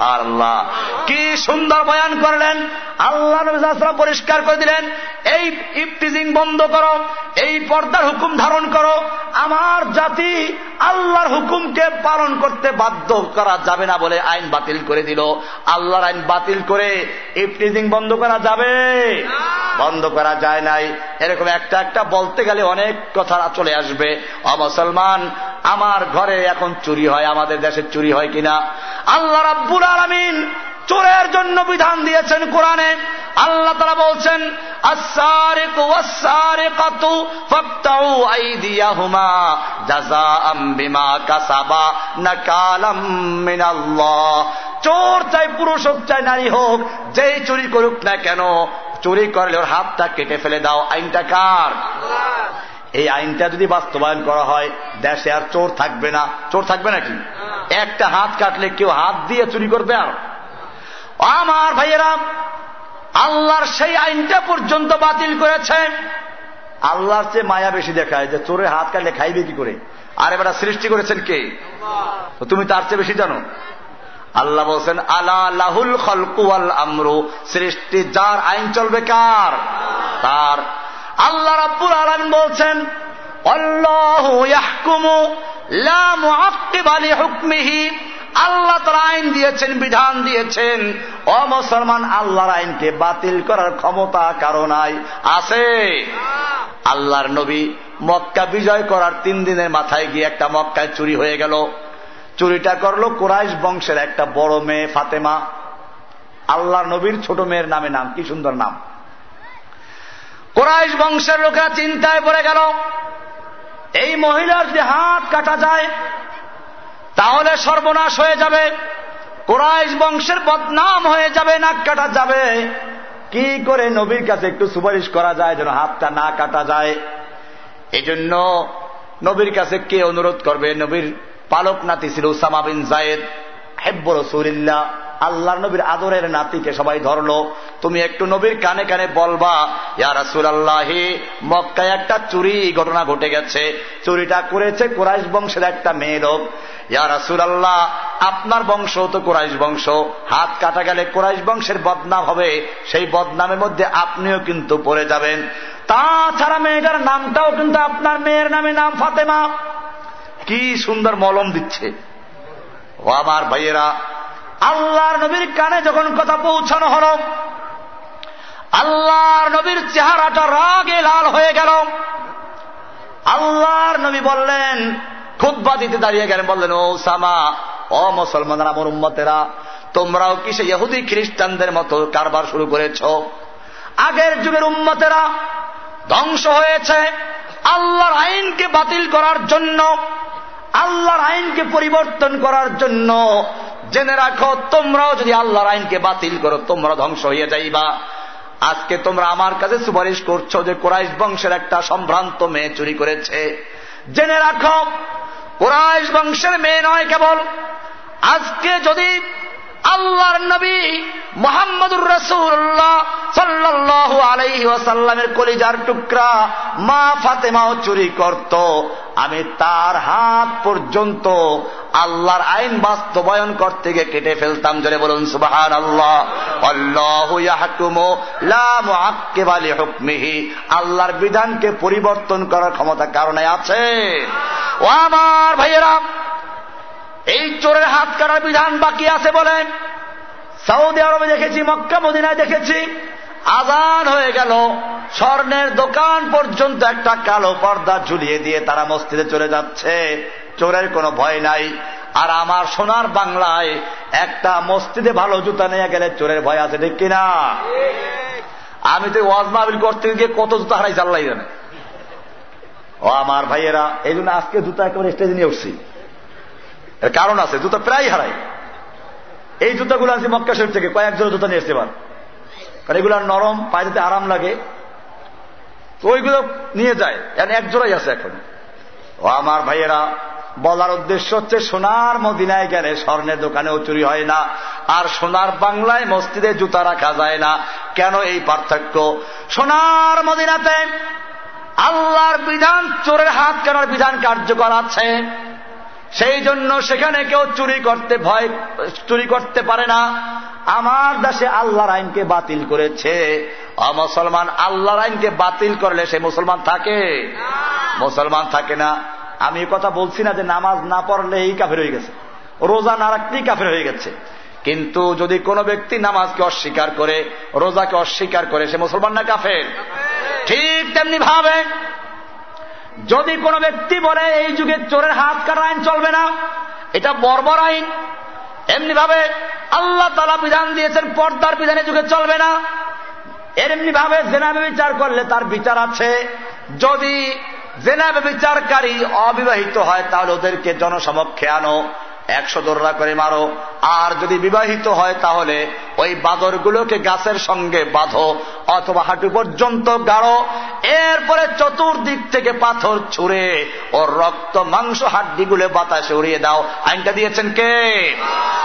আল্লাহ কি সুন্দর বয়ান করলেন। আল্লাহ নবীলাম পরিষ্কার করে দিলেন এই ইফটিজিং বন্ধ করো এই পর্দার হুকুম ধারণ করো আমার জাতি আল্লাহর হুকুমকে পালন করতে বাধ্য করা যাবে না বলে আইন বাতিল করে দিল। আল্লাহর আইন বাতিল করে ইফটিজিং বন্ধ করা যাবে। বন্ধ করা যায় নাই। এরকম একটা একটা বলতে গেলে অনেক কথা চলে আসবে। অমুসলমান আমার ঘরে এখন চুরি হয়, আমাদের দেশে চুরি হয় কিনা? আল্লাহ রাব্বুল আলমিন চোরের জন্য বিধান দিয়েছেন কোরআনে। আল্লাহ তারা বলছেন চোর চাই পুরুষ হোক, চাই নারী হোক, যেই চুরি করুক না কেন চুরি করলে ওর হাতটা কেটে ফেলে দাও আইনটা কার? এই আইনটা যদি বাস্তবায়ন করা হয় দেশে আর চোর থাকবে না। চোর থাকবে নাকি? একটা হাত কাটলে কেউ হাত দিয়ে চুরি করবে আর? আমার ভাইয়েরা আল্লাহর সেই আইনটা পর্যন্ত বাতিল করেছে। আল্লাহর চেয়ে মায়া বেশি দেখায় যে চোরে হাত কাটলে খাইবে কি করে? আর এবার সৃষ্টি করেছেন কে? তুমি তার চেয়ে বেশি জানো? আল্লাহ বলছেন, আলা লাহুল খলকুয়াল আমরু। সৃষ্টি যার আইন চলবে কার? তার। আল্লাহ রাব্বুল আলম বলছেন, আল্লাহ তার আইন দিয়েছেন, বিধান দিয়েছেন। অ মুসলমান, আল্লাহর আইনকে বাতিল করার ক্ষমতা কারও নাই, আছে। আল্লাহর নবী মক্কা বিজয় করার তিন দিনের মাথায় গিয়ে একটা মক্কায় চুরি হয়ে গেল। চুরিটা করল কোরাইশ বংশের একটা বড় মেয়ে ফাতেমা। আল্লাহ নবীর ছোট মেয়ের নামে নাম, কি সুন্দর নাম। কোরাইশ বংশের লোকেরা চিন্তায় পড়ে গেল, এই মহিলার যদি হাত কাটা যায়, তাহলে সর্বনাশ হয়ে যাবে, কোরাইশ বংশের বদনাম হয়ে যাবে, নাক কাটা যাবে। কি করে নবীর কাছে একটু সুপারিশ করা যায়, যেন হাতটা না কাটা যায়? এই জন্য নবীর কাছে কে অনুরোধ করবে? নবীর পালক নাতি ছিল উসামা বিন জায়েদ হেব্বর রসুলিল্লাহ আল্লাহ নবীর আদরের নাতিকে সবাই ধরলো। তুমি একটু নবীর কানে কানে বলবা, ইয়া রাসুল আল্লাহি মক্কায় একটা চুরি ঘটনা ঘটে গেছে। চুরিটা করেছে কোরাইশ বংশের একটা মেয়ে লোক। ইয়া আল্লাহ আপনার বংশ তো কোরাইশ বংশ। হাত কাটা গেলে কোরাইশ বংশের বদনাম হবে। সেই বদনামের মধ্যে আপনিও কিন্তু পড়ে যাবেন। তাছাড়া মেয়েটার নামটাও কিন্তু আপনার মেয়ের নামে, নাম ফাতেমা। কি সুন্দর মলম দিচ্ছে। ও আমার ভাইয়েরা, আল্লাহর নবীর কানে যখন কথা পৌঁছানো হল, আল্লাহর নবীর চেহারাটা রাগে লাল হয়ে গেল। আল্লাহর নবী বললেন খুদ্া দিতে দাঁড়িয়ে গেলেন, বললেন, ও সামা ও মুসলমানরা আমার উম্মতেরা, তোমরাও কি সে ইহুদি খ্রিস্টানদের মতো কারবার শুরু করেছ? আগের যুগের উম্মতেরা ধ্বংস হয়েছে। আল্লাহর আইনকে বাতিল করার জন্য, আল্লাহর আইনকে পরিবর্তন করার জন্য। জেনে রাখো, তোমরাও যদি আল্লাহর আইনকে বাতিল করো, তোমরা ধ্বংস হয়ে যাইবা। আজকে তোমরা আমার কাছে সুপারিশ করছ যে কোরাইশ বংশের একটা সম্ভ্রান্ত মেয়ে চুরি করেছে। জেনে রাখো, কোরাইশ বংশের মেয়ে নয় কেবল। আজকে যদি আল্লাহর নবী মোহাম্মদুর রসুল্লাহ সাল্লাহ আলাইহি ওয়াসাল্লামের কলিজার টুকরা মা ফাতেমাও চুরি করত। আমি তার হাত পর্যন্ত আল্লাহর আইন বাস্তবায়ন করতে গিয়ে কেটে ফেলতাম। জোরে বলুন সুবাহান আল্লাহ হুকমিহি আল্লাহর বিধানকে পরিবর্তন করার ক্ষমতা কারণে আছে? ও আমার ভাইয়েরা চোরের হাত কাটার বিধান বাকি আছে বলে। সৌদি আরবে দেখেছি, মক্কা, মদিনায় দেখেছি। আজান হয়ে গেল। স্বর্ণের দোকান পর্যন্ত একটা কালো পর্দা ঝুলিয়ে দিয়ে তারা মসজিদে চলে যাচ্ছে। চোরের কোনো ভয় নাই। আর আমার সোনার বাংলায় একটা মসজিদে ভালো জুতা নিয়ে গেলে চোরের ভয় আছে, ঠিক কিনা? আমি তো ওয়াজ মাহবিল করতে গিয়ে কত জুতা হারাই চাল্লাই জানে। ও আমার ভাইয়েরা, এই আজকে জুতা একেবারে স্টেজে নিয়ে উঠছি। এর কারণ আছে, জুতা প্রায় হারাই এই জুতাগুলো আছে মক্কা শরীফ থেকে কয়েক জোড়া জুতা নিয়ে এসতে পার কারণ এগুলো নরম, পায়ে আরাম লাগে। তো ওইগুলো নিয়ে যায় এক জোড়াই আছে এখন। ও আমার ভাইয়েরা, বলার উদ্দেশ্য হচ্ছে সোনার মদিনায় গেলে স্বর্ণের দোকানেও চুরি হয় না, আর সোনার বাংলায় মসজিদে জুতা রাখা যায় না। কেন এই পার্থক্য? সোনার মদিনাতে আল্লাহর বিধান, চোরের হাত কেনার বিধান কার্যকর আছে। সেই জন্য সেখানে কেউ চুরি করতে ভয়, চুরি করতে পারে না। আমার দেশে আল্লাহর আইনকে বাতিল করেছে। মুসলমান, আল্লাহর আইনকে বাতিল করলে সে মুসলমান থাকে। মুসলমান থাকে না। আমি কথা বলছি না যে নামাজ না পড়লে এই কাফের হয়ে গেছে। রোজা না রাখতেই কাফের হয়ে গেছে। কিন্তু যদি কোনো ব্যক্তি নামাজকে অস্বীকার করে, রোজাকে অস্বীকার করে, সে মুসলমান না কাফের? ঠিক তেমনি ভাবে যদি কোনো ব্যক্তি বলে, এই যুগে চোরের হাত কাটা আইন চলবে না, এটা বর্বর আইন। এমনি ভাবে আল্লাহ তালা বিধান দিয়েছেন, পর্দার বিধানে যুগে চলবে না। এমনি ভাবে জেনাবে বিচার করলে তার বিচার আছে। যদি জেনাবে বিচারকারী অবিবাহিত হয়, তাহলে ওদেরকে জনসমক্ষে আনো। একশো দোররা করে মারো। আর যদি বিবাহিত হয় তাহলে ওই বাদরগুলোকে গাছের সঙ্গে বাঁধো অথবা হাঁটু পর্যন্ত গাড়ো। এরপরে চতুর্দিক থেকে পাথর ছুঁড়ে ওর রক্ত, মাংস, হাড্ডিগুলো বাতাসে উড়িয়ে দাও। আইনটা দিয়েছেন কে?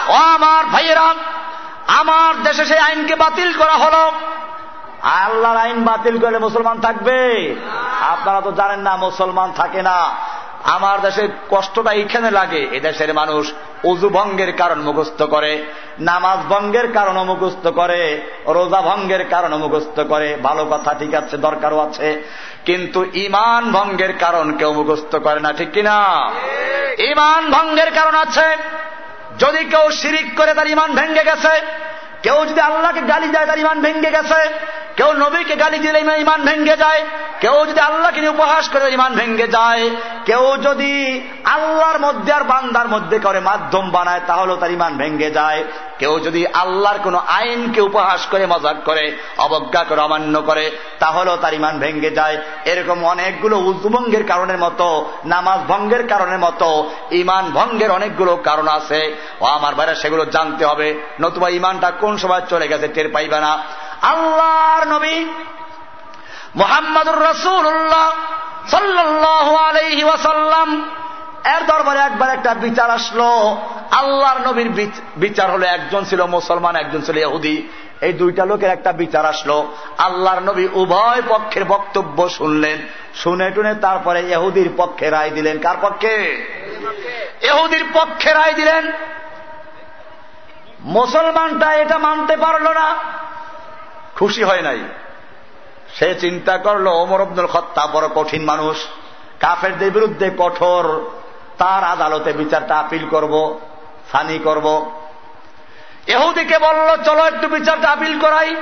ও আমার ভাইয়েরা, আমার দেশে সেই আইনকে বাতিল করা হলো। আল্লাহর আইন বাতিল করলে মুসলমান থাকবে? আপনারা তো জানেন না, মুসলমান থাকে না। আমার দেশের কষ্টটা এইখানে লাগে এ দেশের মানুষ উজু ভঙ্গের কারণ মুখস্থ করে নামাজ ভঙ্গের কারণ মুখস্থ করে রোজা ভঙ্গের কারণ মুখস্থ করে ভালো কথা ঠিক আছে দরকারও আছে কিন্তু ইমান ভঙ্গের কারণ কেউ মুখস্থ করে না ঠিক কিনা? ইমান ভঙ্গের কারণ আছে যদি কেউ শিরিক করে তার ইমান ভেঙ্গে গেছে কেউ যদি আল্লাহকে গালি দেয়, তার ইমান ভেঙ্গে গেছে। কেউ নবীকে গালি দিলে ইমান ভেঙ্গে যায়। কেউ যদি আল্লাহকে নিয়ে উপহাস করে ইমান ভেঙ্গে যায়। কেউ যদি আল্লাহর মধ্যে আর বান্দার মধ্যে করে মাধ্যম বানায় তাহলেও তার ইমান ভেঙ্গে যায়। কেউ যদি আল্লাহর কোন আইনকে উপহাস করে, মজাক করে, অবজ্ঞা করে, অমান্য করে তাহলেও তার ইমান ভেঙ্গে যায়। এরকম অনেকগুলো উজভঙ্গের কারণের মতো, নামাজ ভঙ্গের কারণের মতো ইমান ভঙ্গের অনেকগুলো কারণ আছে। ও আমার বাইরে সেগুলো জানতে হবে। নতুবা ইমানটা কোন সময় চলে গেছে, টের পাইবে না। আল্লাহর নবী মোহাম্মদুর রসুল্লাহ সাল্লাহ আলহি ওয়াসাল্লাম, এর দরবারে একবার একটা বিচার আসলো। আল্লাহর নবীর বিচার হলো একজন ছিল মুসলমান, একজন ছিল ইহুদি। এই দুইটা লোকের একটা বিচার আসলো। আল্লাহর নবী উভয় পক্ষের বক্তব্য শুনলেন। শুনে টুনে তারপরে এহুদির পক্ষে রায় দিলেন। কার পক্ষে? এহুদির পক্ষে রায় দিলেন। মুসলমানটা এটা মানতে পারল না। খুশি হয় নাই। সে চিন্তা করল, ওমর আব্দুল খত্তা বড় কঠিন মানুষ। কাফেরদের বিরুদ্ধে কঠোর তার আদালতে বিচারটা আপিল করব সানি করব। এহুদিকে বলল, চলো একটু বিচারটা আপিল করাই।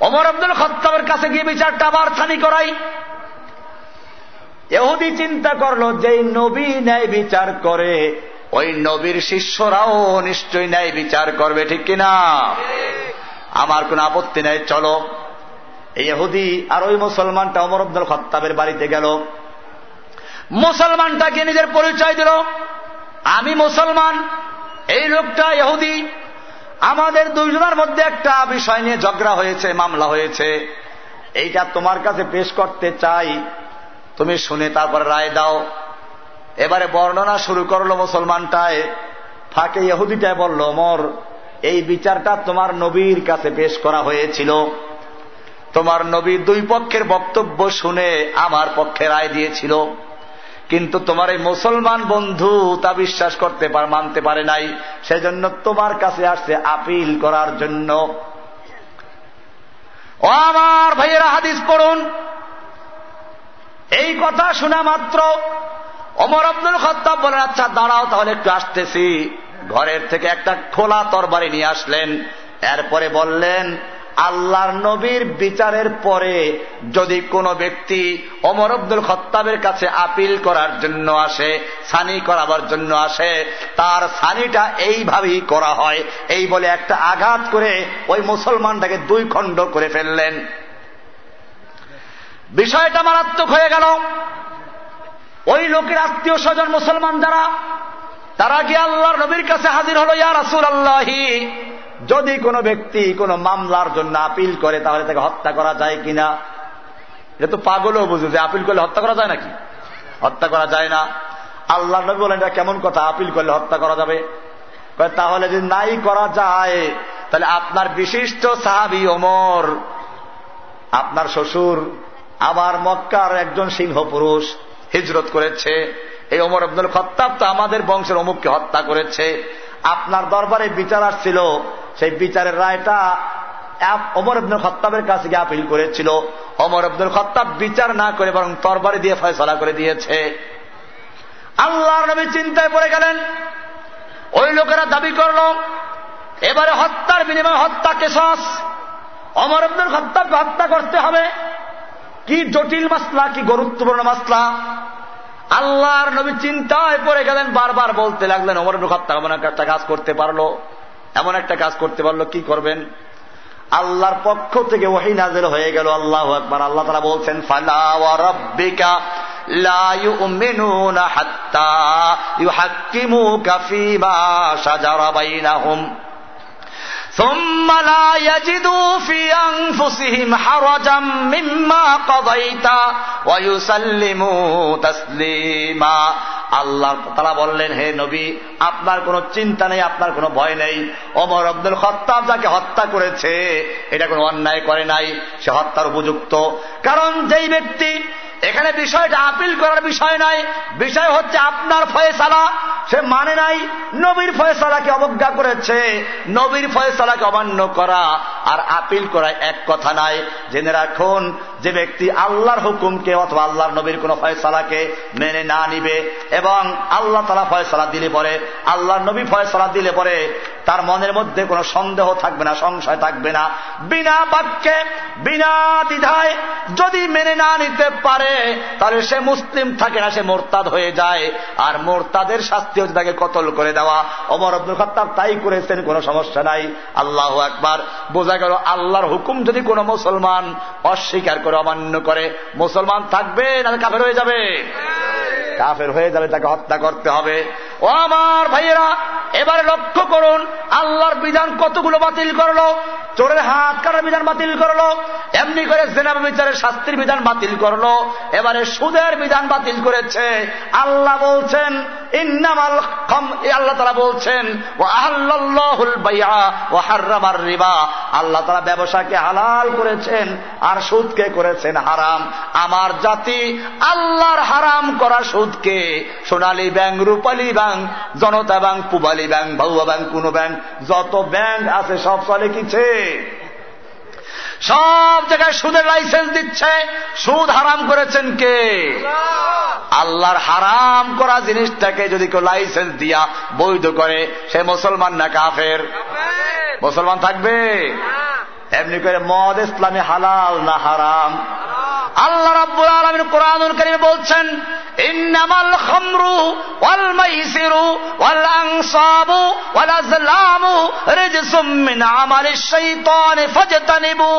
অমর আব্দুল খত্তাবের কাছে গিয়ে বিচারটা আবার সানি করাই। এহুদি চিন্তা করল, যেই নবী ন্যায় বিচার করে ওই নবীর শিষ্যরাও নিশ্চয়ই ন্যায় বিচার করবে, ঠিক কিনা? আমার কোন আপত্তি নেই, চলো। এই এহুদি আর ওই মুসলমানটা অমর আব্দুল খত্তাবের বাড়িতে গেল। মুসলমানটাকে নিজের পরিচয় দিল। আমি মুসলমান, এই লোকটা ইহুদি। আমাদের দুইজনের মধ্যে একটা বিষয় নিয়ে ঝগড়া হয়েছে, মামলা হয়েছে। এইটা তোমার কাছে পেশ করতে চাই। তুমি শুনে তারপর রায় দাও। এবারে বর্ণনা শুরু করল মুসলমানটায়। ফাঁকে ইহুদিটায় বলল মর এই বিচারটা তোমার নবীর কাছে পেশ করা হয়েছিল। তোমার নবী দুই পক্ষের বক্তব্য শুনে আমার পক্ষে রায় দিয়েছিল। কিন্তু তোমার এই মুসলমান বন্ধু তা বিশ্বাস করতে পার, মানতে পারে নাই। সেজন্য তোমার কাছে আসছে আপিল করার জন্য। ও আমার ভাইয়েরা, হাদিস পড়ুন। এই কথা শোনা মাত্র অমর আব্দুল খত্তাব বলেন আচ্ছা দাঁড়াও তাহলে একটু আসতেছি। ঘরের থেকে একটা খোলা তরবারি নিয়ে আসলেন। এরপরে বললেন, আল্লাহর নবীর বিচারের পরে যদি কোনো ব্যক্তি অমর আব্দুল খত্তাবের কাছে আপিল করার জন্য আসে, সানি করাবার জন্য আসে, তার সানিটা এইভাবেই করা হয়। এই বলে একটা আঘাত করে ওই মুসলমানটাকে দুই খণ্ড করে ফেললেন। বিষয়টা মারাত্মক হয়ে গেল। ওই লোকের আত্মীয় স্বজন মুসলমান যারা, তারা গিয়ে আল্লাহর নবীর কাছে হাজির হলো, ইয়া রাসুল আল্লাহি যদি কোনো ব্যক্তি কোনো মামলার জন্য আপিল করে, তাহলে তাকে হত্যা করা যায় কিনা? এটা তো পাগলও বুঝে যে আপিল করলে হত্যা করা যায় নাকি? হত্যা করা যায় না। আল্লাহ নবী বলেন, এটা কেমন কথা? আপিল করলে হত্যা করা যাবে? তাহলে যদি নাই করা যায়, তাহলে আপনার বিশিষ্ট সাহাবি ওমর, আপনার শ্বশুর, আমার মক্কার একজন সিংহ পুরুষ হিজরত করেছে। এই ওমর আব্দুল খত্তাব তো আমাদের বংশের অমুককে হত্যা করেছে। আপনার দরবারে বিচার আসছিল, সেই বিচারের রায়টা অমর আব্দুল খত্তাবের কাছে গিয়ে আপিল করেছিল। অমর আব্দুল খত্তাব বিচার না করে বরং তরবারি দিয়ে ফয়সলা করে দিয়েছে। আল্লাহ নবী চিন্তায় পড়ে গেলেন, ওই লোকেরা দাবি করল, এবারে হত্যার বিনিময়ে হত্যা কেশাস অমর আব্দুল খত্তাবকে হত্যা করতে হবে। কি জটিল মাসলা, কি গুরুত্বপূর্ণ মাসলা? আল্লাহর নবী চিন্তায় পড়ে গেলেন, বারবার বলতে লাগলেন অমর হত্যা এমন একটা কাজ করতে পারল, এমন একটা কাজ করতে পারল, কি করবেন? আল্লাহর পক্ষ থেকে ওহি নাজেল হয়ে গেল, আল্লাহ একবার আল্লাহ তারা বলছেন, ফালা রব্বিকা লা ثم لا يجدوا في أنفسهم حرجا مما قضيت ويسلموا تسليما আল্লাহ তারা বললেন হে নবী আপনার কোনো চিন্তা নেই আপনার কোনো ভয় নেই অমর আব্দুল খত্তাব যাকে হত্যা করেছে এটা কোনো অন্যায় করে নাই সে হত্যার উপযুক্ত কারণ যেই ব্যক্তি এখানে বিষয়টা আপিল করার বিষয় নাই। বিষয় হচ্ছে আপনার ফয়সালা। সে মানে নাই নবীর ফয়সালাকে অবজ্ঞা করেছে। নবীর ফয়সালাকে অমান্য করা আর আপিল করা এক কথা নাই। জেনে রাখুন যে ব্যক্তি আল্লাহর হুকুমকে অথবা আল্লাহর নবীর কোন ফয়সালাকে মেনে না নিবে এবং আল্লাহ তালা ফয়সালা দিলে পরে, আল্লাহর নবী ফয়সালা দিলে পরে তার মনের মধ্যে কোনো সন্দেহ থাকবে না, সংশয় থাকবে না। বিনা বাক্যে, বিনা দ্বিধায় যদি মেনে না নিতে পারে, তাহলে সে মুসলিম থাকে না, সে মোরতাদ হয়ে যায়। আর মোরতাদের শাস্তি হচ্ছে তাকে কতল করে দেওয়া। অমর আব্দুল খত্তাব তাই করেছেন, কোনো সমস্যা নাই। আল্লাহ একবার বোঝা গেল আল্লাহর হুকুম যদি কোনো মুসলমান অস্বীকার করে অমান্য করে মুসলমান থাকবে তাহলে কাফের হয়ে যাবে। কাফের হয়ে যাবে তাকে হত্যা করতে হবে। ও আমার ভাইয়েরা, এবারে লক্ষ্য করুন, আল্লাহর বিধান কতগুলো বাতিল করল? চোরের হাত কাটার বিধান বাতিল করল, এমনি করে জেনাব বিচারের শাস্তির বিধান বাতিল করল, এবারে সুদের বিধান বাতিল করেছে। আল্লাহ বলছেন, ইন্নামাল আল্লাহ তারা বলছেন ও আল্লাহুল বাইয়া ও হার্রামার রিবা। আল্লাহ তারা ব্যবসাকে হালাল করেছেন, আর সুদকে করেছেন হারাম। আমার জাতি আল্লাহর হারাম করা সুদকে। Sonali Bank, Rupali Bank Janata Bank Pubali Bank ভাউয়া bank কোনো ব্যাংক যত ব্যাংক আছে সব চলে কিছে। সব জায়গায় সুদের লাইসেন্স দিচ্ছে সুদ হারাম করেছেন কে? আল্লাহর হারাম করা জিনিসটাকে যদি কেউ লাইসেন্স দিয়া বৈধ করে সে মুসলমান না কাফের? মুসলমান থাকবে? এমনি করে মদ ইসলামী হালাল না হারাম? আল্লাহ রাব্বুল আলমিন কোরআনুল করিমে বলছেন, ইন্নামাল খামরু ওয়াল মাইসিরু ওয়াল আনসাবু ওয়াল আজলামু রিজসুম মিন আমালিশ শাইতানি ফাজতানিবু।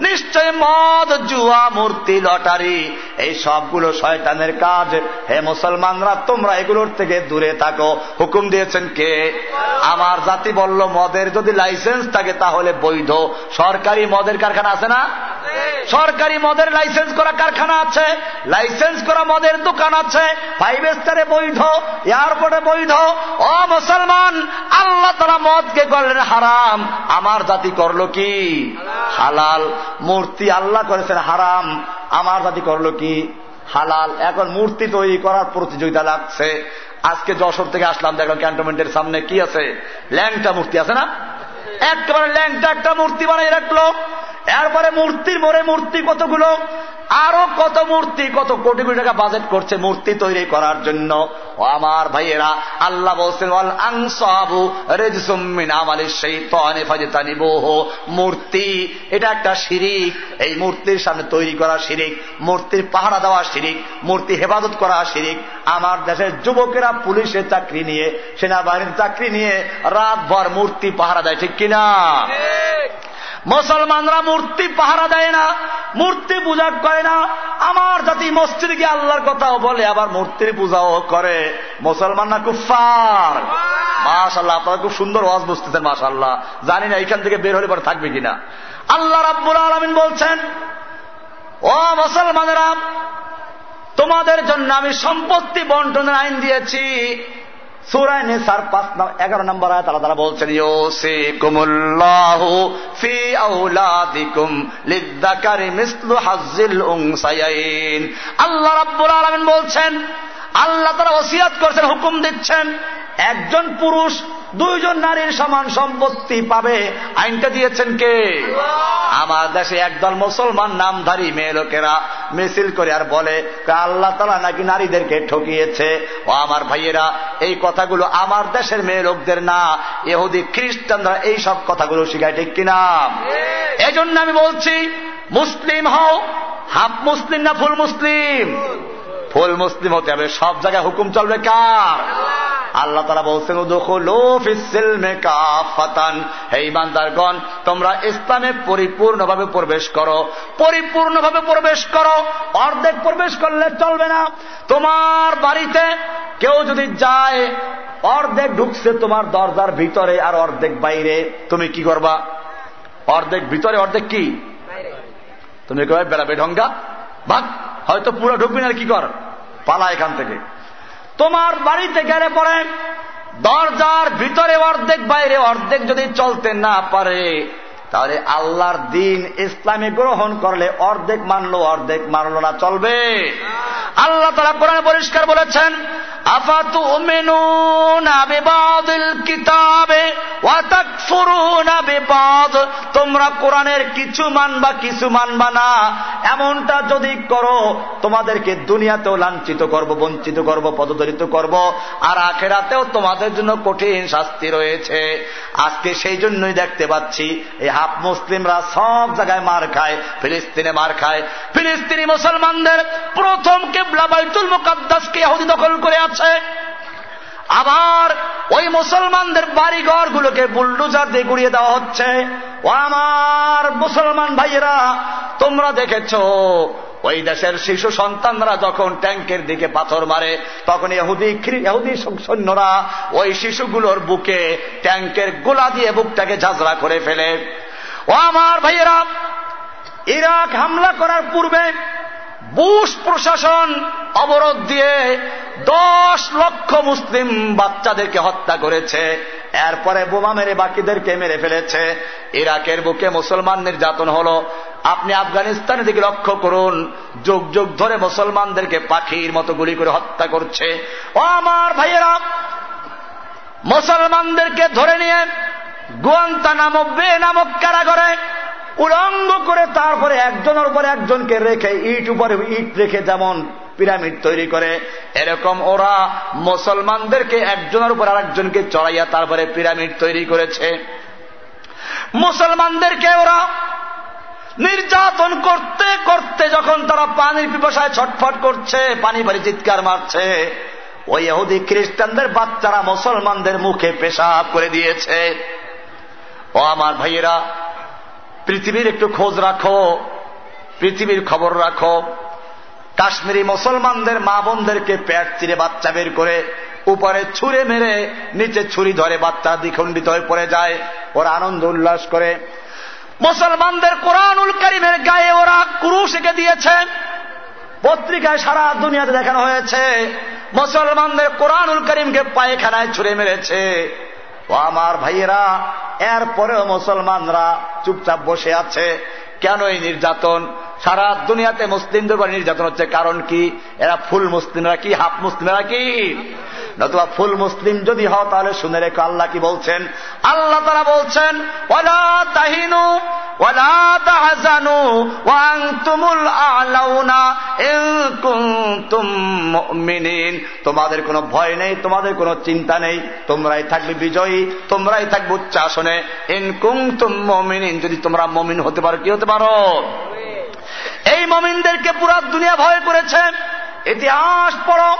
নিশ্চয় মদ, জুয়া, মূর্তি, লটারি, এই সবগুলো শয়তানের কাজ। হে মুসলমানরা, তোমরা এগুলোর থেকে দূরে থাকো। হুকুম দিয়েছেন কে? আমার জাতি বলল, মদের যদি লাইসেন্স থাকে তাহলে বৈধ। সরকারি মদের কারখানা আছে না? সরকারি মদের লাইসেন্স করা কারখানা আছে। লাইসেন্স করা মদের দোকান আছে। ফাইভ স্টারে বৈধ এয়ারপোর্টে বৈধ। ও মুসলমান, আল্লাহ তারা মদকে করলেন হারাম। আমার জাতি করল কি? হালাল। মূর্তি আল্লাহ করেছেন হারাম। আমার জাতি করল কি? হালাল। এখন মূর্তি তৈরি করার প্রতিযোগিতা লাগছে। আজকে যশোর থেকে আসলাম, দেখলাম ক্যান্টনমেন্টের সামনে কি আছে? ল্যাংটা মূর্তি আছে না? একেবারে ল্যাংটা একটা মূর্তি বানিয়ে রাখল এরপরে মূর্তির মোড়ে মূর্তি কতগুলো? আরও কত মূর্তি, কত কোটি কোটি টাকা বাজেট করছে মূর্তি তৈরি করার জন্য। আমার ভাইয়েরা, আল্লাহ বলছেন মূর্তি, এটা একটা শিরিক। এই মূর্তির সামনে তৈরি করা শিরিক, মূর্তির পাহারা দেওয়া শিরিক, মূর্তি হেফাজত করা শিরিক। আমার দেশের যুবকেরা পুলিশের চাকরি নিয়ে, সেনাবাহিনীর চাকরি নিয়ে রাতভর মূর্তি পাহারা দেয়, ঠিক কিনা? মুসলমানরা মূর্তি পাহারা দেয় না মূর্তি পূজা করে না। আমার জাতি মসজিদকে আল্লাহর কথাও বলে আবার মূর্তির পূজাও করে। মুসলমানরা কুফার মাশাল্লাহ আপনারা খুব সুন্দর ওয়াজ বুঝতেছেন মাশাল্লাহ জানি না এখান থেকে বের হলে পরে থাকবে কিনা। আল্লাহ রাব্বুল আলমিন বলছেন ও মুসলমানেরা তোমাদের জন্য আমি সম্পত্তি বন্টনের আইন দিয়েছি। সুরায় নেসার পাঁচ এগারো নম্বর আয় তারা তারা বলছেন আল্লাহ রাব্বুল আলামিন বলছেন আল্লাহ তারা ওসিয়াত করছেন, হুকুম দিচ্ছেন, একজন পুরুষ দুইজন নারীর সমান সম্পত্তি পাবে। আইনটা দিয়েছেন কে? আমার দেশে একদল মুসলমান নামধারী মেয়ে লোকেরা মিছিল করে আর বলে আল্লাহ তালা নাকি নারীদেরকে ঠকিয়েছে? ও আমার ভাইয়েরা, এই কথাগুলো আমার দেশের মেয়ে লোকদের না এহুদি খ্রিস্টানরা এই সব কথাগুলো শিখায়, ঠিক কিনা? এই জন্য আমি বলছি, মুসলিম হও, হাফ মুসলিম না ফুল মুসলিম? ফুল মুসলিম হতে হবে। সব জায়গায় হুকুম চলবে কার? আল্লাহ তারা বলছেন হে ইমানদারগণ তোমরা ইসলামে পরিপূর্ণভাবে প্রবেশ করো। পরিপূর্ণভাবে প্রবেশ করো। অর্ধেক প্রবেশ করলে চলবে না। তোমার বাড়িতে কেউ যদি যায়, অর্ধেক ঢুকছে তোমার দরজার ভিতরে আর অর্ধেক বাইরে। তুমি কি করবা? অর্ধেক ভিতরে, অর্ধেক কি? তুমি বেড়াবে ঢঙ্গা। ভাগ হয়তো পুরো ঢুকবি না কি কর? পালা এখান থেকে। তোমার বাড়িতে গেলে পরে দরজার ভিতরে অর্ধেক বাইরে, অর্ধেক যদি চলতে না পারে তাহলে আল্লাহর দিন ইসলামে গ্রহণ করলে অর্ধেক মানলো অর্ধেক মানলো না, চলবে। আল্লাহ তারা কোরআনে পরিষ্কার বলেছেন তোমরা কোরআনের কিছু মানবা কিছু মানবা না। এমনটা যদি করো, তোমাদেরকে দুনিয়াতেও লাঞ্ছিত করব, বঞ্চিত করব, পদদলিত করব, আর আখেরাতেও তোমাদের জন্য কঠিন শাস্তি রয়েছে। আজকে সেই জন্যই দেখতে পাচ্ছি, এই হাফ মুসলিমরা সব জায়গায় মার খায়, ফিলিস্তিনে মার খায়। ফিলিস্তিনি মুসলমানদের প্রথম কেবলা বাইতুল মুকাদ্দাসকে ইহুদি দখল করে আছে। আবার ওই মুসলমানদের বাড়িঘর গুলোকে বুলডুজার দিয়ে গুড়িয়ে দেওয়া হচ্ছে। ও আমার মুসলমান ভাইয়েরা, তোমরা দেখেছ, ওই দেশের শিশু সন্তানরা যখন ট্যাঙ্কের দিকে পাথর মারে, তখন এহুদি এহুদি সৈন্যরা ওই শিশুগুলোর বুকে ট্যাঙ্কের গোলা দিয়ে বুকটাকে ঝাঁঝরা করে ফেলে। ও আমার ভাইয়েরা, ইরাক হামলা করার পূর্বে বুশ প্রশাসন অবরোধ দিয়ে দশ লক্ষ মুসলিম বাচ্চাদেরকে হত্যা করেছে। এরপরে বোমা মেরে বাকিদেরকে মেরে ফেলেছে। ইরাকের বুকে মুসলমান নির্যাতন হল। আপনি আফগানিস্তানের দিকে লক্ষ্য করুন, যুগ যুগ ধরে মুসলমানদেরকে পাখির মতো গুলি করে হত্যা করছে। ও আমার ভাইয়েরা, মুসলমানদেরকে ধরে নিয়ে গুয়ান্তা নামক বে নামক কারাগরে উলঙ্গ করে তারপরে একজনের উপরে একজনকে রেখে ইট উপরে ইট রেখে যেমন পিরামিড তৈরি করে, এরকম ওরা মুসলমানদেরকে একজনের উপর আরেকজনকে চড়াইয়া তারপরে পিরামিড তৈরি করেছে। মুসলমানদেরকে ওরা নির্যাতন করতে করতে যখন তারা পানির পিপাসায় ছটফট করছে, পানি পানি চিৎকার মারছে, ওই এহুদি খ্রিস্টানদের বাচ্চারা মুসলমানদের মুখে পেশাব করে দিয়েছে। ও আমার ভাইয়েরা, পৃথিবীর একটু খোঁজ রাখো, পৃথিবীর খবর রাখো। কাশ্মীরি মুসলমানদের মা বোনদেরকে প্যাট চিরে বাচ্চা বের করে উপরে ছুঁড়ে মেরে, নিচে ছুরি ধরে বাচ্চা দ্বিখণ্ডিত হয়ে পড়ে যায়। ওরা আনন্দ উল্লাস করে। মুসলমানদের কোরআনুল করিমের গায়ে ওরা কুরুশ এঁকে দিয়েছে। পত্রিকায় সারা দুনিয়াতে দেখানো হয়েছে, মুসলমানদের কোরআনুল করিমকে পায়খানায় ছুড়ে মেরেছে। ও আমার ভাইয়েরা, এরপরেও মুসলমানরা চুপচাপ বসে আছে। কেন এই নির্যাতন? সারা দুনিয়াতে মুসলিমদের নির্যাতন হচ্ছে। কারণ কি? এরা ফুল মুসলিমরা কি? হাফ মুসলিমরা কি? নতুবা ফুল মুসলিম যদি হও তাহলে শুনে রেখো আল্লাহ কি বলছেন? আল্লাহ তারা বলছেন ওলা তাহিনু ওলা তাহাজানু ওয়াংতুমুল আলাউনা মিনিন তোমাদের কোনো ভয় নেই তোমাদের কোনো চিন্তা নেই। তোমরাই থাকবে বিজয়ী তোমরাই থাকবে উচ্চাসনে। ইনকুম তুম মমিনিন যদি তোমরা মমিন হতে পারো কি হতে পারো? এই মমিনদেরকে পুরা দুনিয়া ভয় করেছে। ইতিহাস পড়ো,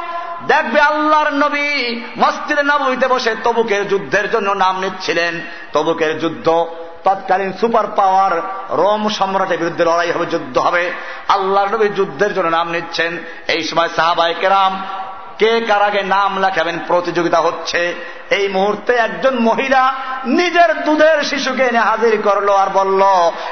দেখবে আল্লাহর নবী মস্তির নবীতে বসে তবুকের যুদ্ধের জন্য নাম নিচ্ছিলেন। তবুকের যুদ্ধ, তৎকালীন সুপার পাওয়ার রোম সম্রাটের বিরুদ্ধে লড়াই হবে, যুদ্ধ হবে। আল্লাহর নবী যুদ্ধের জন্য নাম নিচ্ছেন। এই সময় সাহাবাই কেরাম কে কার আগে নাম লেখাবেন প্রতিযোগিতা হচ্ছে। এই মুহূর্তে একজন মহিলা নিজের দুধের শিশুকে এনে হাজির করল আর বলল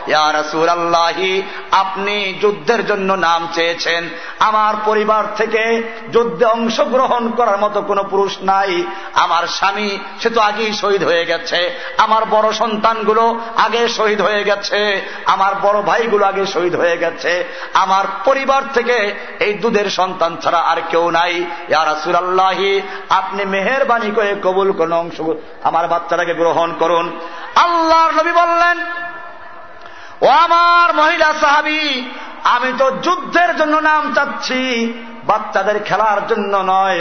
ইয়ারসুর আল্লাহি আপনি যুদ্ধের জন্য নাম চেয়েছেন। আমার পরিবার থেকে যুদ্ধে অংশগ্রহণ করার মতো কোনো পুরুষ নাই। আমার স্বামী, সে তো আগেই শহীদ হয়ে গেছে। আমার বড় সন্তানগুলো আগে শহীদ হয়ে গেছে। আমার বড় ভাইগুলো আগে শহীদ হয়ে গেছে। আমার পরিবার থেকে এই দুধের সন্তান ছাড়া আর কেউ নাই। ইয়ারসুর আল্লাহি আপনি মেহরবানি করে কবুল কোন অংশ, আমার বাচ্চাটাকে গ্রহণ করুন। আল্লাহর নবী বললেন, ও আমার মহিলা সাহাবি, আমি তো যুদ্ধের জন্য নাম চাচ্ছি। বাচ্চাদের খেলার জন্য নয়।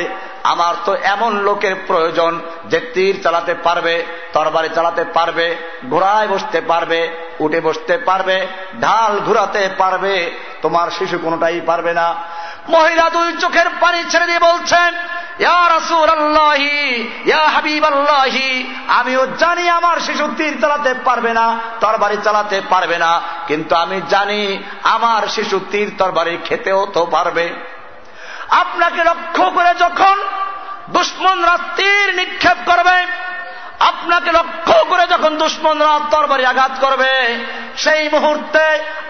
আমার তো এমন লোকের প্রয়োজন যে তীর চালাতে পারবে, তরবারি চালাতে পারবে, ঘোড়ায় বসতে পারবে, উঠে বসতে পারবে, ঢাল ঘুরাতে পারবে, তোমার শিশু কোনোটাই পারবে না। মহিলা দুই চোখের পানি ছেড়ে দিয়ে বলছেন আমিও জানি আমার শিশু তীর চালাতে পারবে না, তরবারি চালাতে পারবে না, কিন্তু আমি জানি আমার শিশু তীর তরবারি খেতেও তো পারবে। আপনাকে লক্ষ্য করে যখন দুশ্মনরা রাত্রির নিক্ষেপ করবে আপনাকে লক্ষ্য করে যখন দুশ্মনরা তরবারি আঘাত করবে সেই মুহূর্তে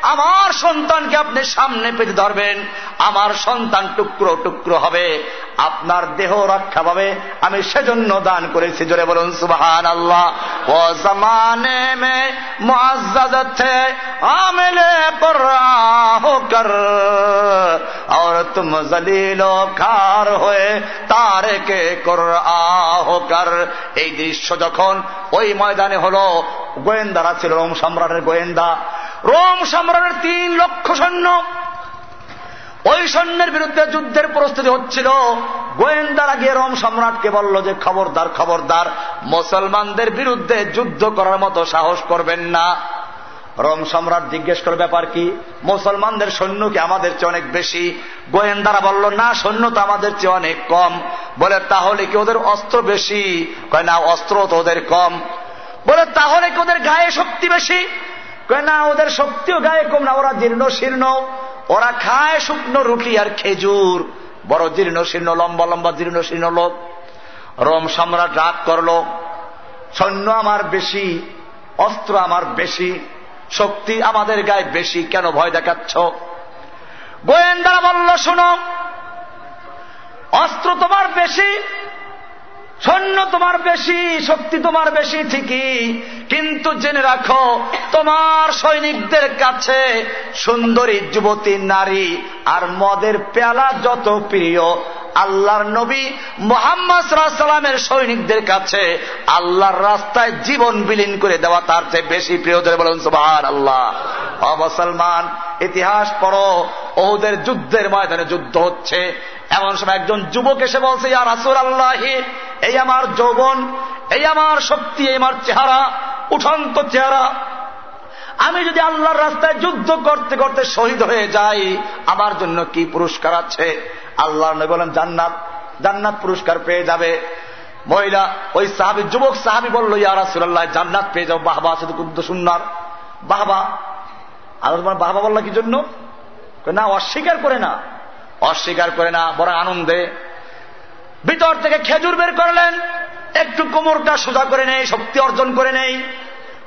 আমার সন্তানকে আপনি সামনে পেতে ধরবেন আমার সন্তান টুকরো টুকরো হবে আপনার দেহ রক্ষা পাবে আমি সেজন্য দান করেছি জোরে বলুন সুবাহান আল্লাহ ও জমানে মে মুআজ্জাজত थे आमिले पर होकर और তুম জলিল খার হয়ে তারেকে কর আহকার এই দৃশ্য যখন ওই ময়দানে হল, গোয়েন্দারা ছিল রোম সম্রাটের গোয়েন্দা। রোম সম্রাটের তিন লক্ষ সৈন্য। ওই সৈন্যের বিরুদ্ধে যুদ্ধের প্রস্তুতি হচ্ছিল। গোয়েন্দারা গিয়ে রোম সম্রাটকে বলল যে, খবরদার খবরদার, মুসলমানদের বিরুদ্ধে যুদ্ধ করার মতো সাহস করবেন না। রোম সম্রাট জিজ্ঞেস করে ব্যাপার কি? মুসলমানদের সৈন্য কি আমাদের চেয়ে অনেক বেশি? গোয়েন্দারা বলল, না, সৈন্য তো আমাদের চেয়ে অনেক কম। বলে, তাহলে কি ওদের অস্ত্র বেশি? কয়, না, অস্ত্র তো ওদের কম। বলে, তাহলে কি ওদের গায়ে শক্তি বেশি? কয়, না, ওদের শক্তিও গায়ে কম না, ওরা জীর্ণ শীর্ণ। ওরা খায় শুকনো রুটি আর খেজুর। বড় জীর্ণ শীর্ণ, লম্বা লম্বা জীর্ণ শীর্ণ লোক। রোম সম্রাট রাগ করল, সৈন্য আমার বেশি, অস্ত্র আমার বেশি। শক্তি আমাদের গায়ে বেশি কেন ভয় দেখাচ্ছ? গোয়েন্দারা বলল, শোনো, অস্ত্র তোমার বেশি, সৈন্য তোমার বেশি, শক্তি তোমার বেশি ঠিকই, কিন্তু জেনে রাখো, তোমার সৈনিকদের কাছে সুন্দরী যুবতী নারী আর মদের পেয়ালা যত প্রিয় আল্লাহর নবী মোহাম্মদ সাল্লামের সৈনিকদের কাছে আল্লাহর রাস্তায় জীবন বিলীন করে দেওয়া তার চেয়ে বেশি প্রিয় ধরে বলুন সুবাহ আল্লাহ অবসলমান ইতিহাস পড়ো ওদের যুদ্ধের ময়দানে যুদ্ধ হচ্ছে। এমন সময় একজন যুবক এসে বলছে, ইয়া রাসুল আল্লাহি এই আমার যৌবন, এই আমার শক্তি, এই আমার চেহারা, উঠন্ত চেহারা আমি যদি আল্লাহর রাস্তায় যুদ্ধ করতে করতে শহীদ হয়ে যাই, আমার জন্য কি পুরস্কার আছে? আল্লাহ নবী বলেন, জান্নাত জান্নাত পুরস্কার পেয়ে যাবে। মহিলা, ওই সাহাবি, যুবক সাহাবি বলল ইয়ারা সুরাল্লাহ জান্নাত পেয়ে যাও, বাহবা শুধু কুদ্দ সুন্নার। বাহবা আর তোমার বাহবা বললা কি জন্য? না, অস্বীকার করে না। অস্বীকার করে না, বড় আনন্দে। ভিতর থেকে খেজুর বের করলেন, একটু কোমরটা সোজা করে নেই, শক্তি অর্জন করে নেই।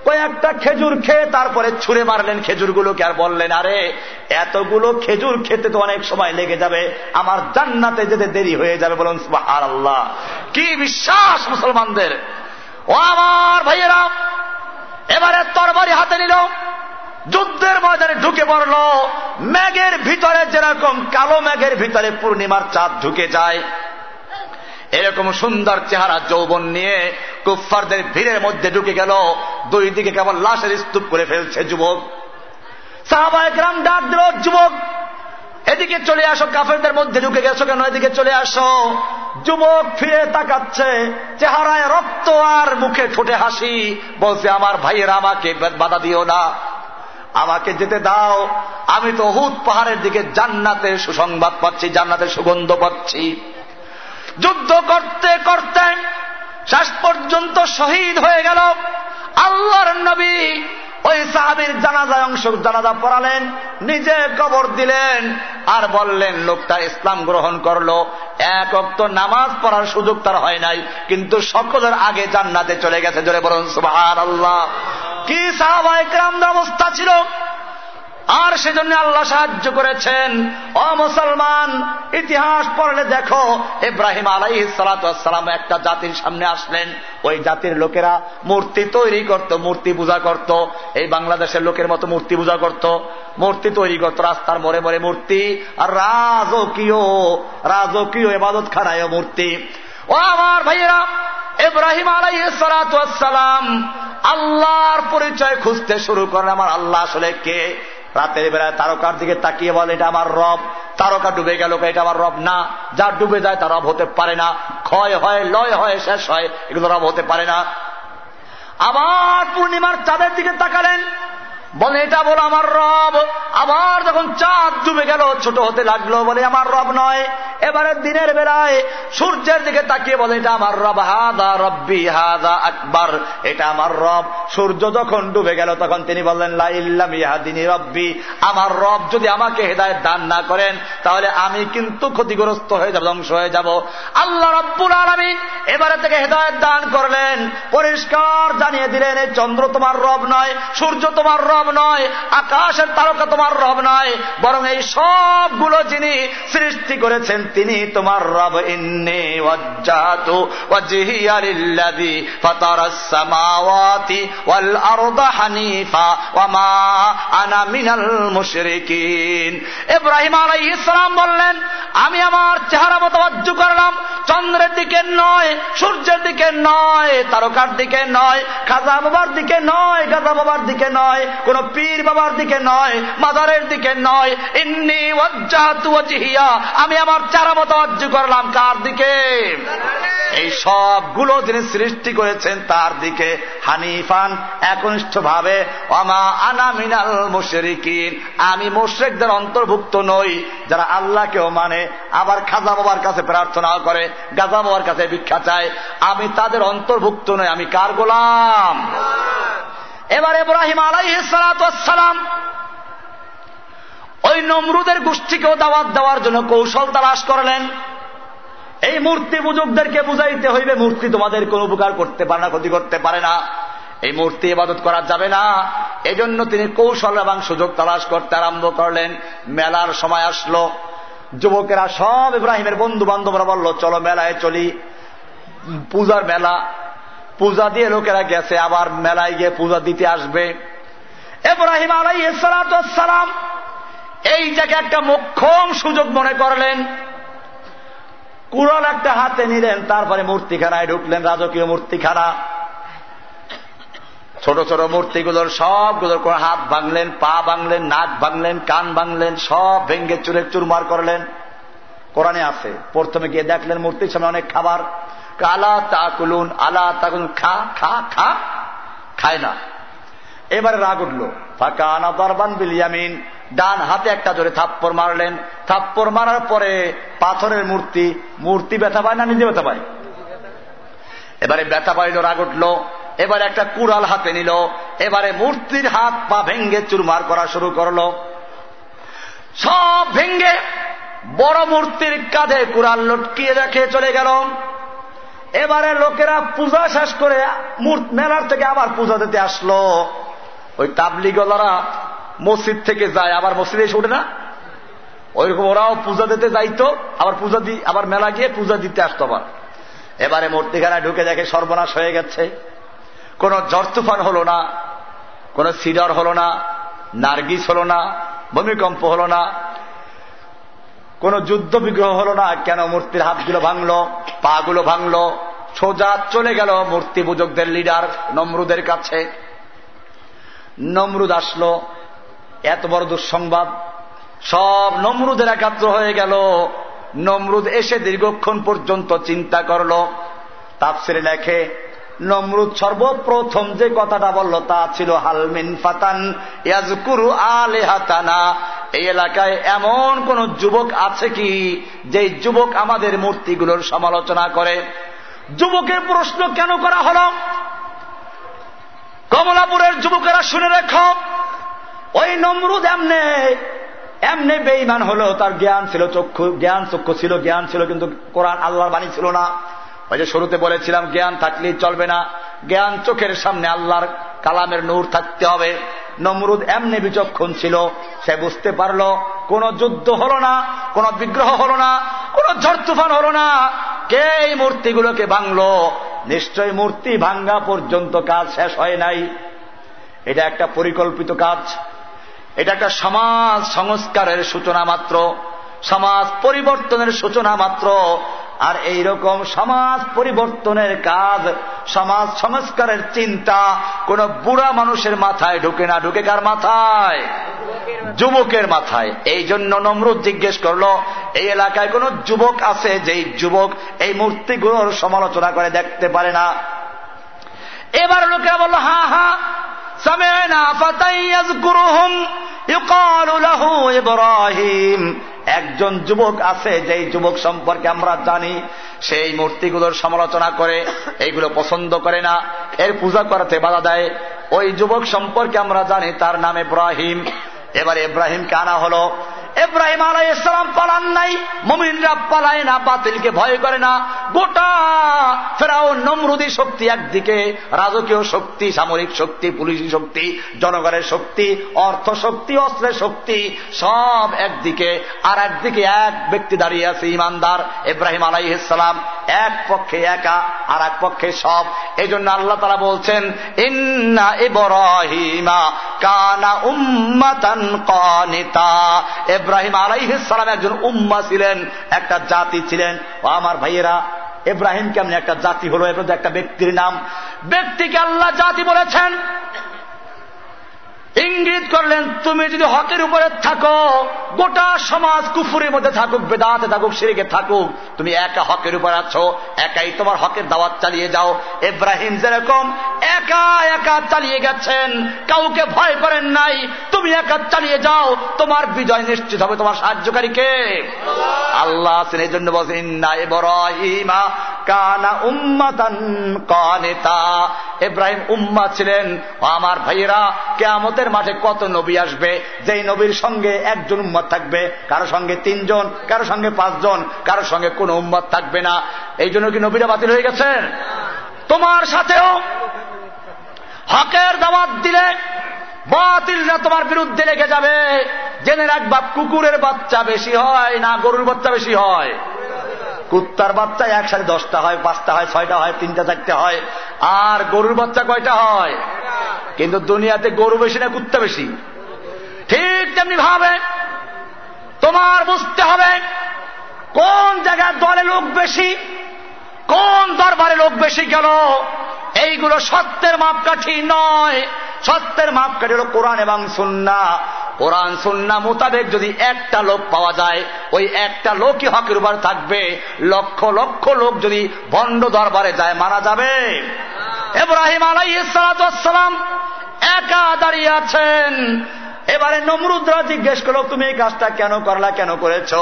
কয়েকটা খেজুর খেয়ে তারপরে ছুঁড়ে মারলেন খেজুরগুলোকে আর বললেন, আরে, এতগুলো খেজুর খেতে তো অনেক সময় লেগে যাবে। আমার জান্নাতে যেতে দেরি হয়ে যাবে। বলুন আর আল্লাহ কি বিশ্বাস মুসলমানদের? ও আমার ভাইয়েরা, এবারে তরবারি হাতে নিল, যুদ্ধের ময়দানে ঢুকে পড়ল। মেঘের ভিতরে যেরকম কালো মেঘের ভিতরে পূর্ণিমার চাঁদ ঢুকে যায় এরকম সুন্দর চেহারা যৌবন নিয়ে কুফারদের ভিড়ের মধ্যে ঢুকে গেল। দুই দিকে কেবল লাশের স্তূপ করে ফেলছে যুবক। সাহাবাহাম ডাক দিল, যুবক, এদিকে চলে আসো, কাফেরদের মধ্যে ঢুকে গেছো কেন? এদিকে চলে আসো। যুবক ফিরে তাকাচ্ছে, চেহারায় রক্ত আর মুখে ঠোঁটে হাসি। বলছে, আমার ভাইয়েরা, আমাকে বাধা দিও না। আমাকে যেতে দাও। আমি তো হুদ পাহাড়ের দিকে জান্নাতে সুসংবাদ পাচ্ছি, জান্নাতের সুগন্ধ পাচ্ছি। যুদ্ধ করতে করতে শেষ পর্যন্ত শহীদ হয়ে গেল। আল্লাহর নবী ওই সাহাবির জানাজায় অংশ জানাজা পড়ালেন, নিজে কবর দিলেন আর বললেন, লোকটা ইসলাম গ্রহণ করল। এক অক্ত নামাজ পড়ার সুযোগ তার হয় নাই, কিন্তু সকলের আগে জান্নাতে চলে গেছে। জোরে বলুন সুবাহ আল্লাহ কি সাহাবাহিক অবস্থা ছিল? আর সেজন্য আল্লাহ সাহায্য করেছেন। অ মুসলমান, ইতিহাস পড়লে দেখো, ইব্রাহিম আলাই সালাতাম একটা জাতির সামনে আসলেন। ওই জাতির লোকেরা মূর্তি তৈরি করত, মূর্তি পূজা করত। এই বাংলাদেশের লোকের মতো মূর্তি পূজা করত। মূর্তি তৈরি করত, রাস্তার মোড়ে মোড়ে মূর্তি। আর রাজকীয় রাজকীয় এবাদত খানায় মূর্তি। ও আমার ভাইয়েরা, ইব্রাহিম আলাই সালাতাম আল্লাহর পরিচয় খুঁজতে শুরু করেন। আমার আল্লাহ আসলে কে? রাতের বেলায় তারকার দিকে তাকিয়ে বলে, এটা আমার রব। তারকা ডুবে গেল এটা আমার রব না। যা ডুবে যায় তার রব হতে পারে না। ক্ষয় হয়, লয় হয়, শেষ হয়, এগুলো রব হতে পারে না। আবার পূর্ণিমার চাঁদের দিকে তাকালেন। বলে, এটা বলো আমার রব। আবার যখন চাঁদ ডুবে গেল, ছোট হতে লাগল বলে, আমার রব নয়। এবারে দিনের বেলায় সূর্যের দিকে তাকিয়ে বলে, এটা আমার রব, হাদা রব্বি, হাদা আকবর, এটা আমার রব। সূর্য যখন ডুবে গেল, তখন তিনি বললেন লাইল্লাম ইহাদিনী রব্বি, আমার রব যদি আমাকে হেদায়ত দান না করেন, তাহলে আমি কিন্তু ক্ষতিগ্রস্ত হয়ে যাব, ধ্বংস হয়ে যাব। আল্লাহ রব্বুল আলমিন এবারে থেকে হেদায়ত দান করলেন, পরিষ্কার জানিয়ে দিলেন, এই চন্দ্র তোমার রব নয়, সূর্য তোমার রব। নয়, আকাশের তারকা তোমার রব নয়, বরং এই সবগুলো যিনি সৃষ্টি করেছেন তিনি তোমার রব। ইন্নি ওয়াজ্জাতু ওয়াজহিয়ালিল্লাযী ফাতারাস সামাওয়াতি ওয়াল আরদা হানিফা ওয়া আনা মিনাল মুশরিকিন। ইব্রাহিম আলাইহিস সালাম বললেন, আমি আমার চেহারা মতো মতবাজ্য করলাম চন্দ্রের দিকে নয়, সূর্যের দিকে নয়, তারকার দিকে নয়, খাজা বাবার দিকে নয়, গাজা বাবার দিকে নয় কোন পীর বাবার দিকে নয়, মাদারের দিকে নয়। ইন্নি ওয়াজ্জাহিয়া আমি আমার চারা মতবাজ্য করলাম। কার দিকে? এই সবগুলো যিনি সৃষ্টি করেছেন, তার দিকে হানিফান একনিষ্ঠ ভাবে অমা আনা মিনাল মুশরিকিন। আমি মুশরিকদের অন্তর্ভুক্ত নই, যারা আল্লাহকেও মানে আবার খাজা বাবার কাছে প্রার্থনা করে, গাজা বাবার কাছে ভিক্ষা চায়। আমি তাদের অন্তর্ভুক্ত নই, আমি কার গোলাম? এবার ইব্রাহিম আলাইসালাম ওই নমরুদের গোষ্ঠীকেও দাওয়াত দেওয়ার জন্য কৌশল তালাশ করলেন। এই মূর্তি পূজকদেরকে বুঝাইতে হইবে, মূর্তি তোমাদের কোন উপকার করতে পারে না, ক্ষতি করতে পারে না। এই মূর্তি ইবাদত করা যাবে না। এজন্য তিনি কৌশল এবং সুযোগ তালাশ করতে আরম্ভ করলেন। মেলার সময় আসলো। যুবকেরা সব ইব্রাহিমের বন্ধু বান্ধবরা বলল, চলো মেলায় চলি। পূজার মেলা পূজা দিয়ে লোকেরা গেছে, আবার মেলায় গিয়ে পূজা দিতে আসবে। এব্রাহিম আলাই সালাম এই জায়গায় একটা মোক্ষম সুযোগ মনে করলেন। কুড়াল একটা হাতে নিলেন, তারপরে মূর্তিখানায় ঢুকলেন, রাজকীয় মূর্তিখানা। ছোট ছোট মূর্তিগুলোর সবগুলোর করে হাত ভাঙলেন, পা ভাঙলেন, নাক ভাঙলেন, কান ভাঙলেন, সব ভেঙ্গে চুরে চুরমার করলেন। কোরআনে আছে, প্রথমে গিয়ে দেখলেন মূর্তির সামনে অনেক খাবার। আলা তাকুলুন আলা তাকুলুন, খা খা খা, খায় না। এবারে রাগ উঠল। ফাঁকা আনা দরবান বিলিয়ামিন ডান হাতে একটা জোরে থাপ্পর মারলেন। থাপ্পর মারার পরে পাথরের মূর্তি মূর্তি ব্যথা পায় না নিজে ব্যথা পায়? এবারে ব্যথা পাইল, রাগ উঠল। এবারে একটা কুড়াল হাতে নিল। এবারে মূর্তির হাত পা ভেঙ্গে চুরমার করা শুরু করল। সব ভেঙ্গে বড় মূর্তির কাঁধে কুড়াল লটকিয়ে রেখে চলে গেল। এবারে লোকেরা পূজা শেষ করে মেলার থেকে আবার পূজা দিতে আসলো। ওই তাবলিগলারা মসজিদ থেকে যায়, আবার মসজিদে এসে ওঠে না? ওইরকম ওরাও পূজা দিতে যাইতো, আবার পূজা দি, আবার মেলা গিয়ে পূজা দিতে আসতো আবার। এবারে মূর্তিখানায় ঢুকে দেখে সর্বনাশ হয়ে গেছে। কোন ঝড় তুফান হল না, কোন সিডর হল না, নার্গিস হল না, ভূমিকম্প হল না কোন যুদ্ধ বিগ্রহ হল না, কেন মূর্তির হাতগুলো ভাঙলো পা গুলো ভাঙলো, সোজা চলে গেল মূর্তি পূজকদের লিডার নমরুদের কাছে। নমরুদ আসলো, এত বড় দুঃসংবাদ। সব নমরুদের একাত্র হয়ে গেল। নমরুদ এসে দীর্ঘক্ষণ পর্যন্ত চিন্তা করল। তাপসিরে লেখে, নমরুদ সর্বপ্রথম যে কথাটা বলল তা ছিল হালমিন ফাতান ইয়াজকুরু আলে হাতানা এই এলাকায় এমন কোন যুবক আছে কি যে যুবক আমাদের মূর্তিগুলোর সমালোচনা করে? যুবকের প্রশ্ন কেন করা হল? কমলাপুরের যুবকেরা শুনে রেখ। ওই নমরুদ এমনে, এমনি বেইমান হলো, তার জ্ঞান ছিল চক্ষু, জ্ঞান চক্ষু ছিল, জ্ঞান ছিল কিন্তু কোরআন আল্লাহর বাণী ছিল না। ওই যে শুরুতে বলেছিলাম, জ্ঞান থাকলেই চলবে না। জ্ঞান চোখের সামনে আল্লাহর কালামের নূর থাকতে হবে। নমরুদ এমনি বিচক্ষণ ছিল। সে বুঝতে পারল, কোন যুদ্ধ হল না, কোন বিগ্রহ হল না, কোন ঝড় তুফান হল না। কে এই মূর্তিগুলোকে ভাঙল? নিশ্চয় মূর্তি ভাঙ্গা পর্যন্ত কাজ শেষ হয় নাই। এটা একটা পরিকল্পিত কাজ। এটা একটা সমাজ সংস্কারের সূচনা মাত্র, সমাজ পরিবর্তনের সূচনা মাত্র। আর এই রকম সমাজ পরিবর্তনের কাজ, সমাজ সংস্কারের চিন্তা কোন বুড়া মানুষের মাথায় ঢুকে না। ঢুকে কার মাথায়? যুবকের মাথায়। এই জন্য নমরুদ জিজ্ঞেস করল, এই এলাকায় কোন যুবক আছে যেই যুবক এই মূর্তিগুলোর সমালোচনা করে দেখতে পারে না? এবার লোকেরা বলল, হা হা একজন যুবক আছে, যেই যুবক সম্পর্কে আমরা জানি, সেই মূর্তিগুলোর সমালোচনা করে, এইগুলো পছন্দ করে না, এর পূজা করাতে বাধা দেয়। ওই যুবক সম্পর্কে আমরা জানি, তার নাম ইব্রাহিম। এবার ইব্রাহিমকে আনা হলো। এব্রাহিম আলাই ইসলাম পালান নাই, মমিনরা পালায় না, বাতিলকে ভয় করে না। গোটা ফেরাও নমরুদি শক্তি একদিকে, রাজকীয় শক্তি, সামরিক শক্তি, পুলিশি শক্তি, জনগণের শক্তি, অর্থ শক্তি, অস্ত্রের শক্তি, সব একদিকে। আর একদিকে এক ব্যক্তি দাঁড়িয়ে আছে, ইমানদার এব্রাহিম আলাই ইসলাম এক পক্ষে একা, আর এক পক্ষে সব। এই জন্য আল্লাহ তারা বলছেন, ইন্না ইব্রাহিমা কানা উম্মাতান কানিতা। ইব্রাহিম আলাইহালাম একজন উম্মা ছিলেন, একটা জাতি ছিলেন। আমার ভাইয়েরা এব্রাহিম কেমন একটা জাতি হলো? একটা ব্যক্তির নাম। ব্যক্তিকে আল্লাহ জাতি বলেছেন। ইঙ্গিত করলেন, তুমি যদি হকের উপরে থাকো, গোটা সমাজ কুফুরের মধ্যে থাকুক, বেদাতে থাকুক সিরিকে থাকুক, তুমি একা হকের উপর আছো, একাই তোমার হকের দাওয়াত চালিয়ে যাও। ইব্রাহিম যেরকম একা একা চালিয়ে গেছেন, কাউকে ভয় করেন নাই, তুমি একা চালিয়ে যাও, তোমার বিজয় নিশ্চিত হবে। তোমার সাহায্যকারীকে আল্লাহ আছেন, এই জন্য বলছেন ইব্রাহিম উম্মা ছিলেন। আমার ভাইয়েরা কেয়ামতের মাঠে কত নবী আসবে? যেই নবীর সঙ্গে একজন উম্মত থাকবে, কারও সঙ্গে তিনজন, কারও সঙ্গে পাঁচজন, কারও সঙ্গে কোনো উম্মত থাকবে না। এই জন্য কি নবীরা বাতিল হয়ে গেছেন? তোমার সাথেও হকের দাওয়াত দিলে বাতিলরা তোমার বিরুদ্ধে লেগে যাবে। জেনে রাখবা কুকুরের বাচ্চা বেশি হয় না গরুর বাচ্চা বেশি হয়? কুত্তার বাচ্চা একসাথে দশটা হয়, পাঁচটা হয়, ছয়টা হয়, তিনটা, চারটা হয়। আর গরুর বাচ্চা কয়টা হয়? কিন্তু দুনিয়াতে গরু বেশি না, কুত্তা বেশি। ঠিক তেমনি ভাবে তোমার বুঝতে হবে কোন জায়গায় দলে লোক বেশি, কোন দরবারে লোক বেশি গেল, এইগুলো সত্যের মাপকাঠি নয়। সত্যের মাপকাঠি হল কোরআন এবং সুন্না। কোরআন, সুন্না মোতাবেক যদি একটা লোক পাওয়া যায়, ওই একটা লোকই হকের উপর থাকবে। লক্ষ লক্ষ লোক যদি ভণ্ড দরবারে যায়, মারা যাবে। এব্রাহিম আলাইসালাম একা দাঁড়িয়ে আছেন। এবারে নমরুদ্রা জিজ্ঞেস করল, তুমি এই কাজটা কেন করলা, কেন করেছ?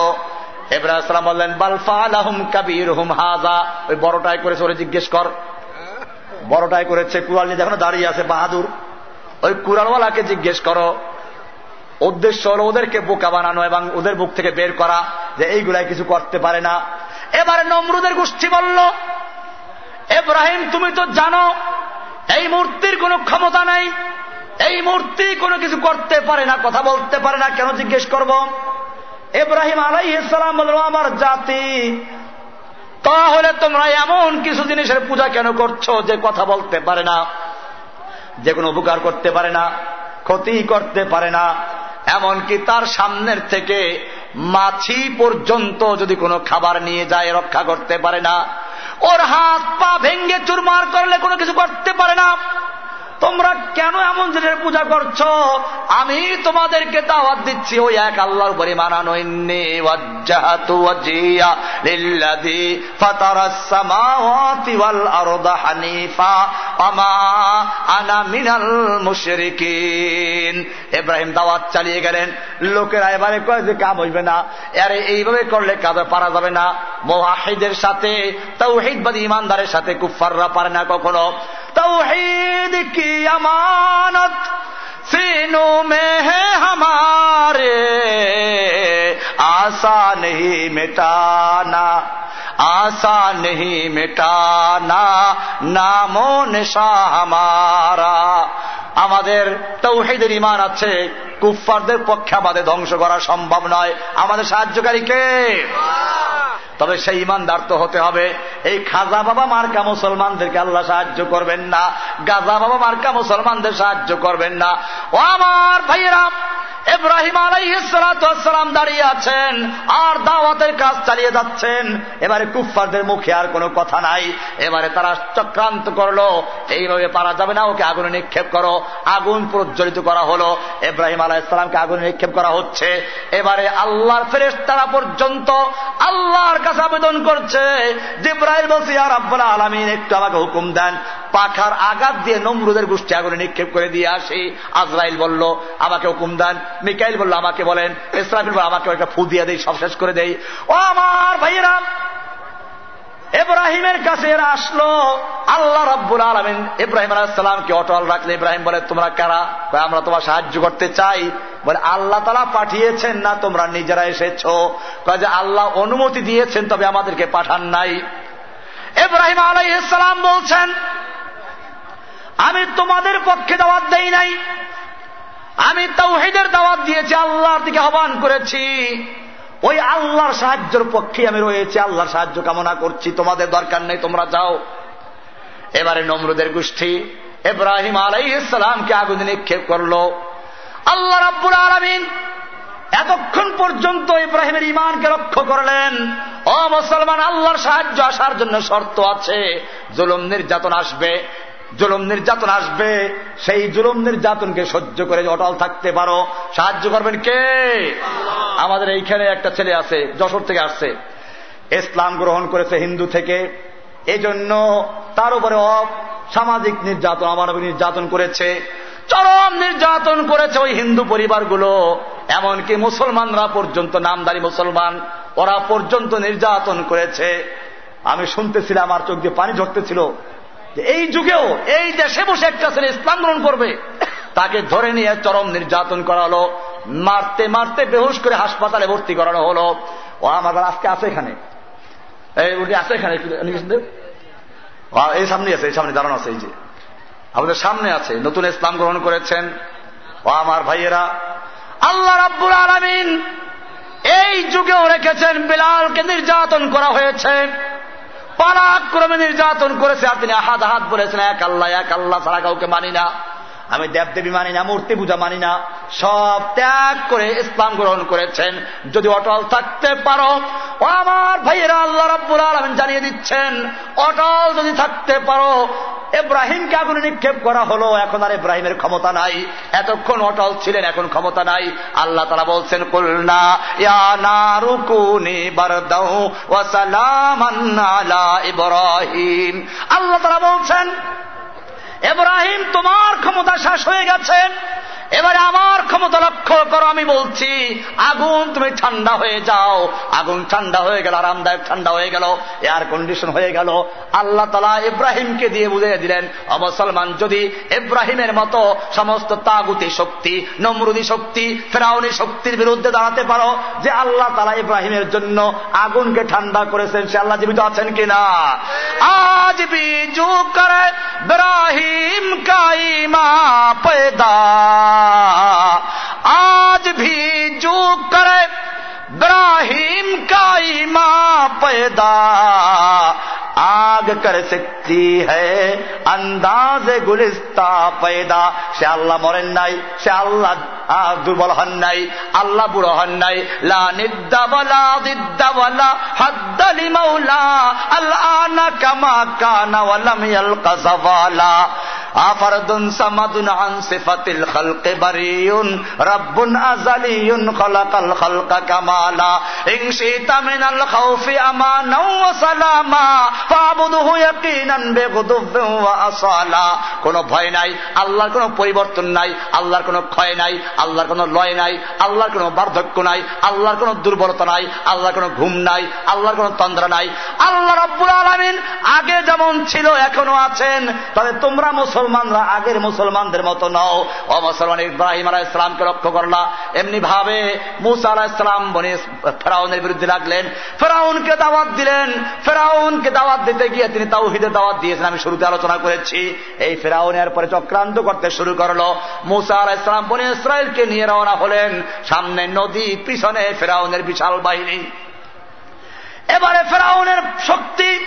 এব্রাহিম বললেন বালফা আলহম কাবির হুম হাজা ওই বড়টাই করেছে ওরে জিজ্ঞেস কর। বড়টাই করেছে, কুড়াল নিয়ে এখনও দাঁড়িয়ে আছে বাহাদুর। ওই কুড়ালওয়ালাকে জিজ্ঞেস করো। উদ্দেশ্য হল ওদেরকে বোকা বানানো এবং ওদের বুক থেকে বের করা যে এইগুলাই কিছু করতে পারে না। এবারে নমরুদের গোষ্ঠী বলল এব্রাহিম, তুমি তো জানো, এই মূর্তির কোনো ক্ষমতা নাই। এই মূর্তি কোনো কিছু করতে পারে না, কথা বলতে পারে না, কেন জিজ্ঞেস করব? এব্রাহিম আলাই ইসলাম বলল আমার জাতি, তাহলে তোমরা এমন কিছু জিনিসের পূজা কেন করছ যে কথা বলতে পারে না? যে কোনো উপকার করতে পারে না, ক্ষতি করতে পারে না, এমনকি তার সামনের থেকে মাছি পর্যন্ত যদি কোনো খাবার নিয়ে যায়, রক্ষা করতে পারে না। ওর হাত পা ভেঙ্গে চুরমার করলে কোনো কিছু করতে পারে না। তোমরা কেন এমন জিনিসের পূজা করছ? আমি তোমাদেরকে দাওয়াত দিচ্ছি। ওই এক আল্লাহর উপরে মানানো এব্রাহিম দাওয়াত চালিয়ে গেলেন। লোকেরা এবারে কয় যে কাম হইবে না। আরে এইভাবে করলে কাজে পারা যাবে না। মোহাহিদের সাথে তাওহিদবাদী ইমানদারের সাথে কুফাররা পারে না কখনো। তৌহিদ কি আমানত সিনু মে হে হামারে আশা নেই মেটানা আশা নেই মেটানা নাম নেশা আমারা আমাদের তৌহিদের ইমান আছে, কুফফারদের পক্ষে আমাদের ধ্বংস করা সম্ভব নয়। আমাদের সাহায্যকারীকে তবে সেই ইমানদার তো হতে হবে। এই খাজা বাবা মার্কা মুসলমানদেরকে আল্লাহ সাহায্য করবেন না। গাজা বাবা মার্কা মুসলমানদের সাহায্য করবেন না। ও আমার ভাইয়েরা এব্রাহিম আলাইসালাম দাঁড়িয়ে আছেন আর দাওয়াতের কাজ চালিয়ে যাচ্ছেন। এবারে কুফফারদের মুখে আর কোনো কথা নাই। এবারে তারা চক্রান্ত করল। এইভাবে পারা যাবে না, ওকে আগুনে নিক্ষেপ করো। আগুন প্রজ্বলিত করা হলো। এব্রাহিম আলাইসালামকে আগুনে নিক্ষেপ করা হচ্ছে। এবারে আল্লাহর ফেরেস তারা পর্যন্ত আল্লাহর কাছে আবেদন করছে। যে ইব্রাহিম বলছি আর আব্বাল আলমিন, একটু আমাকে হুকুম দেন। পাখার আঘাত দিয়ে নমরুদের গোষ্ঠী আগুনে নিক্ষেপ করে দিয়ে আসি। আজরাইল বলল, আমাকে হুকুম দেন। মিকাইল বলল, আমাকে বলেন। ইসরাফিল বলল, আমাকে একটা ফু দিয়ে দেই, সব শেষ করে দেই। ও আমার ভাইয়েরা, এব্রাহিমের কাছে এরা আসলো। আল্লাহ রব্বুল আলমিন ইব্রাহিম আলাহিসাল্লামকে অটল রাখলে। ইব্রাহিম বলে, তোমরা কারা? আমরা তোমার সাহায্য করতে চাই। বলে, আল্লাহ তালা পাঠিয়েছেন না, তোমরা নিজেরা এসেছ। যে, আল্লাহ অনুমতি দিয়েছেন, তবে আমাদেরকে পাঠান নাই। এব্রাহিম আলাই ইসলাম বলছেন, আমি তোমাদের পক্ষে দাওয়াত দেই নাই। আমি তাওহিদের দাওয়াত দিয়েছি, আল্লাহর দিকে আহ্বান করেছি। ওই আল্লাহর সাহায্যের পক্ষে আমি রয়েছি, আল্লাহর সাহায্য কামনা করছি। তোমাদের দরকার নেই, তোমরা যাও। এবারে নমরুদের গোষ্ঠী এব্রাহিম আলাই ইসলামকে আগুনে নিক্ষেপ করল। আল্লাহ রাব্বুল আলমিন এতক্ষণ পর্যন্ত ইব্রাহিমের ইমানকে লক্ষ্য করলেন। অ মুসলমান, আল্লাহর সাহায্য আসার জন্য শর্ত আছে। জুলুম, নির্যাতন আসবে। জুলুম নির্যাতন আসবে সেই জুলুম নির্যাতনকে সহ্য করে অটল থাকতে পারো। সাহায্য করবেন কে? আমাদের এইখানে একটা ছেলে আছে যশোর থেকে আসছে। ইসলাম গ্রহণ করেছে হিন্দু থেকে। এজন্য তার উপরে সামাজিক নির্যাতন আমার নির্যাতন করেছে। চরম নির্যাতন করেছে ওই হিন্দু পরিবারগুলো। এমনকি মুসলমানরা পর্যন্ত নামদারি মুসলমান ওরা পর্যন্ত নির্যাতন করেছে। আমি শুনতেছিলাম আমার চোখ দিয়ে পানি ঝরতেছিল। এই যুগেও এই দেশে বসে একটা ছেলে ইসলাম গ্রহণ করবে। তাকে ধরে নিয়ে চরম নির্যাতন করা হলো মারতে মারতে বেহুশ করে হাসপাতালে ভর্তি করানো হলো। ও আমাদের আজকে আছে এখানে। এই উনি আছে এখানে এই সামনে আছে, এই সামনে দাঁড়ানো আছে, এই যে। আমাদের সামনে আছে, নতুন ইসলাম গ্রহণ করেছেন। ও আমার ভাইয়েরা, আল্লাহ রাব্বুল আলমিন এই যুগেও রেখেছেন বিলালকে নির্যাতন করা হয়েছে। পারাক্রমে নির্যাতন করেছে, আর তিনি হাত হাত বলেছেন, এক আল্লাহ এক আল্লাহ ছাড়া কাউকে মানি না। আমি দেবদেবী মানি না, মূর্তি পূজা মানি না, সব ত্যাগ করে ইসলাম গ্রহণ করেছেন। যদি অটল থাকতে পারো আমার ভাইয়েরা আল্লাহ রাব্বুল আলমিন জানিয়ে দিচ্ছেন, অটল যদি থাকতে পারো এব্রাহিমকে আগুনে নিক্ষেপ করা হলো, এখন আর ইব্রাহিমের ক্ষমতা নাই। এতক্ষণ অটল ছিলেন, এখন ক্ষমতা নাই। আল্লাহ তারা বলছেন, কুলনা আল্লাহ তারা বলছেন এব্রাহিম তোমার ক্ষমতা শেষ হয়ে গেছে। এবারে আমার ক্ষমতা লক্ষ্য করো, আমি বলছি, আগুন, তুমি ঠান্ডা হয়ে যাও। আগুন ঠান্ডা হয়ে গেল, আরামদায়ক ঠান্ডা হয়ে গেল এয়ার কন্ডিশন হয়ে গেল। আল্লাহ তালা ইব্রাহিমকে দিয়ে বুঝিয়ে দিলেন অমুসলমান যদি ইব্রাহিমের মতো সমস্ত তাগুতি শক্তি, নমরুদি শক্তি, ফেরাউনি শক্তির বিরুদ্ধে দাঁড়াতে পারো, যে আল্লাহ তালা ইব্রাহিমের জন্য আগুনকে ঠান্ডা করেছেন, সে আল্লাহ জীবিত আছেন কিনা? আজ বিজু করে ইব্রাহিম কাইমা পেদা آج بھی جو کرے براہیم کا ایمان پیدا، آگ کر سکتی ہے، انداز گلستہ پیدا۔ سے اللہ مرن নাই سے اللہ دربل ہن নাই اللہ برو ہن নাই لا ندبلا ددبلا حد مولا اللہ کما کانا ولم یلقص زوالا۔ কোনো ভয় নাই, আল্লাহর কোনো পরিবর্তন নাই, আল্লাহর কোনো ক্ষয় নাই, আল্লাহর কোনো লয় নাই, আল্লাহর কোনো বার্ধক্য নাই, আল্লাহর কোনো দুর্বলতা নাই, আল্লাহর কোনো ঘুম নাই, আল্লাহর কোনো তন্দ্রা নাই। আল্লাহ রব্বুল আলমিন আগে যেমন ছিল, এখনও আছেন। তবে তোমরা মুসলমানরা আগের মুসলমানদের মতো নও। ও মুসলমান ইব্রাহিম আলাহ ইসলামকে লক্ষ্য করলা এমনি ভাবে মুসা আলাহ ইসলাম বনে ফেরাউনের বিরুদ্ধে লাগলেন। ফেরাউনকে দাওয়াত দিলেন। ফেরাউনকে দাওয়াত দিতে গিয়ে তিনি তাওহিদের দাওয়াত দিয়েছেন। আমি শুরুতে আলোচনা করেছি। এই ফেরাউনের পরে চক্রান্ত করতে শুরু করল। মুসা আলাহ ইসলাম বনে ইসরায়েলকে নিয়ে রওনা হলেন। সামনে নদী, পিছনে ফেরাউনের বিশাল বাহিনী। এবারে ফেরাউনের শক্তি,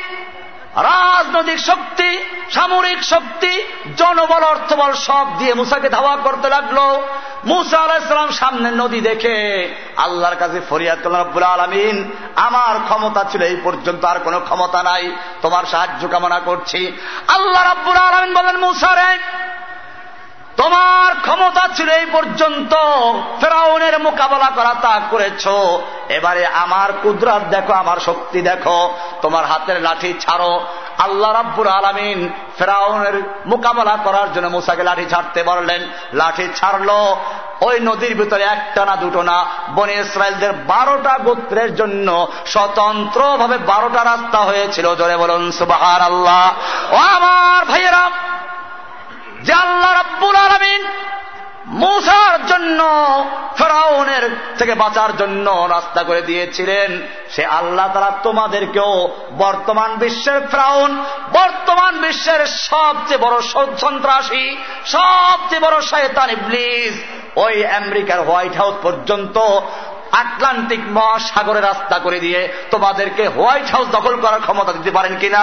রাজনৈতিক শক্তি সামরিক শক্তি, জনবল, অর্থবল সব দিয়ে মুসাকে ধাওয়া করতে লাগল। মুসা আলাহিসাম সামনে নদী দেখে, আল্লাহর কাছে ফরিয়াদ রব্বুল আলমিন, আমার ক্ষমতা ছিল এই পর্যন্ত, আর কোনো ক্ষমতা নাই। তোমার সাহায্য কামনা করছি। আল্লাহ রব্বুল আলমিন বলেন মুসারে তোমার ক্ষমতা ছিল এই পর্যন্ত, ফেরাউনের মোকাবেলা করা তা করেছ। এবারে আমার কুদরাত দেখো, আমার শক্তি দেখো, তোমার হাতের লাঠি ছাড়ো। আল্লাহ রাব্বুর আলমিন ফেরাউনের মোকাবেলা করার জন্য মুসাকে লাঠি ছাড়তে বললেন, লাঠি ছাড়লো। ওই নদীর ভিতরে একটা না দুটো না, বনে ইসরায়েলদের বারোটা গোত্রের জন্য স্বতন্ত্র ভাবে বারোটা রাস্তা হয়েছিল। জোরে বলুন সুবাহার আল্লাহ ও আমার ভাইয়েরা, যে আল্লাহ রাব্বুল আলমিন মুসার জন্য ফেরাউনের থেকে বাঁচার জন্য রাস্তা করে দিয়েছিলেন। সে আল্লাহ তারা তোমাদেরকেও বর্তমান বিশ্বের ফ্রাউন, বর্তমান বিশ্বের সবচেয়ে বড় সন্ত্রাসী, সবচেয়ে বড় শয়তান ইবলিস, ওই আমেরিকার হোয়াইট হাউস পর্যন্ত আটলান্টিক মহাসাগরে রাস্তা করে দিয়ে তোমাদেরকে হোয়াইট হাউস দখল করার ক্ষমতা দিতে পারেন কিনা?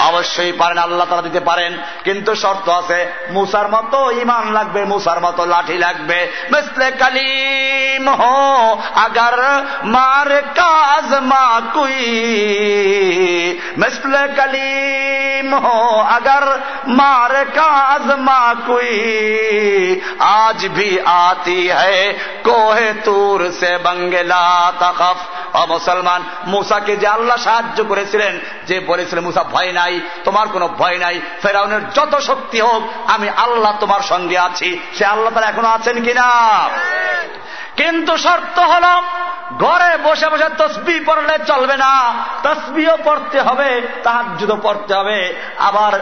অবশ্যই পারেন, আল্লাহ তারা দিতে পারেন। কিন্তু শর্ত আছে, মুসার মতো ইমান লাগবে, মুসার মতো লাঠি লাগবে। মিসলে কালিম হো, আগার মার কাজ মা কুই। মিসলে কালিম হো, আগার মার কাজ মা কুই। আজ ভি আতি হ্যাঁ কোহে তুর বলছে বাঙ্গেলা তাকাফ অ মুসলমান, মুসাকে যে আল্লাহ সাহায্য করেছিলেন, যে বলেছিলেন, মুসা, ভয় নাই, তোমার কোনো ভয় নাই। ফেরাউনের যত শক্তি হোক, আমি আল্লাহ তোমার সঙ্গে আছি। সে আল্লাহ তারা এখনও আছেন কিনা? কিন্তু শর্ত হল, ঘরে বসে বসে তসবি পড়লে চলবে না। তসবিও পড়তে হবে তাহাজুদও পড়তে হবে। আবার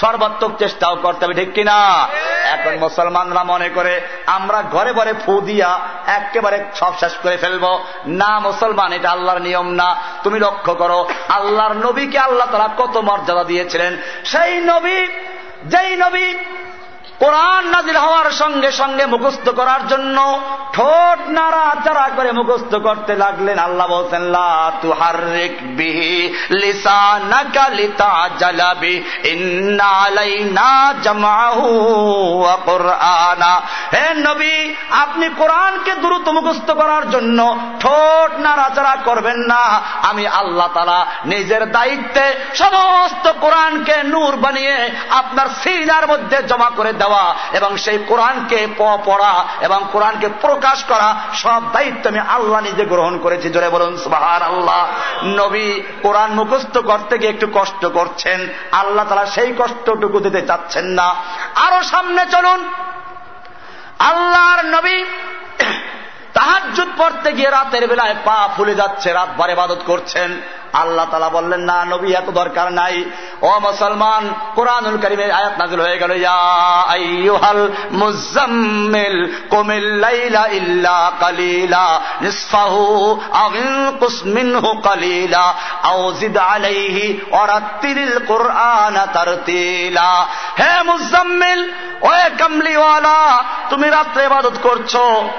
সর্বাত্মক চেষ্টাও করতে হবে, ঠিক কিনা? এখন মুসলমানরা মনে করে, আমরা ঘরে ঘরে ফু দিয়া একেবারে সব শেষ করে ফেলব। না মুসলমান, এটা আল্লাহর নিয়ম না। তুমি লক্ষ্য করো, আল্লাহর নবীকে আল্লাহ তারা কত মর্যাদা দিয়েছিলেন। সেই নবী, যেই নবী কোরআন নাজির হওয়ার সঙ্গে সঙ্গে মুখস্থ করার জন্য ঠোঁট নাড়া চাড়া করে মুখস্থ করতে লাগলেন। আল্লাহ বলছেন নবী, আপনি কোরআনকে দ্রুত মুখস্থ করার জন্য ঠোঁট নাড়াচাড়া করবেন না। আমি আল্লাহ তালা নিজের দায়িত্বে সমস্ত কোরআনকে নূর বানিয়ে আপনার সিনার মধ্যে জমা করে দেওয়া এবং সেই কোরআনকে পড়া এবং কোরআনকে প্রকাশ করা সব দায়িত্ব আমি আল্লাহ নিজে গ্রহণ করেছি। জোরে বলুন সুবাহার আল্লাহ নবী কোরআন মুখস্থ করতে গিয়ে একটু কষ্ট করছেন। আল্লাহ তারা সেই কষ্টটুকু দিতে চাচ্ছেন না। আরও সামনে চলুন। আল্লাহর নবী তাহাজুদ পড়তে গিয়ে রাতের বেলায় পা ফুলে যাচ্ছে রাত বারে বাদত করছেন। আল্লাহ তালা বললেন, না, নবী, এত দরকার নাই। ও মুসলমান, কোরআনুল করিমের আয়াত নাজিল হয়ে গেল মুজাম্মিল কুমিল লাইলা ইল্লা কালিলা, নিসফাহু মিনহু কালিলা, আও জিদ আলাইহি কুরআন তারতিলা। হে মুজাম্মিল ওয়ে কামলিওয়ালা, তুমি রাত্রে ইবাদত করছ,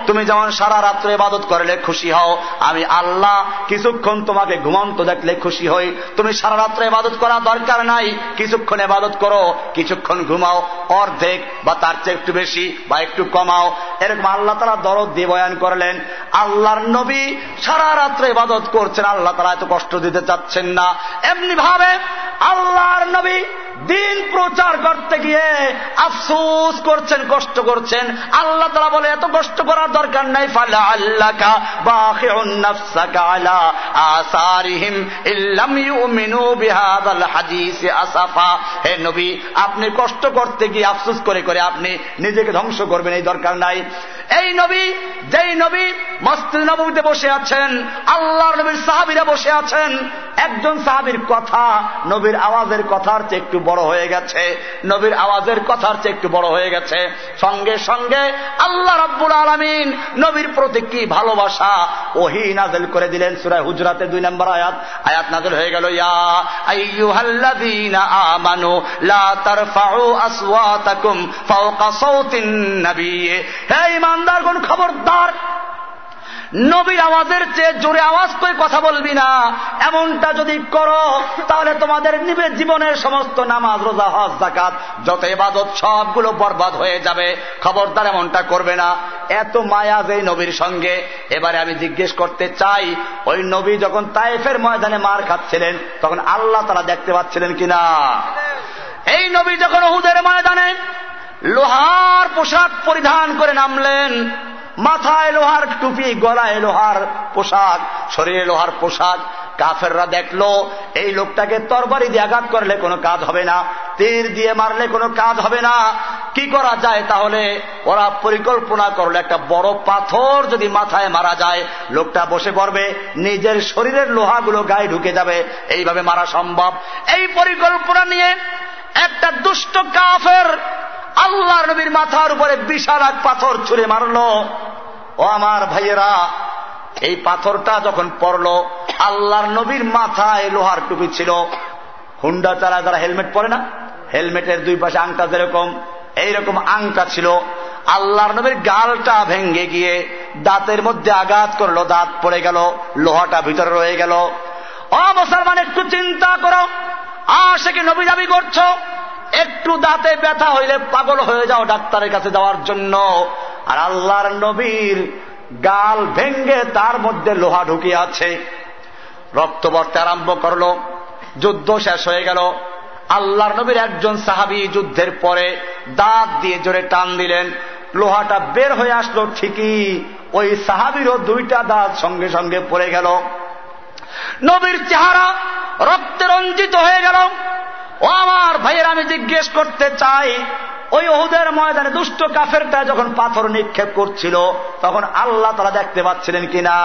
তুমি যেমন সারা রাত্রে ইবাদত করলে খুশি হও, আমি আল্লাহ কিছুক্ষণ তোমাকে ঘুমন্ত দেখলে খুশি হই। তুমি সারা রাত্রে এবাদত করা দরকার নাই। কিছুক্ষণ এবাদত করো, কিছুক্ষণ ঘুমাও। অর্ধেক বা তার চেয়ে একটু বেশি বা একটু কমাও। এরকম আল্লাহ তালা দরদ দিয়ে বয়ান করলেন, আল্লাহর নবী সারা রাত্রে এবাদত করছেন, আল্লাহ তালা এত কষ্ট দিতে চাচ্ছেন না। এমনি ভাবে আল্লাহর নবী দিন প্রচার করতে গিয়ে আফসুস করছেন, কষ্ট করছেন। আল্লাহ তারা বলে, এত কষ্ট করার দরকার নাই। ফালা আসাফা। হে নবী, আপনি কষ্ট করতে গিয়ে আফসুস করে করে আপনি নিজেকে ধ্বংস করবেন, এই দরকার নাই। এই নবী, যেই নবী মসজিদ নবীতে বসে আছেন, আল্লাহর নবীর সাহাবিরা বসে আছেন, একজন সাহাবির কথা, নবীর আওয়াজের কথার চেয়ে একটু বড় হয়ে গেছে, নবীর আওয়াজের কথার চেয়ে একটু বড় হয়ে গেছে। সঙ্গে সঙ্গে আল্লাহ রাব্বুল আলমিন নবীর প্রতি কি ভালোবাসা ওহি নাজেল করে দিলেন সুরায় হুজরাতে দুই নম্বর আয়াত। আয়াত নাজেল হয়ে গেল আমানু লা খবরদার নবীর আওয়াজের চেয়ে জোরে আওয়াজ করে কথা বলবি না। এমনটা যদি করো, তাহলে তোমাদের নিবে জীবনের সমস্ত নামাজ, রোজা, হজ জাকাত যত এবাদত সবগুলো বরবাদ হয়ে যাবে। খবরদার এমনটা করবে না। এত মায়া যে নবীর সঙ্গে। এবারে আমি জিজ্ঞেস করতে চাই, ওই নবী যখন তাইফের ময়দানে মার খাচ্ছিলেন, তখন আল্লাহ তারা দেখতে পাচ্ছিলেন কিনা? এই নবী যখন ওহুদের ময়দানে লোহার পোশাক পরিধান করে নামলেন মাথায় লোহার টুপি, গলায় লোহার পোশাক, শরীরে লোহার পোশাক। কাফেররা দেখল, এই লোকটাকে তরবারি দিয়ে আঘাত করলে কোনো কাজ হবে না, তীর দিয়ে মারলে কোনো কাজ হবে না। কি করা যায় তাহলে? ওরা পরিকল্পনা করল, একটা বড় পাথর যদি মাথায় মারা যায়, লোকটা বসে পড়বে, নিজের শরীরের লোহাগুলো গায়ে ঢুকে যাবে, এইভাবে মারা সম্ভব। এই পরিকল্পনা নিয়ে একটা দুষ্ট কাফের আল্লাহ নবীর মাথার উপরে বিশাল এক পাথর ছুঁড়ে মারলো। ও আমার ভাইয়েরা, এই পাথরটা যখন পড়ল, আল্লাহর নবীর মাথায় লোহার টুপি ছিল। হুন্ডা চালা যারা হেলমেট পরে না, হেলমেটের দুই পাশে আংটা যেরকম, এইরকম আংটা ছিল। আল্লাহর নবীর গালটা ভেঙ্গে গিয়ে দাঁতের মধ্যে আঘাত করল, দাঁত পড়ে গেল, লোহাটা ভিতরে রয়ে গেল। ও মুসলমান, একটু চিন্তা করো। আশেকে নবী দাবি করছ একটু দাঁতে ব্যথা হইলে পাগল হয়ে যাও ডাক্তারের কাছে যাওয়ার জন্য। আর আল্লাহর নবীর গাল ভেঙ্গে তার মধ্যে লোহা ঢুকিয়ে আছে। রক্ত বর্তে আরম্ভ করল, যুদ্ধ শেষ হয়ে গেল। আল্লাহর নবীর একজন সাহাবি যুদ্ধের পরে দাঁত দিয়ে জোরে টান দিলেন। লোহাটা বের হয়ে আসলো ঠিকই, ওই সাহাবিরও দুইটা দাঁত সঙ্গে সঙ্গে পড়ে গেল। নবীর চেহারা রক্তে রঞ্জিত হয়ে গেল। ও আমার ভাইয়ের, আমি জিজ্ঞেস করতে চাই, ওই ওহুদের ময়দানে দুষ্ট কাফেরটা যখন পাথর নিক্ষেপ করছিল, তখন আল্লাহ তারা দেখতে পাচ্ছিলেন কিনা?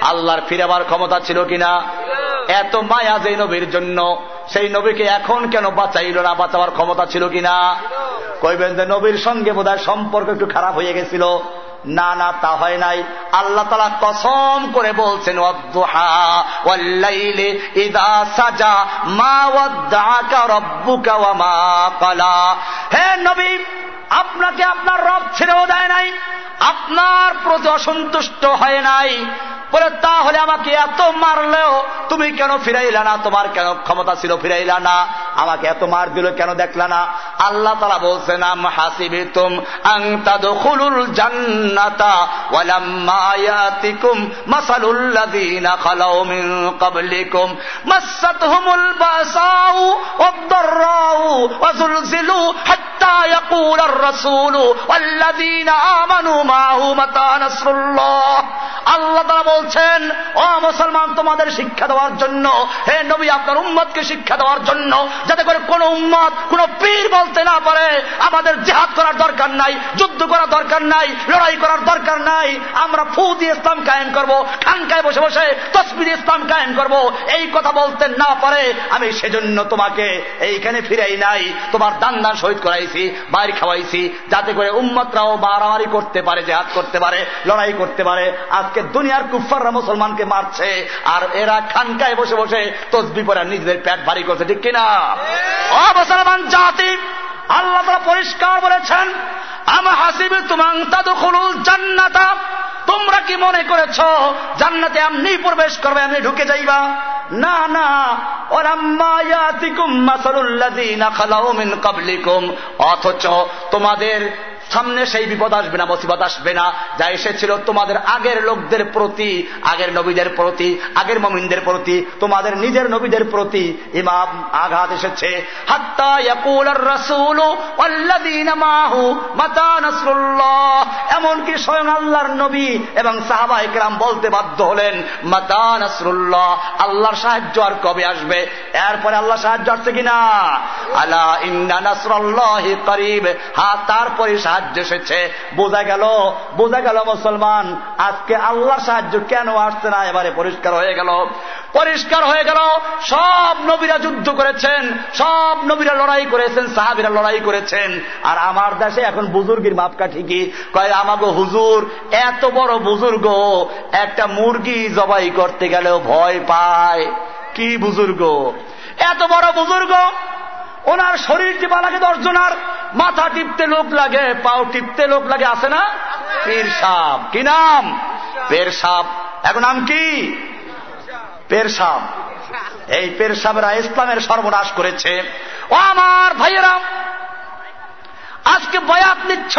আল্লাহর ফিরাবার ক্ষমতা ছিল কিনা? এত মায়া যে নবীর জন্য, সেই নবীকে এখন কেন বাঁচাইল না, বাঁচাবার ক্ষমতা ছিল কিনা? কইবেন যে নবীর সঙ্গে বোধহয় সম্পর্ক একটু খারাপ হয়ে গেছিল। না না, তা হয় নাই। আল্লাহ তালা কসম করে বলছেন সাজা, মা মা কলা। হে নবী আপনাকে আপনার রব ছেড়েও দেয় নাই, আপনার প্রতি অসন্তুষ্ট হয় নাই। বলে, তাহলে আমাকে এত মারলেও তুমি কেন ফিরাইলা না? তোমার কেন ক্ষমতা ছিল ফিরাইলা না? আমাকে এত মার দিল কেন দেখলা না? আল্লাহ তারা বলছেন, আম হাসিবি তুম আংতাদুল জান্নাতা আর-রাসূলু ওয়াল্লাযীনা আমানু মাহু মাতা নাসরুল্লাহ আল্লাহ তাআলা বলছেন, ও মুসলমান, তোমাদের শিক্ষা দেওয়ার জন্য, হে নবী, আপনার উম্মতকে শিক্ষা দেওয়ার জন্য, যাতে করে কোন উম্মত, কোন পীর বলতে না পারে, আমাদের জেহাদ করার দরকার নাই, যুদ্ধ করার দরকার নাই, লড়াই করার দরকার নাই, আমরা ফু ইসলাম কায়েম করব ঠানকায় বসে বসে তসবির ইসলাম কায়েম করব, এই কথা বলতে না পারে, আমি সেজন্য তোমাকে এইখানে ফিরাই নাই, তোমার দান দান শহীদ করাইছি, বাইর খাওয়াইছি। যাতে করে উম্মতরাও বাড়াবাড়ি করতে পারে জেহাদ করতে পারে লড়াই করতে পারে। আজকে দুনিয়ার কুফাররা মুসলমানকে মারছে আর এরা খানকায় বসে বসে তসবি পরে নিজেদের প্যাট ভারী করছে ঠিক কিনা? ও মুসলমান জাতি আল্লাহ তারা পরিষ্কার বলেছেন আমা হাসিবে তুমাং তাদুল জান্নাতা? তোমরা কি মনে করেছ, জান্নাতে এমনি প্রবেশ করবে আমি ঢুকে যাইবা? না না। অথচ তোমাদের সামনে সেই বিপদ আসবে না, মুসিবত আসবে না। যা এসেছিল তোমাদের আগের লোকদের প্রতি, আগের নবীদের প্রতি, আগের মমিনদের প্রতি, তোমাদের নিজের নবীদের প্রতি ইমাম আঘাত এসেছে। এমনকি স্বয়ং আল্লাহর নবী এবং সাহাবা একরাম বলতে বাধ্য হলেন, মাতা নাসরুল্লাহ, আল্লাহর সাহায্য আর কবে আসবে? এরপরে আল্লাহ সাহায্য আসছে কিনা? আল্লাহ ইন্না নাসরুল্লাহ করিব। হ্যাঁ তারপরে সাহায্য এসেছে। বোঝা গেল বোঝা গেল মুসলমান, আজকে আল্লাহ সাহায্য কেন আসছে না? এবারে পরিষ্কার হয়ে গেল। পরিষ্কার হয়ে গেল, সব নবীরা যুদ্ধ করেছেন, সব নবীরা লড়াই করেছেন, সাহাবিরা লড়াই করেছেন। আর আমার দেশে এখন বুজুর্গির মাপকা ঠিকই কয়, আমাগো হুজুর, এত বড় বুজুর্গ, একটা মুরগি জবাই করতে গেলেও ভয় পায়। কি বুজুর্গ? এত বড় বুজুর্গ ওনার শরীর টিপা লাগে দশজনার মাথা টিপতে লোক লাগে, পাও টিপতে লোক লাগে, আছে না? পীর সাপ কি নাম? পের সাপ এখন নাম কি? পের সাপ এই পের সাহেবরা ইসলামের সর্বনাশ করেছে। ও আমার ভাইয়েরা, আজকে বয়াত নিচ্ছ।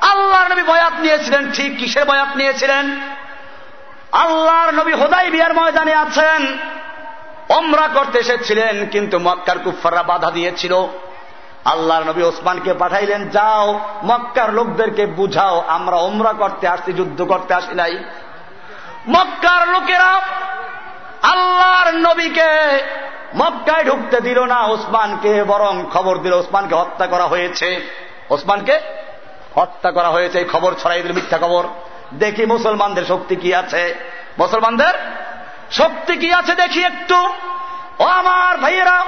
আল্লাহর নবী বয়াত নিয়েছিলেন। ঠিক কিসের বয়াত নিয়েছিলেন? আল্লাহর নবী হোদাই বিয়ার ময়দানে আছেন। অমরা করতে এসেছিলেন, কিন্তু মক্কার কুফাররা বাধা দিয়েছিল। আল্লাহর নবী ওসমানকে পাঠাইলেন, যাও, মক্কার লোকদেরকে বুঝাও, আমরা ওমরা করতে আসছি, যুদ্ধ করতে আসি নাই। মক্কার লোকেরা আল্লাহর নবীকে মক্কায় ঢুকতে দিল না, ওসমানকে বরং খবর দিল, ওসমানকে হত্যা করা হয়েছে। ওসমানকে হত্যা করা হয়েছে খবর ছড়াই দিল মিথ্যা খবর। দেখি মুসলমানদের শক্তি কি আছে। মুসলমানদের শক্তি কি আছে দেখি একটু? ও আমার ভাইয়েরা,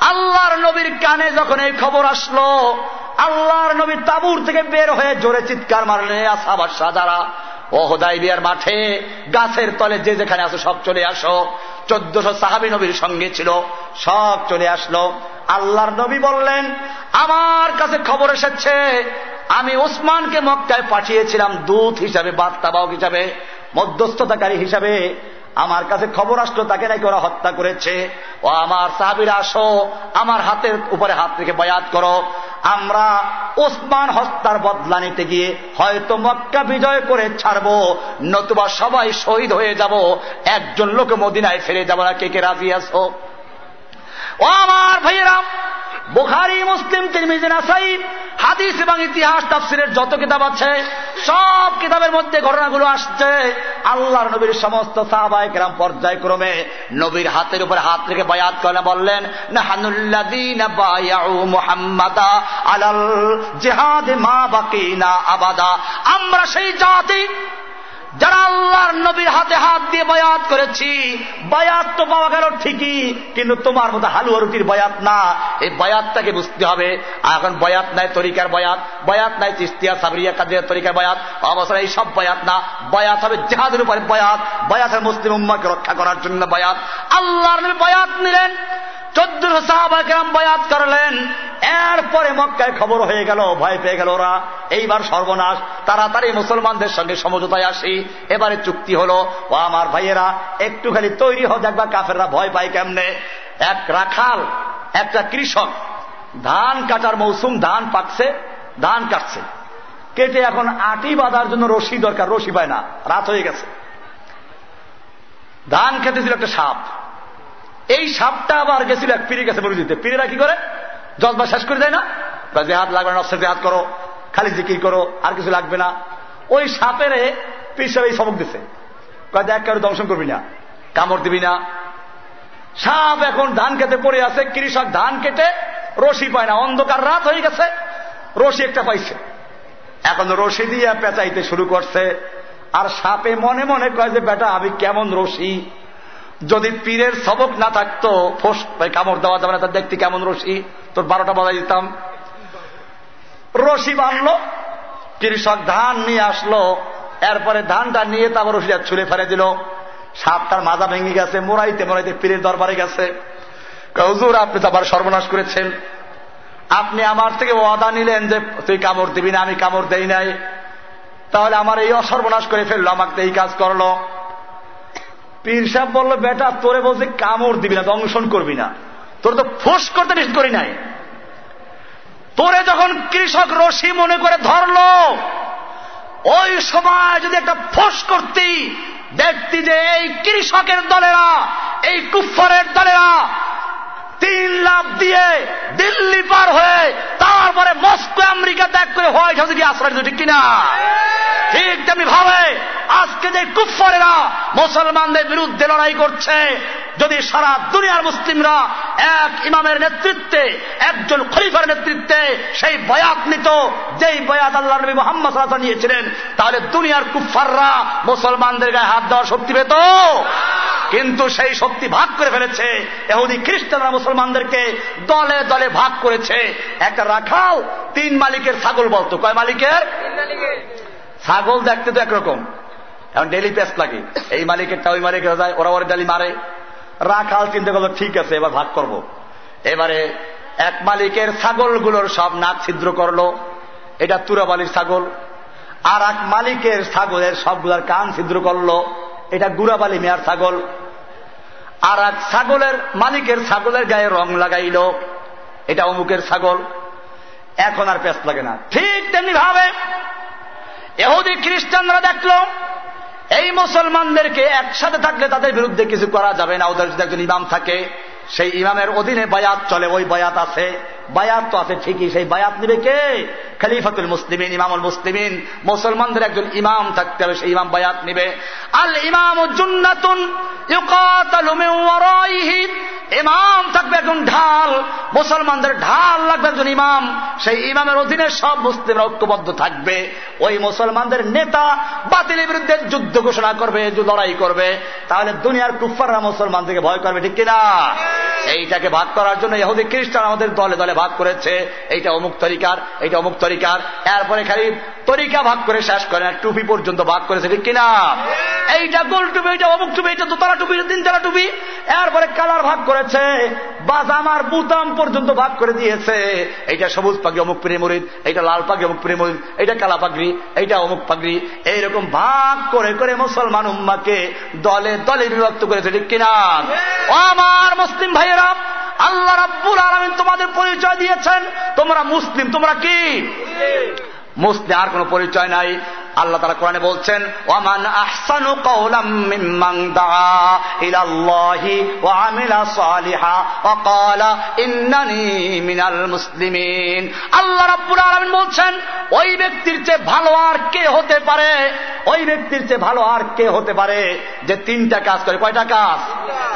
আল্লাহর নবীর কানে যখন এই খবর আসলো, আল্লাহর নবী তাবুর থেকে বের হয়ে জোরে চিৎকার মারলেন আসাবার সাজারা, ও মাঠে, গাছের তলে যে যেখানে আসো সব চলে আসো। চোদ্দশো সাহাবি নবীর সঙ্গে ছিল, সব চলে আসলো। আল্লাহর নবী বললেন, আমার কাছে খবর এসেছে, আমি ওসমানকে মক্কায় পাঠিয়েছিলাম, দূত হিসাবে, বার্তাবাহক হিসাবে, মধ্যস্থতাকারী হিসাবে। আমার কাছে খবর আসলো, তাকে নাকি ওরা হত্যা করেছে। ও আমার সাহাবিরা, আসো, আমার হাতের উপরে হাত রেখে বয়াত করো। আমরা ওসমান হত্যার বদলা নিতে গিয়ে হয়তো মক্কা বিজয় করে ছাড়বো, নতুবা সবাই শহীদ হয়ে যাব, একজন লোক মদিনায় ফিরে যাব না, কে কে রাজি আসো ও আমার ভাইয়েরাম বুখারি, মুসলিম, তিরমিজি, নাসাই, হাদিস এবং ইতিহাস, তাফসিরের যত কিতাব আছে, সব কিতাবের মধ্যে ঘটনাগুলো আসছে আল্লাহর নবীর সমস্ত সাহাবায় কেরাম পর্যায়ক্রমে। নবীর হাতের উপর হাত রেখে বয়াত করে বললেন মুহাম্মাদা আলাল জেহাদ মা বাকি না আবাদা। আমরা সেই জাতি যারা আল্লাহর নবীর হাতে হাত দিয়ে বয়াত করেছি, বয়াত তো পাওয়া গেল ঠিকই, কিন্তু তোমার মতো হালুয়া রুটির বয়াত না। এই বয়াতটাকে বুঝতে হবে। এখন বয়াত নাই তরিকার বয়াত বয়াত নাই চিস্তিয়া সাবরিয়া কাজের তরিকার বয়াত অবসর এই সব বয়াত না। বয়াত হবে জাহাদের উপরে বয়াত বয়াতের মুসলিম উম্মাকে রক্ষা করার জন্য বয়াত। আল্লাহর বয়াত নিলেন। চোদ্দশো সাহাবাকেরাম বয়াত করলেন। এরপরে মক্কায় খবর হয়ে গেল, ভয় পেয়ে গেল ওরা। এইবার সর্বনাশ। তাড়াতাড়ি মুসলমানদের সঙ্গে সমঝোতায় আসি। এবারে চুক্তি হলো, ও আমার ভাইয়েরা, একটু খালি তৈরি হোক একবার কাফেররা ভয় পায় কেমনে। এক রাখাল, একটা কৃষক, ধান কাটার মৌসুম, ধান পাকছে, ধান কাটছে। কেটে এখন আটি বাঁধার জন্য রশি দরকার, রশি পায় না, রাত হয়ে গেছে। ধান খেতে ছিল একটা সাপ। এই সাপটা আবার গেছিল এক পীরের কাছে বলে দিতে। পীরেরা কি করে? জজবা শেষ করে দেয় না? জেহাদ লাগবে না অস্ত্রের জেহাদ করো। খালি জিকির করো, আর কিছু লাগবে না। ওই সাপেরে এই সবক দিছে। দেখ, কারও দংশন করবি না, কামড় দিবি না। সাপ এখন ধান খেতে পড়ে আছে, কৃষক ধান কেটে রশি পায় না। অন্ধকার রাত হয়ে গেছে, রশি একটা পাইছে। এখন রশি দিয়ে পেঁচাইতে শুরু করছে। আর সাপে মনে মনে কয় যে, বেটা, আমি কেমন রশি? যদি পীরের সবক না থাকতো, ফোস কামড় দেওয়া যাবে না। তার দেখতে কেমন রশি? তোর বারোটা বাজাই দিতাম। রশি বানলো কৃষক ধান নিয়ে আসলো। এরপরে ধানটা নিয়ে তারপর রশিটা ছুলে ফেলে দিল। সাপটার মাজা ভেঙে গেছে, মোড়াইতে মোড়াইতে পীরের দরবারে গেছে। হুজুর, আপনি তো আবার সর্বনাশ করেছেন। আপনি আমার থেকে ওয়াদা নিলেন যে, তুই কামড় দিবি না, আমি কামড় দেই নাই। তাহলে আমার এই অসর্বনাশ করে ফেলল, আমাকে এই কাজ করল। পীর সাহেব বলল, বেটা, তোরে বলছে কামড় দিবি না, দংশন করবি না। তোর তো ফোস করতে নিষেধ করি নাই। তোরে যখন কৃষক রশি মনে করে ধরল, ওই সময় যদি একটা ফোস করতি, দেখতি যে এই কৃষকের দলেরা, এই কুফরের দলেরা তিন লাভ দিয়ে দিল্লি পার হয়ে তারপরে মস্কো, আমেরিকা ত্যাগ করে হোয়াইট হাউসে গিয়ে আশ্রয় ঠিক কিনা? ঠিক তেমনি ভাবে আজকে যে কুফরেরা মুসলমানদের বিরুদ্ধে লড়াই করছে, যদি সারা দুনিয়ার মুসলিমরা এক ইমামের নেতৃত্বে, একজন খলিফার নেতৃত্বে সেই বয়াত নিত, যেই বয়াত আল্লাহ নবী মোহাম্মদ সাল্লাহ নিয়েছিলেন, তাহলে দুনিয়ার কুফাররা মুসলমানদের গায়ে হাত দেওয়ার শক্তি পেত। কিন্তু সেই শক্তি ভাগ করে ফেলেছে, এহুদি খ্রিস্টানরা মুসলমানদেরকে দলে দলে ভাগ করেছে। একটা রাখাল, তিন মালিকের ছাগল বলতো। কয় মালিকের? ছাগল দেখতে তো একরকম। এখন ডেলি পেস্ট লাগে। এই মালিকেরটা ওই মালিকের যায়, ওরা ওরা ডালি মারে। রাখাল চিন্তা করল ঠিক আছে, এবার ভাগ করব। এবারে এক মালিকের ছাগলগুলোর সব নাক ছিদ্র করল। এটা তুরাবালির ছাগল। আর এক মালিকের ছাগলের সবগুলার কান ছিদ্র করল। এটা গুড়াবালি মেয়ার ছাগল। আর এক ছাগলের মালিকের ছাগলের গায়ে রং লাগাইল। এটা অমুকের ছাগল। এখন আর পেস্ট লাগে না। ঠিক তেমনি ভাবে এহুদি খ্রিস্টানরা দেখল, এই মুসলমানদেরকে একসাথে থাকলে তাদের বিরুদ্ধে কিছু করা যাবে না। ওদের যদি একজন ইমাম থাকে, সেই ইমামের অধীনে বায়াত চলে, ওই বায়াত আছে। বায়াত তো আছে ঠিকই, সেই বায়াত নিবে কে? খালিফাতুল মুসলিমিন, ইমামুল মুসলিমিন। মুসলমানদের একজন ইমাম থাকতে হবে, সেই ইমাম বায়াত নিবে। আল ইমাম ইমাম থাকবে একজন ঢাল, মুসলমানদের ঢাল লাগবে একজন ইমাম। সেই ইমামের অধীনে সব মুসলিমরা ঐক্যবদ্ধ থাকবে। ওই মুসলমানদের নেতা বাতিলের বিরুদ্ধে যুদ্ধ ঘোষণা করবে লড়াই করবে, তাহলে দুনিয়ার কুফাররা মুসলমান থেকে ভয় করবে, ঠিক কিনা? এইটাকে ভাগ করার জন্য ইহুদি খ্রিস্টান আমাদের দলে দলে ভাগ করেছে, এইটা অমুক তরিকার, এইটা অমুক তরিকার। এরপরে খালি তরিকা ভাগ করে শেষ করে না টুপি পর্যন্ত ভাগ করেছে, ঠিক কিনা? এইটা গোল টুপি, এইটা অমুক টুপি, এইটা দোতলা টুপি তিনতলা টুপি। এরপরে কালার ভাগ করেছে, বাজামার বুতাম পর্যন্ত ভাগ করে দিয়েছে। এইটা সবুজ পাগড়ি অমুক প্রিয় মরিদ, এইটা লাল পাগড়ি অমুক প্রিয় মরিদ, এইটা কালা পাগড়ি এইটা অমুক পাগড়ি এইরকম ভাগ করে করে মুসলমান উম্মাকে দলে দলে বিভক্ত করেছে ঠিক কিনা? আমার মুসলিম ভাইয়েরা আল্লাহ রাব্বুল আলমিন তোমাদের পরিচয় দিয়েছেন। তোমরা মুসলিম তোমরা কি? মুসলিম আর কোন পরিচয় নাই। আল্লাহ তারা কোরআনে বলছেন, ওয়ামান আহসানু কওলাম মিম্মান দাআ ইলাল্লাহি ওয়া আমিলা সালিহা ওয়া ক্বালা, ইন্নানি মিনাল মুসলিমিন। আল্লাহ রাব্বুল আলামিন বলছেন, ওই ব্যক্তির চেয়ে ভালো আর কে হতে পারে? ওই ব্যক্তির চেয়ে ভালো আর কে হতে পারে যে তিনটা কাজ করে? কয়টা কাজ?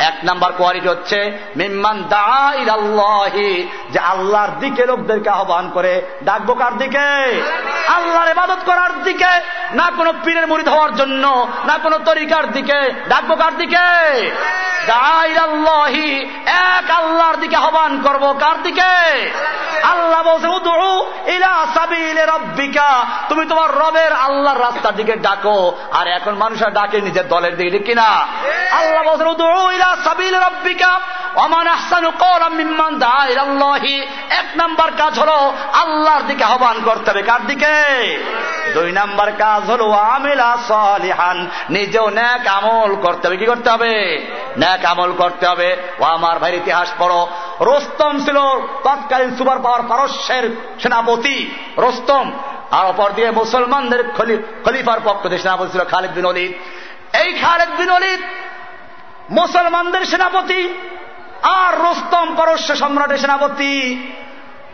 এক নাম্বার কোয়ালিটি হচ্ছে, মিম্মান দাআ ইলাল্লাহি যে আল্লাহর দিকে লোকদেরকে আহ্বান করে, ডাকবো কার দিকে? আল্লাহর ইবাদত করার দিকে না কোনো পীরের মুরিদ হওয়ার জন্য, না কোনো তরিকার দিকে, ডাকবো কার দিকে? এক আল্লাহর দিকে আহ্বান করব কার দিকে? আল্লাহ বলছে রব্বিকা। তুমি তোমার রবের আল্লাহর রাস্তার দিকে ডাকো, আর এখন মানুষের ডাকে নিজের দলের দিকে, ঠিক কিনা? আল্লাহ বলছে উদু ইলা সাবিলে রব্বিকা। এক নাম্বার কাজ হলো আল্লাহর দিকে আহ্বান করতে হবে, কার দিকে? দুই নাম্বার কাজ হলো আমিলা সালিহান। নিজেও ন্যাক আমল করতে হবে। কি করতে হবে? ন্যাক আমল করতে হবে। ও আমার ভাইয়ের ইতিহাস পড়ো। রোস্তম ছিল তৎকালীন সুপার পাওয়ার পারস্যের সেনাপতি, রোস্তম। আর অপর দিয়ে মুসলমানদের খলিফার পক্ষ দিয়ে সেনাপতি ছিল খালিদ বিন অলিদ এই খালিদ বিন অলিদ মুসলমানদের সেনাপতি আর রোস্তম পারস্য সম্রাটের সেনাপতি।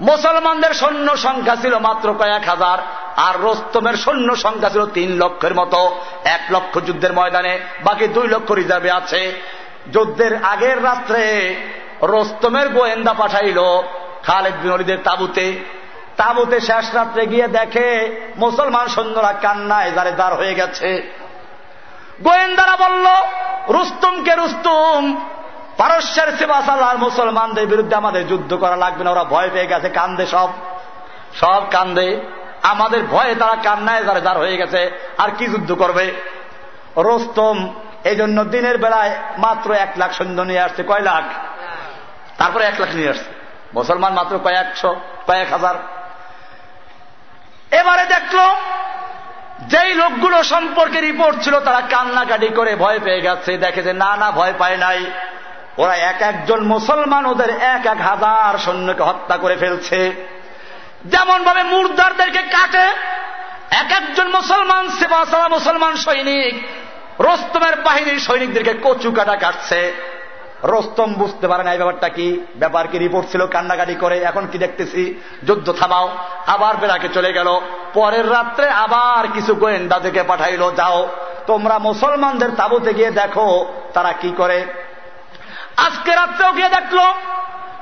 মুসলমানদের সৈন্য সংখ্যা ছিল মাত্র কয়েক হাজার, আর রোস্তমের সৈন্য সংখ্যা ছিল তিন লক্ষের মতো। এক লক্ষ যুদ্ধের ময়দানে, বাকি দুই লক্ষ রিজার্ভে আছে। যুদ্ধের আগের রাত্রে রোস্তমের গোয়েন্দা পাঠাইল খালেদ বিনরীদের তাবুতে। তাবুতে শেষ রাত্রে গিয়ে দেখে মুসলমান সৈন্যরা কান্নায় দাঁড়ে দাঁড় হয়ে গেছে। গোয়েন্দারা বলল, রুস্তুমকে রুস্তুম পারস্যের সেবাসালার মুসলমানদের বিরুদ্ধে আমাদের যুদ্ধ করা লাগবে না, ওরা ভয় পেয়ে গেছে, কান্দে সব। সব কান্দে। আমাদের ভয়ে তারা কান্নায় যারা যার হয়ে গেছে, আর কি যুদ্ধ করবে? রোস্তম এই জন্য দিনের বেলায় মাত্র এক লাখ সৈন্য নিয়ে আসছে, কয় লাখ? তারপরে এক লাখ নিয়ে আসছে। মুসলমান মাত্র কয়েকশো কয়েক হাজার। এবারে দেখল, যেই লোকগুলো সম্পর্কে রিপোর্ট ছিল, তারা কান্নাকাটি করে ভয় পেয়ে গেছে, দেখে যে না না, ভয় পায় নাই। ওরা এক একজন মুসলমান, ওদের এক এক হাজার সৈন্যকে হত্যা করে ফেলছে। যেমন ভাবে মুর্দারদেরকে কাটে, এক একজন মুসলমান সেবাসালা মুসলমান সৈনিক, রোস্তমের বাহিনীর সৈনিকদেরকে কচু কাটা কাটছে। রোস্তম বুঝতে পারে না এই ব্যাপারটা কি, ব্যাপার কি, রিপোর্ট ছিল, কান্নাকাটি করে, এখন কি দেখতেছি? যুদ্ধ থামাও, আবার বেড়াকে চলে গেল। পরের রাত্রে আবার কিছু গোয়েন্দা থেকে পাঠাইলো, যাও, তোমরা মুসলমানদের তাবুতে গিয়ে দেখো তারা কি করে। আজকে রাত্রেও গিয়ে দেখল,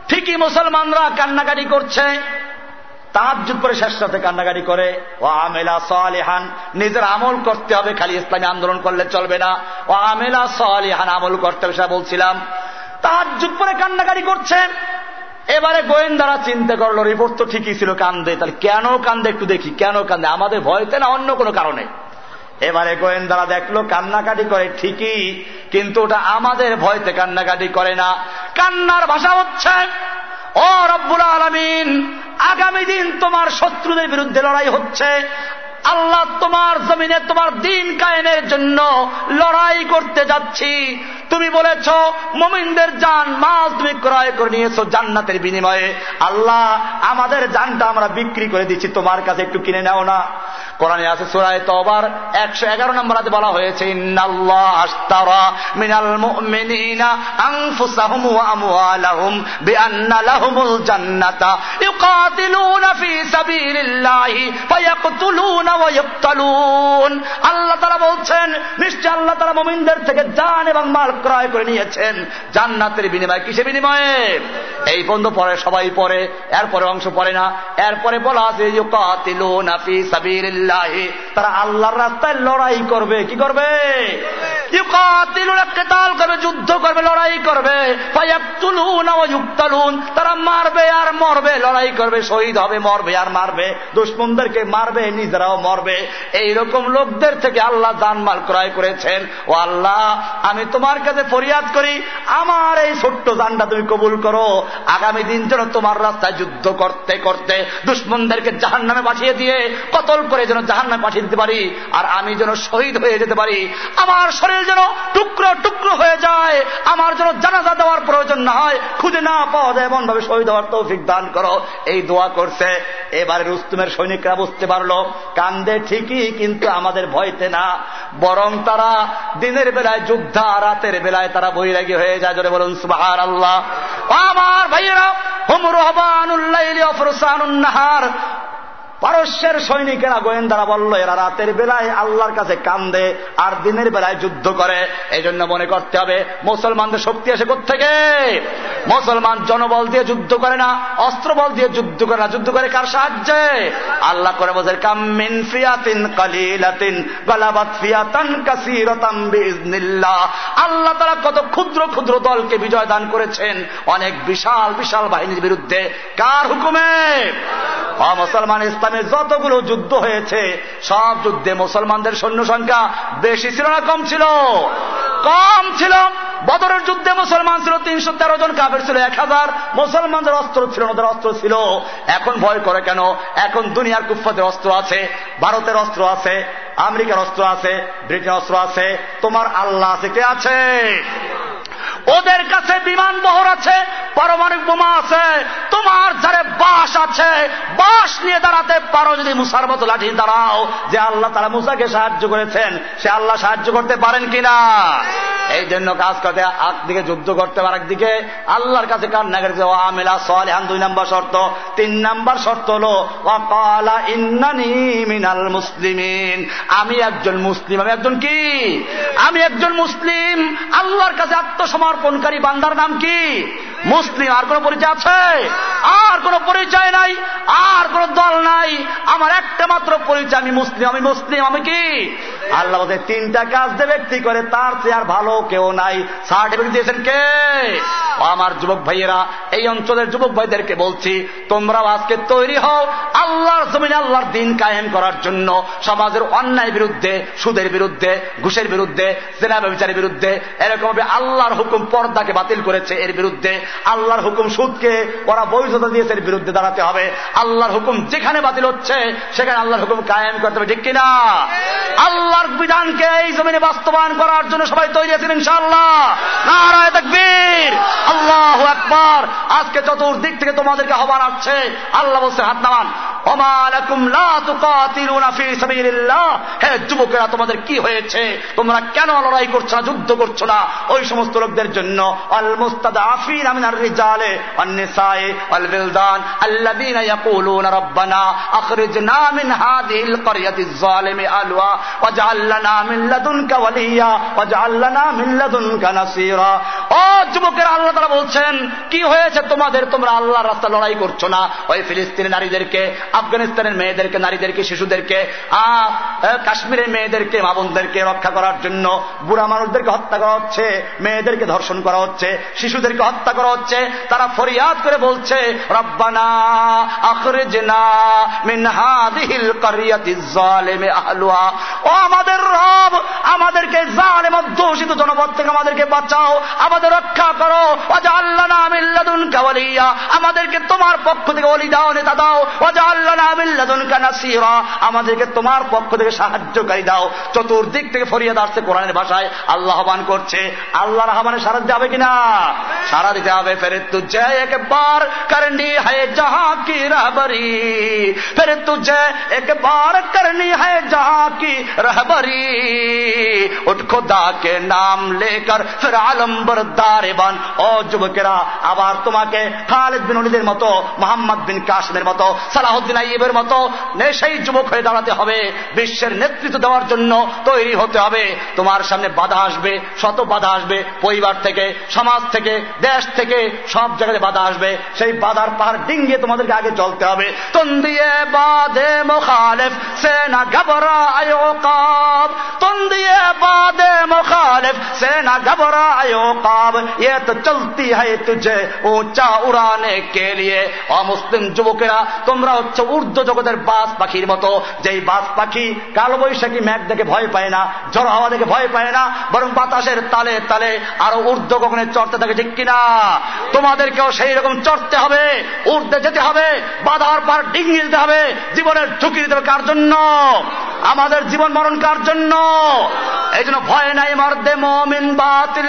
ঠিকই মুসলমানরা কান্নাকাটি করছে। তাহাজুদ করে শেষ রাতে কান্নাকাটি করে, ও আমেলা সালেহান, নিজের আমল করতে হবে, খালি ইসলামী আন্দোলন করলে চলবে না। ও আমেলা সালেহান, আমল করতে হবে, সেটা বলছিলাম। তাহাজুদ করে কান্নাকাটি করছে। এবারে গোয়েন্দারা চিন্তা করল, রিপোর্ট তো ঠিকই ছিল কান্দে, তাহলে কেন কান্দে একটু দেখি, কেন কান্দে? আমাদের ভয়তে না অন্য কোনো কারণে? এবারে গোয়েন্দারা দেখল কান্নাকাটি করে, ঠিকই, কিন্তু ওটা আমাদের ভয়তে কান্নাকাটি করে না। কান্নার ভাষা হচ্ছে, ও রব্বুল আলমিন, আগামী দিন তোমার শত্রুদের বিরুদ্ধে লড়াই হচ্ছে আল্লাহ তোমার জমিনে তোমার দিন কায়েমের জন্য লড়াই করতে যাচ্ছি। তুমি বলেছ, মমিনদের যান মাছ তুমি ক্রয় করে নিয়েছো জান্নাতের বিনিময়ে। আল্লাহ, আমাদের যানটা আমরা বিক্রি করে দিচ্ছি, তোমার কাছে একটু কিনে নাও না। কোরআনে আছে সুরায় তবার একশো এগারো নম্বর আজ বলা হয়েছে, ইন্নাল্লাহ আস্তারা মিনাল মুমিনিনা আনফুসাহুম ওয়া আমওয়ালাহুম বিআন্না লাহুমুল জান্নাতা ইউকাতিলুনা ফি সাবিলিল্লাহি ফায়াকতুলুনা আল্লাহ তারা বলছেন, নিশ্চয় আল্লাহ তারা মোমিনদের থেকে যান এবং মাল ক্রয় করে নিয়েছেন। জান্নাতের বিনিময়ে কিসে বিনিময়ে? এই বন্ধু পরে সবাই পরে এরপরে অংশ পড়ে না। এরপরে বলা আছে তারা আল্লাহর রাস্তায় লড়াই করবে, কি করবে? কেতাল করবে যুদ্ধ করবে, লড়াই করবে। তারা মারবে আর মরবে, লড়াই করবে, শহীদ হবে, মরবে আর মারবে। দুশ্মনদেরকে মারবে, নিজেরাও মরবে। এইরকম লোকদের থেকে আল্লাহ জানমাল ক্রয় করেছেন। ও আল্লাহ, আমি তোমার কাছে ফরিয়াদ করি, আমার এই ছোট্ট জানটা তুমি কবুল করো। আগামী দিন যেন তোমার রাস্তায় যুদ্ধ করতে করতে দুশ্মনদেরকে জাহান নামে পাঠিয়ে দিয়ে, কতল করে যেন জাহান নামে পাঠিয়ে দিতে পারি, আর আমি যেন শহীদ হয়ে যেতে পারি। আমার শরীর যেন টুকরো টুকরো হয়ে যায়, আমার যেন জানাজা দেওয়ার প্রয়োজন না হয় খুঁজে না পাওয়া যায় এমন ভাবে শহীদ হওয়ার তৌফিক দান করো। এই দোয়া করছে। এবারে রুস্তুমের সৈনিকরা বুঝতে পারল, কান্দে ঠিকই, কিন্তু আমাদের ভয়তে না। বরং তারা দিনের বেলায় যুদ্ধা রাতের বেলায় তারা বৈরাগী হয়ে যায়। জোরে বলুন সুবাহ আল্লাহ আমার ভাইয়েরা অফরসানুন্নাহার পারস্যের সৈনিকেরা গোয়েন্দারা বলল, এরা রাতের বেলায় আল্লাহর কাছে কান্দে আর দিনের বেলায় যুদ্ধ করে। এই জন্য মনে করতে হবে, মুসলমানদের শক্তি আসে থেকে মুসলমান জনবল দিয়ে যুদ্ধ করে না অস্ত্র বল দিয়ে যুদ্ধ করে না। যুদ্ধ করে কার সাহায্যে? আল্লাহ করে বোঝে কামিন ফিয়াতিন কালিলাতিন গালাবাত ফিয়াতান কাসিরাতাম বিইজনিল্লাহ আল্লাহ তারা কত ক্ষুদ্র ক্ষুদ্র দলকে বিজয় দান করেছেন। অনেক বিশাল বিশাল বাহিনীর বিরুদ্ধে। কার হুকুমে? মুসলমান ইসলাম ইসলামে যতগুলো যুদ্ধ হয়েছে, সব যুদ্ধে মুসলমানদের সৈন্য সংখ্যা বেশি ছিল না কম ছিল? কম ছিল। বদরের যুদ্ধে মুসলমান ছিল তিনশো তেরো জন কাপের ছিল এক হাজার। মুসলমানদের অস্ত্র ছিল ওদের অস্ত্র ছিল। এখন ভয় করে কেন? এখন দুনিয়ার কুফাদের অস্ত্র আছে, ভারতের অস্ত্র আছে, আমেরিকার অস্ত্র আছে ব্রিটেন অস্ত্র আছে। তোমার আল্লাহ আছে। কে আছে? ওদের কাছে বিমান বহর আছে, পারমাণবিক বোমা আছে, তোমার যারে বাস আছে। বাস নিয়ে দাঁড়াতে পারো যদি মুসার মতো লাঠি দাঁড়াও, যে আল্লাহ তারা মুসাকে সাহায্য করেছেন। সে আল্লাহ সাহায্য করতে পারেন কিনা? এই জন্য কাজ করতে, একদিকে যুদ্ধ করতে পারে একদিকে আল্লাহর কাছে কান্না করেছে ও আমেলা সালেহান দুই নম্বর শর্ত। তিন নম্বর শর্ত হল, ওয়াকালা ইন্নানি মিনাল মুসলিমিন আমি একজন মুসলিম, আমি একজন কি? আমি একজন মুসলিম, আল্লাহর কাছে আত্মসমর্পণকারী বান্দার নাম কি? মুসলিম আর কোন পরিচয় আছে? আর কোন পরিচয় নাই, আর কোন দল নাই। আমার একটা মাত্র পরিচয়, আমি মুসলিম আমি মুসলিম, আমি কি? আল্লাহ তিনটা কাজ যে ব্যক্তি করে, তার চেয়ে আর ভালো কেউ নাই। সার্টিফিকেট দিয়েছেন কে? আমার যুবক ভাইয়েরা, এই অঞ্চলের যুবক ভাইদেরকে বলছি, তোমরাও আজকে তৈরি হও আল্লাহর জমিনে আল্লাহর দিন কায়েম করার জন্য, সমাজের অন্যায় বিরুদ্ধে, সুদের বিরুদ্ধে, ঘুষের বিরুদ্ধে সেনা বিচারের বিরুদ্ধে এরকম আল্লাহর হুকুম পর্দাকে বাতিল করেছে এর বিরুদ্ধে। আল্লাহর হুকুম সুদকে ওরা বৈধতা দিয়েছে বিরুদ্ধে দাঁড়াতে হবে। আল্লাহর হুকুম যেখানে বাতিল হচ্ছে, সেখানে আল্লাহর হুকুম কায়েম করতে হবে। ঠিক কিনা? আল্লাহর বিধানকে এই জমিনে বাস্তবায়ন করার জন্য সবাই তৈরি আছেন ইনশাআল্লাহ। নারায় তাকবীর। আল্লাহ একবার আজকে চতুর্দিক থেকে তোমাদেরকে আহ্বান আসছে। আল্লাহ বলছে, হাত নামান। হে যুবকেরা, তোমাদের কি হয়েছে? তোমরা কেন লড়াই করছ না, যুদ্ধ করছ না? ওই সমস্ত লোকদের জন্য আল মুস্তাদ আফিন আমিন الرجال والنساء والبلدان الذين يقولون ربنا أخرجنا من هذه القرية الظالم ألوى واجعل لنا من لدنك وليا واجعل لنا من لدنك نصيرا ও যুবকের আল্লাহ তারা বলছেন কি হয়েছে তোমাদের তোমরা আল্লাহর রাস্তা লড়াই করছো না ওই ফিলিস্তিনের নারীদেরকে আফগানিস্তানের মেয়েদেরকে নারীদেরকে শিশুদেরকে কাশ্মীরের মেয়েদেরকে মাবনদেরকে রক্ষা করার জন্য বুড়া মানুষদেরকে হত্যা করা হচ্ছে মেয়েদেরকে ধর্ষণ করা হচ্ছে শিশুদেরকে হত্যা করা হচ্ছে, তারা ফরিয়াদ করে বলছে, রব্বানা কারিয়াতি ও আমাদের রব, আমাদেরকে জনপদ থেকে আমাদেরকে বাঁচাও, আমাদের রক্ষা করো। আল্লাহ কাওয়ালিয়া আমাদেরকে তোমার পক্ষ থেকে অলি দাও, নেতা দাও। অজা আল্লাহ কানাসিরা আমাদেরকে তোমার পক্ষ থেকে সাহায্যকারী দাও। চতুর্দিক থেকে ফরিয়াদ আসছে কোরআনের ভাষায়। আল্লাহ আহ্বান করছে, আল্লাহ রহমানে সারা যাবে কিনা? সারা দিতে হবে ফের তুঝে এক বার করনি है जहां की रहबरी फिर तुझे एक बार करनी है जहां की रहबरी उठ खुदा के नाम लेकर फिर आलम्बर দারেবান ও যুবকেরা আবার তোমাকে খালেদ বিন অলিদের মতো মোহাম্মদ বিন কাসিমের মতো সালাহুদ্দিন আইবের মতো সেই যুবক হয়ে দাঁড়াতে হবে বিশ্বের নেতৃত্ব দেওয়ার জন্য তৈরি হতে হবে তোমার সামনে বাধা আসবে শত বাধা আসবে পরিবার থেকে সমাজ থেকে দেশ থেকে থেকে সব জায়গায় বাধা আসবে। সেই বাধার পাহাড় ডিঙ্গিয়ে তোমাদেরকে আগে চলতে হবে। তন্দিয়ে মোখালেফ ঘাবরা তন্দিয়ে মোখালেফ ঘাবরা এ তো চলতি হয় তুঝে উড়ানে কে অমুসলিম যুবকেরা, তোমরা হচ্ছে ঊর্ধ্ব জগতের বাস পাখির মতো। যেই বাস পাখি কালো বৈশাখী ম্যাগ দেখে ভয় পায় না, ঝড় হাওয়া দেখে ভয় পায় না, বরং বাতাসের তালে তালে আরও ঊর্ধ্ব গগনে চড়তে থাকে, ঠিক কিনা? তোমাদেরকেও সেই রকম চড়তে হবে উঠতে যেতে হবে, বাধার পার ডিং দিতে হবে, জীবনের ঝুঁকি দিতে হবে কার জন্য? আমাদের জীবন মরণ কার জন্য? এই জন্য ভয় নাই মর্দে মমিন বাতিল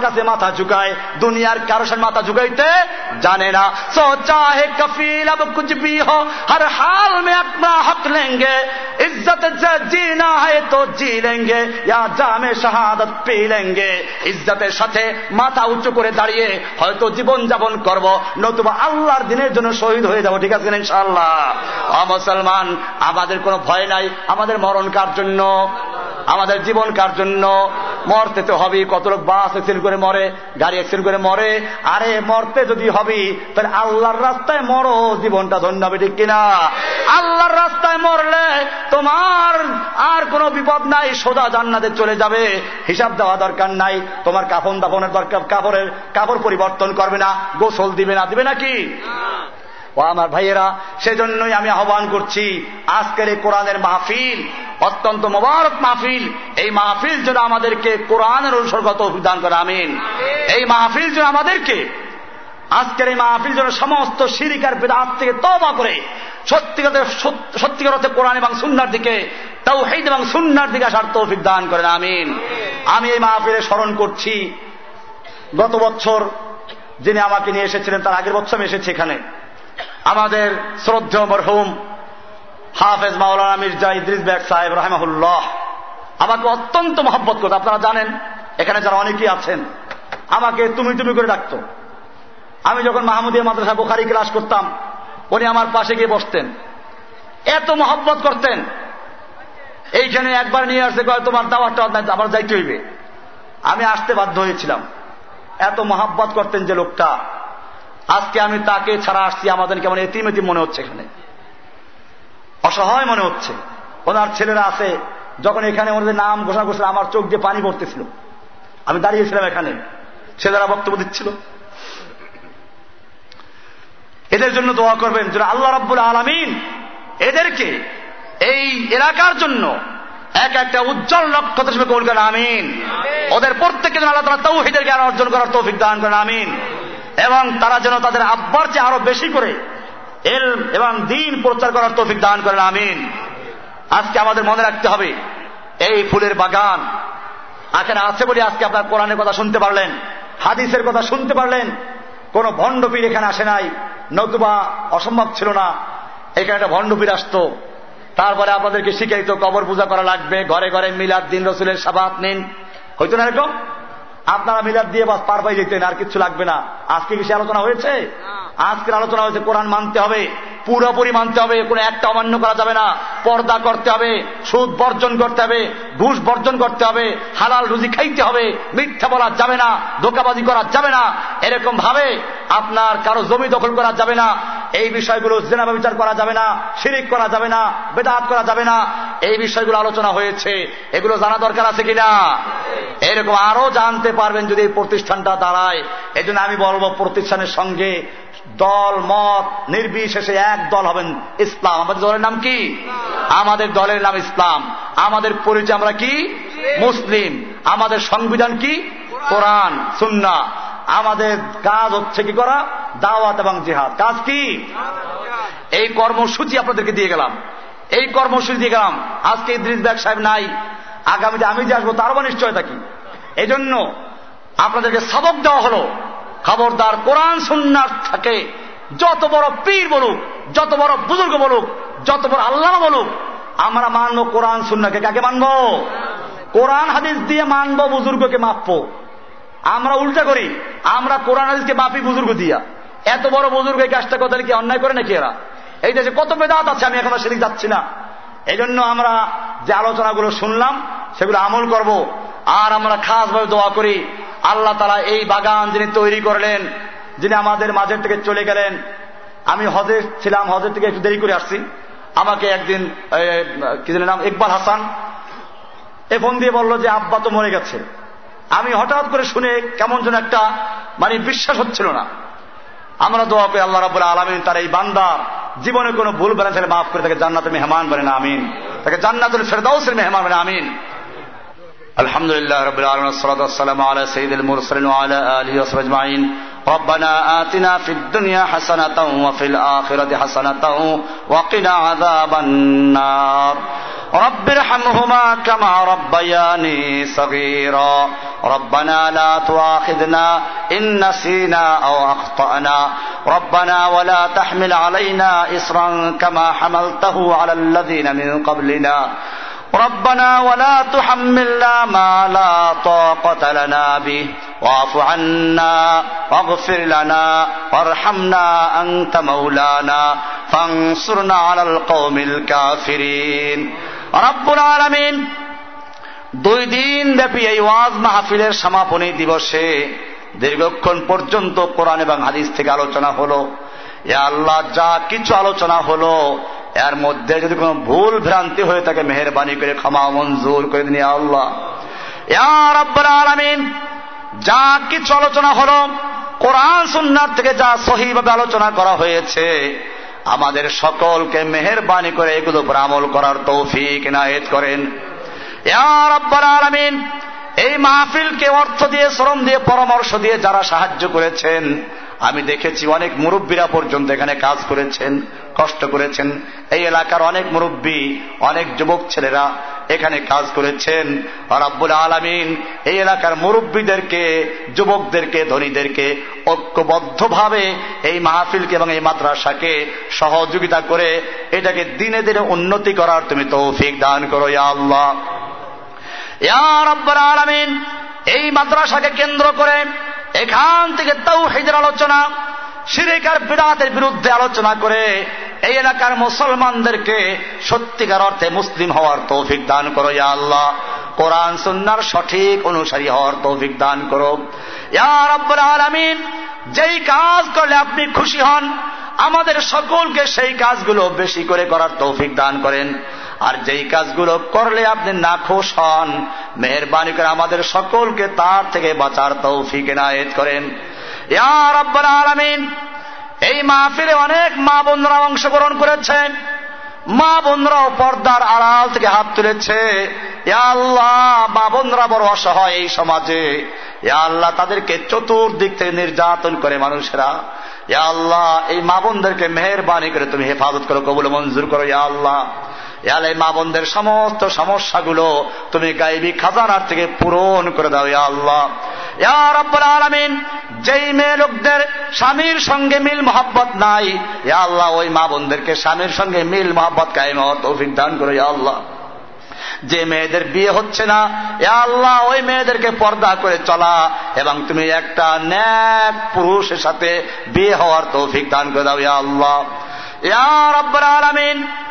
কাছে মাথা দুনিয়ার কারও মাথা জানে না। চাহে মে আপনা হক हक लेंगे इज्जत से जीना है तो जी लेंगे या जामे শাহাদত পি লেঙ্গে ইজ্জতের সাথে মাথা উঁচু করে দাঁড়িয়ে হয়তো জীবন যাপন করব নতুবা আল্লাহর দিনের জন্য শহীদ হয়ে যাব ঠিক আছে ইনশাআল্লাহ মুসলমান আমাদের কোনো ভয় নাই আমাদের মরণ কার জন্য আমাদের জীবন কার জন্য মরতে তো হবেই কত লোক বাস অ্যাক্সিডেন্ট করে মরে গাড়ি অ্যাক্সিডেন্ট করে মরে আরে মরতে যদি হবি তাহলে আল্লাহর রাস্তায় মরো জীবনটা ধন্য হবে ঠিক কিনা আল্লাহর রাস্তায় মরলে? তোমার আর কোনো বিপদ নাই, সোজা জান্নাতে চলে যাবে। হিসাব দেওয়া দরকার নাই, তোমার কাফন দাফনের দরকার, কাপড়ের, কাপড় পরিবর্তন করবে না, গোসল দিবে না, দিবে নাকি ও আমার ভাইয়েরা, সেজন্যই আমি আহ্বান করছি, আজকের এই কোরআনের মাহফিল অত্যন্ত মোবারক মাহফিল। এই মাহফিল যেন আমাদেরকে কোরআনের অনুসর্গত অভিধান করে, আমিন। এই মাহফিল যেন আমাদেরকে আজকের এই মাহফিল যেন সমস্ত সিরিকার বেদাত থেকে তবা করে সত্যিকার সত্যিকার অর্থে কোরআন এবং সুন্নার দিকে তাও হেদ এবং সুন্নার দিকে আসার তৌফিক দান করেন, আমিন। আমি এই মাহফিলে স্মরণ করছি, গত বছর যিনি আমাকে নিয়ে এসেছিলেন, তার আগের বছর আমি এসেছি এখানে। আমাদের শ্রদ্ধ মরহুম হাফেজ মাওলানা মির্জা ইদ্রিস ব্যাগ সাহেব, রাহেমাহুল্লাহ। আমাকে অত্যন্ত মহব্বত করতো। আপনারা জানেন, এখানে যারা অনেকেই আছেন, আমাকে তুমি তুমি করে ডাকতো। আমি যখন মাহমুদিয়া মাদ্রাসা বোখারি ক্লাস করতাম, উনি আমার পাশে গিয়ে বসতেন। এত মহব্বত করতেন। এইখানে একবার নিয়ে আসতে কয়, তোমার দাওয়ারটা আবার যাইতে হইবে। আমি আসতে বাধ্য হয়েছিলাম। এত মহাব্বত করতেন যে লোকটা। আজকে আমি তাকে ছাড়া আসছি, আমাদের কেমন এতিম মনে হচ্ছে এখানে। অসহায় মনে হচ্ছে। ওনার ছেলেরা আছে, যখন এখানে ওনাদের নাম ঘোষণা করছিল, আমার চোখ দিয়ে পানি পড়তেছিল। আমি দাঁড়িয়েছিলাম এখানে। ছেলেরা বক্তব্য দিচ্ছিল। এদের জন্য দোয়া করবেন যেন আল্লাহ রাব্বুল আলমিন এদেরকে এই এলাকার জন্য এক একটা উজ্জ্বল নক্ষত্র হিসেবে কবুল করেন আমিন। ওদের প্রত্যেককে যেন আল্লাহ তালা তৌহিদের জ্ঞান অর্জন করার তৌফিক দান করেন আমিন। এবং তারা যেন তাদের আব্বার চেয়ে আরও বেশি করে এল এবং দিন প্রচার করার তৌফিক দান করেন আমিন। আজকে আমাদের মনে রাখতে হবে এই ফুলের বাগান এখানে আছে বলে আজকে আপনার কোরআনের কথা শুনতে পারলেন হাদিসের কথা শুনতে পারলেন কোন ভণ্ডপীর এখানে আসে নাই। নতুবা অসম্ভব ছিল না। এখানে একটা ভণ্ডপীর আসত। তারপরে আপনাদেরকে শিখাইতো কবর পূজা করা লাগবে ঘরে ঘরে মিলাদ দিন রসুলের সাবাত নিন। হইতো না এরকম? আপনারা মিলাদ দিয়ে বাস পার পাই যেতেন আর কিছু লাগবে না। আজকে কি সে আলোচনা হয়েছে? আজকের আলোচনা হয়েছে কোরআন মানতে হবে। পুরোপুরি মানতে হবে, কোনো একটা অমান্য করা যাবে না। পর্দা করতে হবে, সুদ বর্জন করতে হবে, ঘুষ বর্জন করতে হবে, হালাল রুজি খাইতে হবে, মিথ্যা বলা যাবে না, ধোকাবাজি করা যাবে না। এরকম ভাবে আপনার কারও জমি দখল করা যাবে না, এই বিষয়গুলো জেনাবা বিচার করা যাবে না, শিরিক করা যাবে না, বেদাত করা যাবে না। এই বিষয়গুলো আলোচনা হয়েছে, এগুলো জানা দরকার আছে কিনা? এরকম আরও জানতে পারবেন যদি এই প্রতিষ্ঠানটা দাঁড়ায়। এই আমি বলব প্রতিষ্ঠানের সঙ্গে দল, মত নির্বিশেষে এক দল হবেন ইসলাম। আমাদের দলের নাম কি? আমাদের দলের নাম ইসলাম। আমাদের পরিচয় আমরা কি? মুসলিম। আমাদের সংবিধান কি? কোরআন, সুন্না। আমাদের কাজ হচ্ছে কি করা? দাওয়াত এবং জেহাদ। কাজ কি? এই কর্মসূচি আপনাদেরকে দিয়ে গেলাম। এই কর্মসূচি দিয়ে গেলাম। আজকে ইদ্রিস ব্যাগ সাহেব নাই। আগামীতে আমি যে আসব তারও নিশ্চয়তা কি? এই জন্য আপনাদেরকে সবক দেওয়া হলো। খবরদার কোরআন সুন্নার থাকে। যত বড় পীর বলুক, যত বড় বুজুর্গ বলুক, যত বড় আল্লাহ বলুক, আমরা মানবো কোরআন সুন্নাকে। কাকে মানবো? কোরআন হাদিস দিয়ে মানবো, বুজুর্গকে মাপবো। আমরা উল্টা করি, আমরা কোরআন হাদিসকে মাপি বুজুর্গ দিয়া। এত বড় বুজুর্গ এই কাজটা কথা কি অন্যায় করে নাকি এরা? এই দেশে কত বেদাত আছে, আমি এখন সেদিক যাচ্ছি না। এই জন্য আমরা যে আলোচনাগুলো শুনলাম, সেগুলো আমল করব, আর আমরা খাসভাবে দোয়া করি। আল্লাহ তালা এই বাগান যিনি তৈরি করলেন, যিনি আমাদের মাঝের থেকে চলে গেলেন, আমি হজে ছিলাম, হজের থেকে একটু দেরি করে আসছি। আমাকে একদিন কি নাম, ইকবাল হাসান, এ ফোন দিয়ে বলল যে, আব্বা তো মরে গেছে। আমি হঠাৎ করে শুনে কেমন যেন একটা মানে বিশ্বাস হচ্ছিল না। আমরা দোয়া করি, আল্লাহ রাবুল আলমিন তার এই বান্দার জীবনে কোনো ভুল বেড়ে তাহলে মাফ করে তাকে জান্নাতের মেহমান বলেন আমিন। তাকে জান্নাতুল ফেরদাউসের মেহমান বলেন আমিন। الحمد لله رب العالمين والصلاة والسلام على سيد المرسلين وعلى آله وصحبه أجمعين. ربنا آتنا في الدنيا حسنة وفي الآخرة حسنة وقنا عذاب النار. رب ارحمهما كما ربياني صغيرا. ربنا لا تؤاخذنا إن نسينا أو أخطأنا. ربنا ولا تحمل علينا إصرا كما حملته على الذين من قبلنا. ربنا ولا تحملنا ما لا طاقة لنا به واعف عنا واغفر لنا وارحمنا أنت مولانا فانصرنا على القوم الكافرين رب العالمين দুই দিন ব্যাপী এই ওয়াজ মাহফিলের সমাপনী দিবসে দীর্ঘক্ষণ পর্যন্ত কোরআন এবং হাদিস থেকে আলোচনা হলো আল্লাহ যা কিছু আলোচনা হলো এর মধ্যে যদি কোনো ভুল ভ্রান্তি হয়ে থাকে, মেহরবানি করে, ক্ষমা, মঞ্জুর করে দিন আল্লাহ। আলমিন, যা কিছু আলোচনা হলো, কোরআন সুন্নার থেকে যা সহিভাবে আলোচনা করা হয়েছে, আমাদের সকলকে মেহরবানি করে এগুলো উপর আমল করার তৌফিক নায়েত করেন। আলমিন, এই মাহফিলকে অর্থ দিয়ে, শ্রম দিয়ে, পরামর্শ দিয়ে যারা সাহায্য করেছেন আমি দেখেছি অনেক মুরব্বীরা পর্যন্ত এখানে কাজ করেছেন, কষ্ট করেছেন। এই এলাকার অনেক মুরব্বী, অনেক যুবক ছেলেরা এখানে কাজ করেছেন। রাব্বুল আলমিন এই এলাকার মুরব্বীদেরকে, যুবকদেরকে, ধনীদেরকে ঐক্যবদ্ধভাবে এই মাহফিলকে এবং এই মাদ্রাসাকে সহযোগিতা করে এটাকে দিনে দিনে উন্নতি করার তুমি তৌফিক দান করো ইয়া আল্লাহ। ইয়া রাব্বুল আলামিন, এই মাদ্রাসাকে কেন্দ্র করে এখান থেকে তাওহীদের আলোচনা, শিরিকার বিরাতের বিরুদ্ধে আলোচনা করে এই এলাকার মুসলমানদেরকে সত্যিকার অর্থে মুসলিম হওয়ার তৌফিক দান করো, ইয়া আল্লাহ। কোরআন, সুন্নার সঠিক অনুসারী হওয়ার তৌফিক দান করো। ইয়া রাব্বুল আলামিন, যেই কাজ করলে আপনি খুশি হন, আমাদের সকলকে সেই কাজগুলো বেশি করে করার তৌফিক দান করেন। আর যেই কাজগুলো করলে আপনি নাখোশ হন, মেহরবানি করে আমাদের সকলকে তার থেকে বাঁচার তৌফিক এনায়েত করেন। আলমিন, এই মাহফিলে অনেক মা বোনরা অংশগ্রহণ করেছেন। মা বোনরাও পর্দার আড়াল থেকে হাত তুলেছে। আল্লাহ, মা বোনরা বড় অসহায় এই সমাজে। আল্লাহ, তাদেরকে চতুর্দিক থেকে নির্যাতন করে মানুষেরা। আল্লাহ, এই মা বোনদেরকে মেহরবানি করে তুমি হেফাজত করো, কবুল মঞ্জুর করো আল্লাহ। ইয়ালে মা বোনদের সমস্ত সমস্যাগুলো তুমি গাইবি খাজানার থেকে পূরণ করে দাও, ইয়া আল্লাহ। আলামিন, যেই মেয়ে লোকদের স্বামীর সঙ্গে মিল মোহাব্বত নাই আল্লাহ, ওই মা বোনদেরকে স্বামীর সঙ্গে মিল মোহাব্বত কায়েম তৌফিক দান করো আল্লাহ। যে মেয়েদের বিয়ে হচ্ছে না এ আল্লাহ, ওই মেয়েদেরকে পর্দা করে চলা এবং তুমি একটা ন্যাক পুরুষের সাথে বিয়ে হওয়ার তৌফিক দান করে দাও, ইয়া আল্লাহ।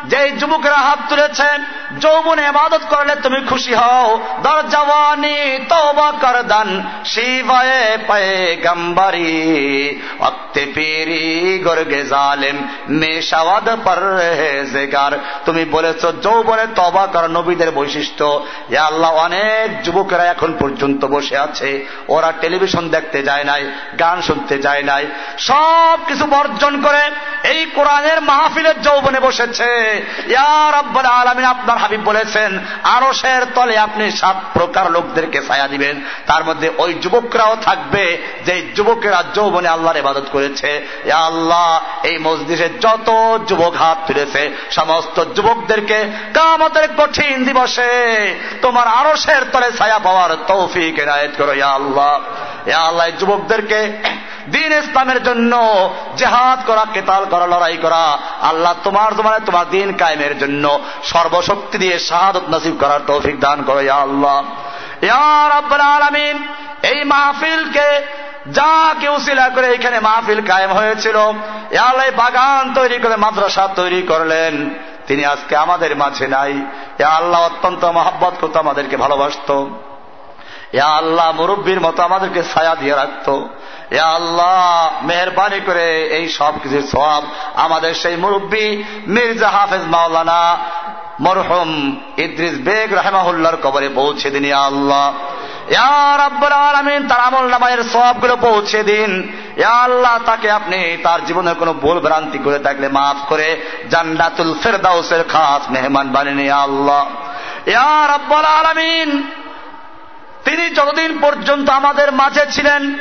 যে যুবকেরা হাত তুলেছেন, যৌবনে আবাদত করলে তুমি খুশি হও। দর জওয়ানি তোবা কর দান শিবায়ে পায়ে গম্বারি অক্তে পেরি গর্গে জালেম মেশাওয়াদ পরহেজগার। তুমি বলেছ, যৌবনে তবা কর নবীদের বৈশিষ্ট্য। এ আল্লাহ, অনেক যুবকেরা এখন পর্যন্ত বসে আছে। ওরা টেলিভিশন দেখতে যায় নাই, গান শুনতে যায় নাই। সব কিছু বর্জন করে এই কোরআনের মাহফিলের যৌবনে বসেছে। ইয়ার আপনার হাবিব বলেছেন আরসের তলে আপনি সাত প্রকার লোকদেরকে ছায়া দিবেন। তার মধ্যে ওই যুবকরাও থাকবে যে যুবকেরা যৌবনে আল্লাহর ইবাদত করেছে। আল্লাহ, এই মসজিদে যত যুবক হাত তুলেছে, সমস্ত যুবকদেরকে কামতের কঠিন দিবসে তোমার আরসের তলে ছায়া পাওয়ার তৌফিক এনায়ত করো, ইয়া আল্লাহ। ইয়া আল্লাহ যুবকদেরকে দিন ইসলামের জন্য জেহাদ করা, কেতাল করা, লড়াই করা, আল্লাহ তোমার তোমার তোমার দিন কায়েমের জন্য সর্বশক্তি দিয়ে শাহাদত নসিব করার তৌফিক দান করো, ইয়া আল্লাহ। এই মাহফিলকে যা কেউ শিলা করে এখানে মাহফিল কায়েম হয়েছিল আল্লাহ বাগান তৈরি করে, মাদ্রাসা তৈরি করলেন। তিনি আজকে আমাদের মাঝে নাই। এ আল্লাহ অত্যন্ত মহাব্বত করতো, আমাদেরকে ভালোবাসত। এ আল্লাহ মুরব্বীর মতো আমাদেরকে ছায়া দিয়ে রাখতো। আল্লাহ, মেহরবানি করে এই সব কিছুর সব আমাদের সেই মুরব্বী মির্জা হাফেজ মাওলানা মরহম ইদ্রিস বেগ রাহেমাহুল্লার কবরে পৌঁছে দিন আল্লাহ। আলমিন, তার আমল নামায়ের সবগুলো পৌঁছে দিন। আল্লাহ, তাকে আপনি তার জীবনের কোনো ভুল ভ্রান্তি করে থাকলে মাফ করে জান্নাতুল ফেরদাউসের খাস মেহমান বানিয়ে আল্লাহ। ইয়ার রব্বুল আলমিন, তিনি যতদিন পর্যন্ত আমাদের মাঝে ছিলেন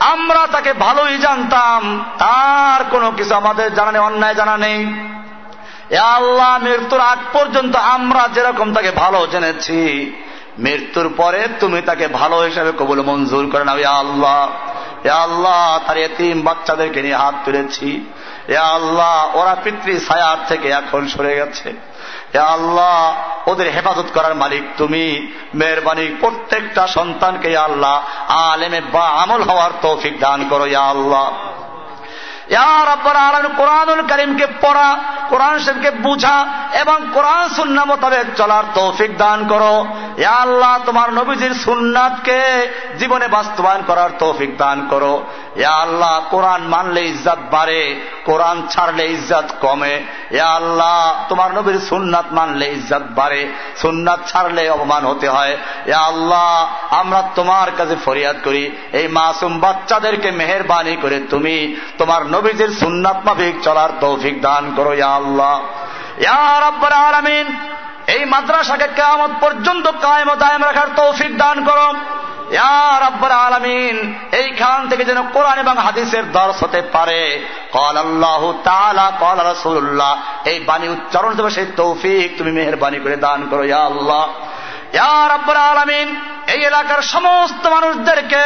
আমরা তাকে ভালোই জানতাম তার কোনো কিছু আমাদের জানা নেই, অন্যায় জানা নেই। আল্লাহ, মৃত্যুর আগ পর্যন্ত আমরা যেরকম তাকে ভালো জেনেছি, মৃত্যুর পরে তুমি তাকে ভালো হিসাবে কবুল মঞ্জুর করে নাও আল্লাহ। আল্লাহ, তার এতিম বাচ্চাদেরকে নিয়ে হাত তুলেছি। এ আল্লাহ, ওরা পিতৃ ছায়ার থেকে এখন সরে গেছে। আল্লাহ, ওদের হেফাজত করার মালিক তুমি। মেহরবানি প্রত্যেকটা সন্তানকে আল্লাহ, আলেমে বা আমল হওয়ার তৌফিক দান করো ইয়া আল্লাহ। কোরআনুল করিমকে পড়া, কোরআন শরীফকে বুঝা এবং কোরআন সুন্না মোতাবেক চলার তৌফিক দান করো। আল্লাহ, তোমার নবীজির সুন্নাতকে জীবনে বাস্তবায়ন করার তৌফিক দান করো। আল্লাহ, কোরআন মানলে ইজ্জত বাড়ে, কোরআন ছাড়লে ইজ্জত কমে। ইয়া আল্লাহ, তোমার নবীর সুন্নাত মানলে ইজ্জত বাড়ে, সুন্নাত ছাড়লে অপমান হতে হয়। আল্লাহ, আমরা তোমার কাছে ফরিয়াদ করি, এই মাসুম বাচ্চাদেরকে মেহরবানি করে তুমি তোমার নবীজির সুন্নাত মাফিক চলার তৌফিক দান করো, ইয়া আল্লাহ। আলমিন, এই মাদ্রাসাকে কেমন পর্যন্ত কায়েম দায়ম রাখার তৌফিক দান করো। আলমিন, এইখান থেকে যেন কোরআন এবং হাদিসের দর্শ হতে পারে। কল আল্লাহ তালা কল রসুল্লাহ এই বাণী উচ্চারণ দেবে সেই তৌফিক তুমি মেহরবানি করে দান করো, ইয়া আল্লাহ। আলমিন, এই এলাকার সমস্ত মানুষদেরকে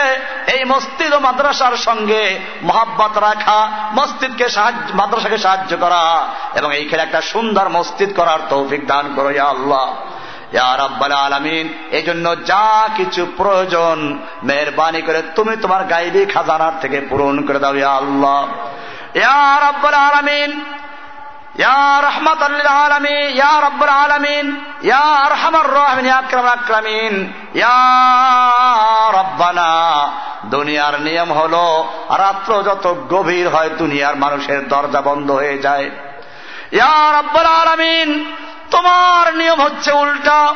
এই মসজিদ ও মাদ্রাসার সঙ্গে মহাব্বত রাখা, মসজিদকে সাহায্য, মাদ্রাসাকে সাহায্য করা এবং এইখানে একটা সুন্দর মসজিদ করার তৌফিক দান করো ইয়া আল্লাহ। আলমিন এই জন্য যা কিছু প্রয়োজন মেহরবানি করে তুমি তোমার গাইবি খাজানার থেকে পূরণ করে দাও ইয়া আল্লাহ। ইয়া রব্বুল আলমিন দুনিয়ার নিয়ম হল, রাত্র যত গভীর হয় দুনিয়ার মানুষের দরজা বন্ধ হয়ে যায়। ইয়া রব্বুল আলমিন তোমার নিয়ম হচ্ছে উল্টা।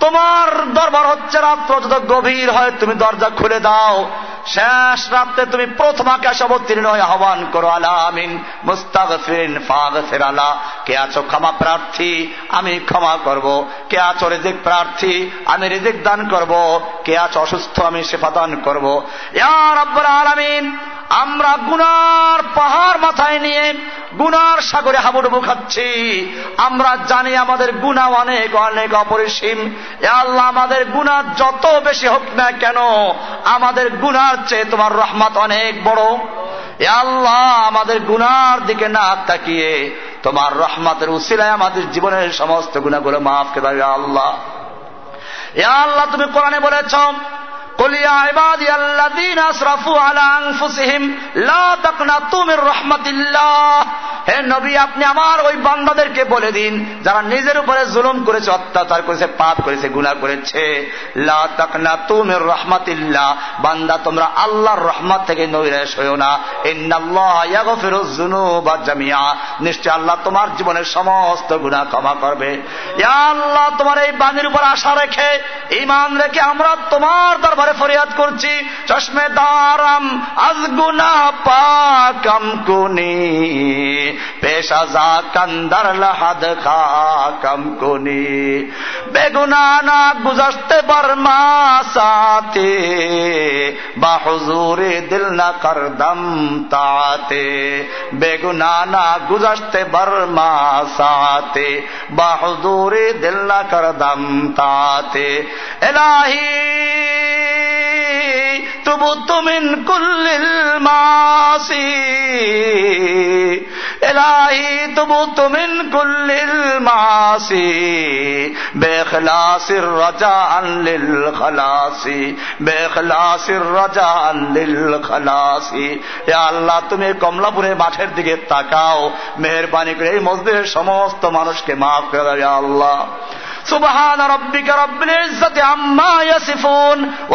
তোমার দরবার হচ্ছে রাত্র যত গভীর হয় তুমি দরজা খুলে দাও। শেষ রাত্রে তুমি প্রথম আকাশ অবতীর্ণ হয়ে আহ্বান করো আলামিন মুস্তাগফিরিন ফাগফির আলা কে আছো ক্ষমা প্রার্থী? আমি ক্ষমা করব। কে আছো রেজিক প্রার্থী? আমি রেজিক দান করব। কে আছো অসুস্থ? আমি সেবা দান করব। ইয়া রব্বুল আলামিন, আমরা গুনার পাহাড় মাথায় নিয়ে গুনার সাগরে হাবুডুবু খাচ্ছি। আমরা জানি আমাদের গুণা অনেক অনেক অপরিসীম। আল্লাহ, আমাদের গুণা যত বেশি হোক না কেন, আমাদের গুনার চেয়ে তোমার রহমত অনেক বড়। আল্লাহ, আমাদের গুনার দিকে না তাকিয়ে তোমার রহমতের উসিলায় আমাদের জীবনের সমস্ত গুণাগুলো মাফ কে দেবে আল্লাহ। আল্লাহ, তুমি কোরআনে বলেছ قل يا عبادي الذين اسرفوا على انفسهم لا تقنطوا من رحمة الله হে নবী আপনি আমার ওই বান্দাদেরকে বলে দিন যারা নিজের উপরে জুলুম করেছে অত্যাচার করেছে পাপ করেছে গুণা করেছে লা তাকনা তুমির রহমাতিল্লাহ বান্দা তোমরা আল্লাহর রহমত থেকে নৈরাশ হইও না ইন্নাল্লাহ জামিয়া নিশ্চয় আল্লাহ তোমার জীবনের সমস্ত গুণা ক্ষমা করবে আল্লাহ তোমার এই বাণীর উপর আশা রেখে ইমান রেখে আমরা তোমার দরবারে ফরিয়াদ করছি চশমে দারাম আজ গুনা পাকম কুনি পেশা যা কান্দার লাহাদ খাকম কুনি বেগুনা না গুজরতে বর্মা সাথে বা হুজুরে দিল না করদম তাতে বেগুনা না গুজরতে বর্মা সাথে বা হুজুরে দিল না করদম তাতে এলাহি تبت من كل المعاصي إلهي تبت من كل المعاصي بإخلاص الرجاء للخلاص بإخلاص الرجاء للخلاص يا الله তুমি কমলাপুরের মাঠের দিকে তাকাও মেহরবানি করে এই মসজিদের সমস্ত মানুষকে মাফ করে দাও আল্লাহ سبحان ربك رب العزة عما يصفون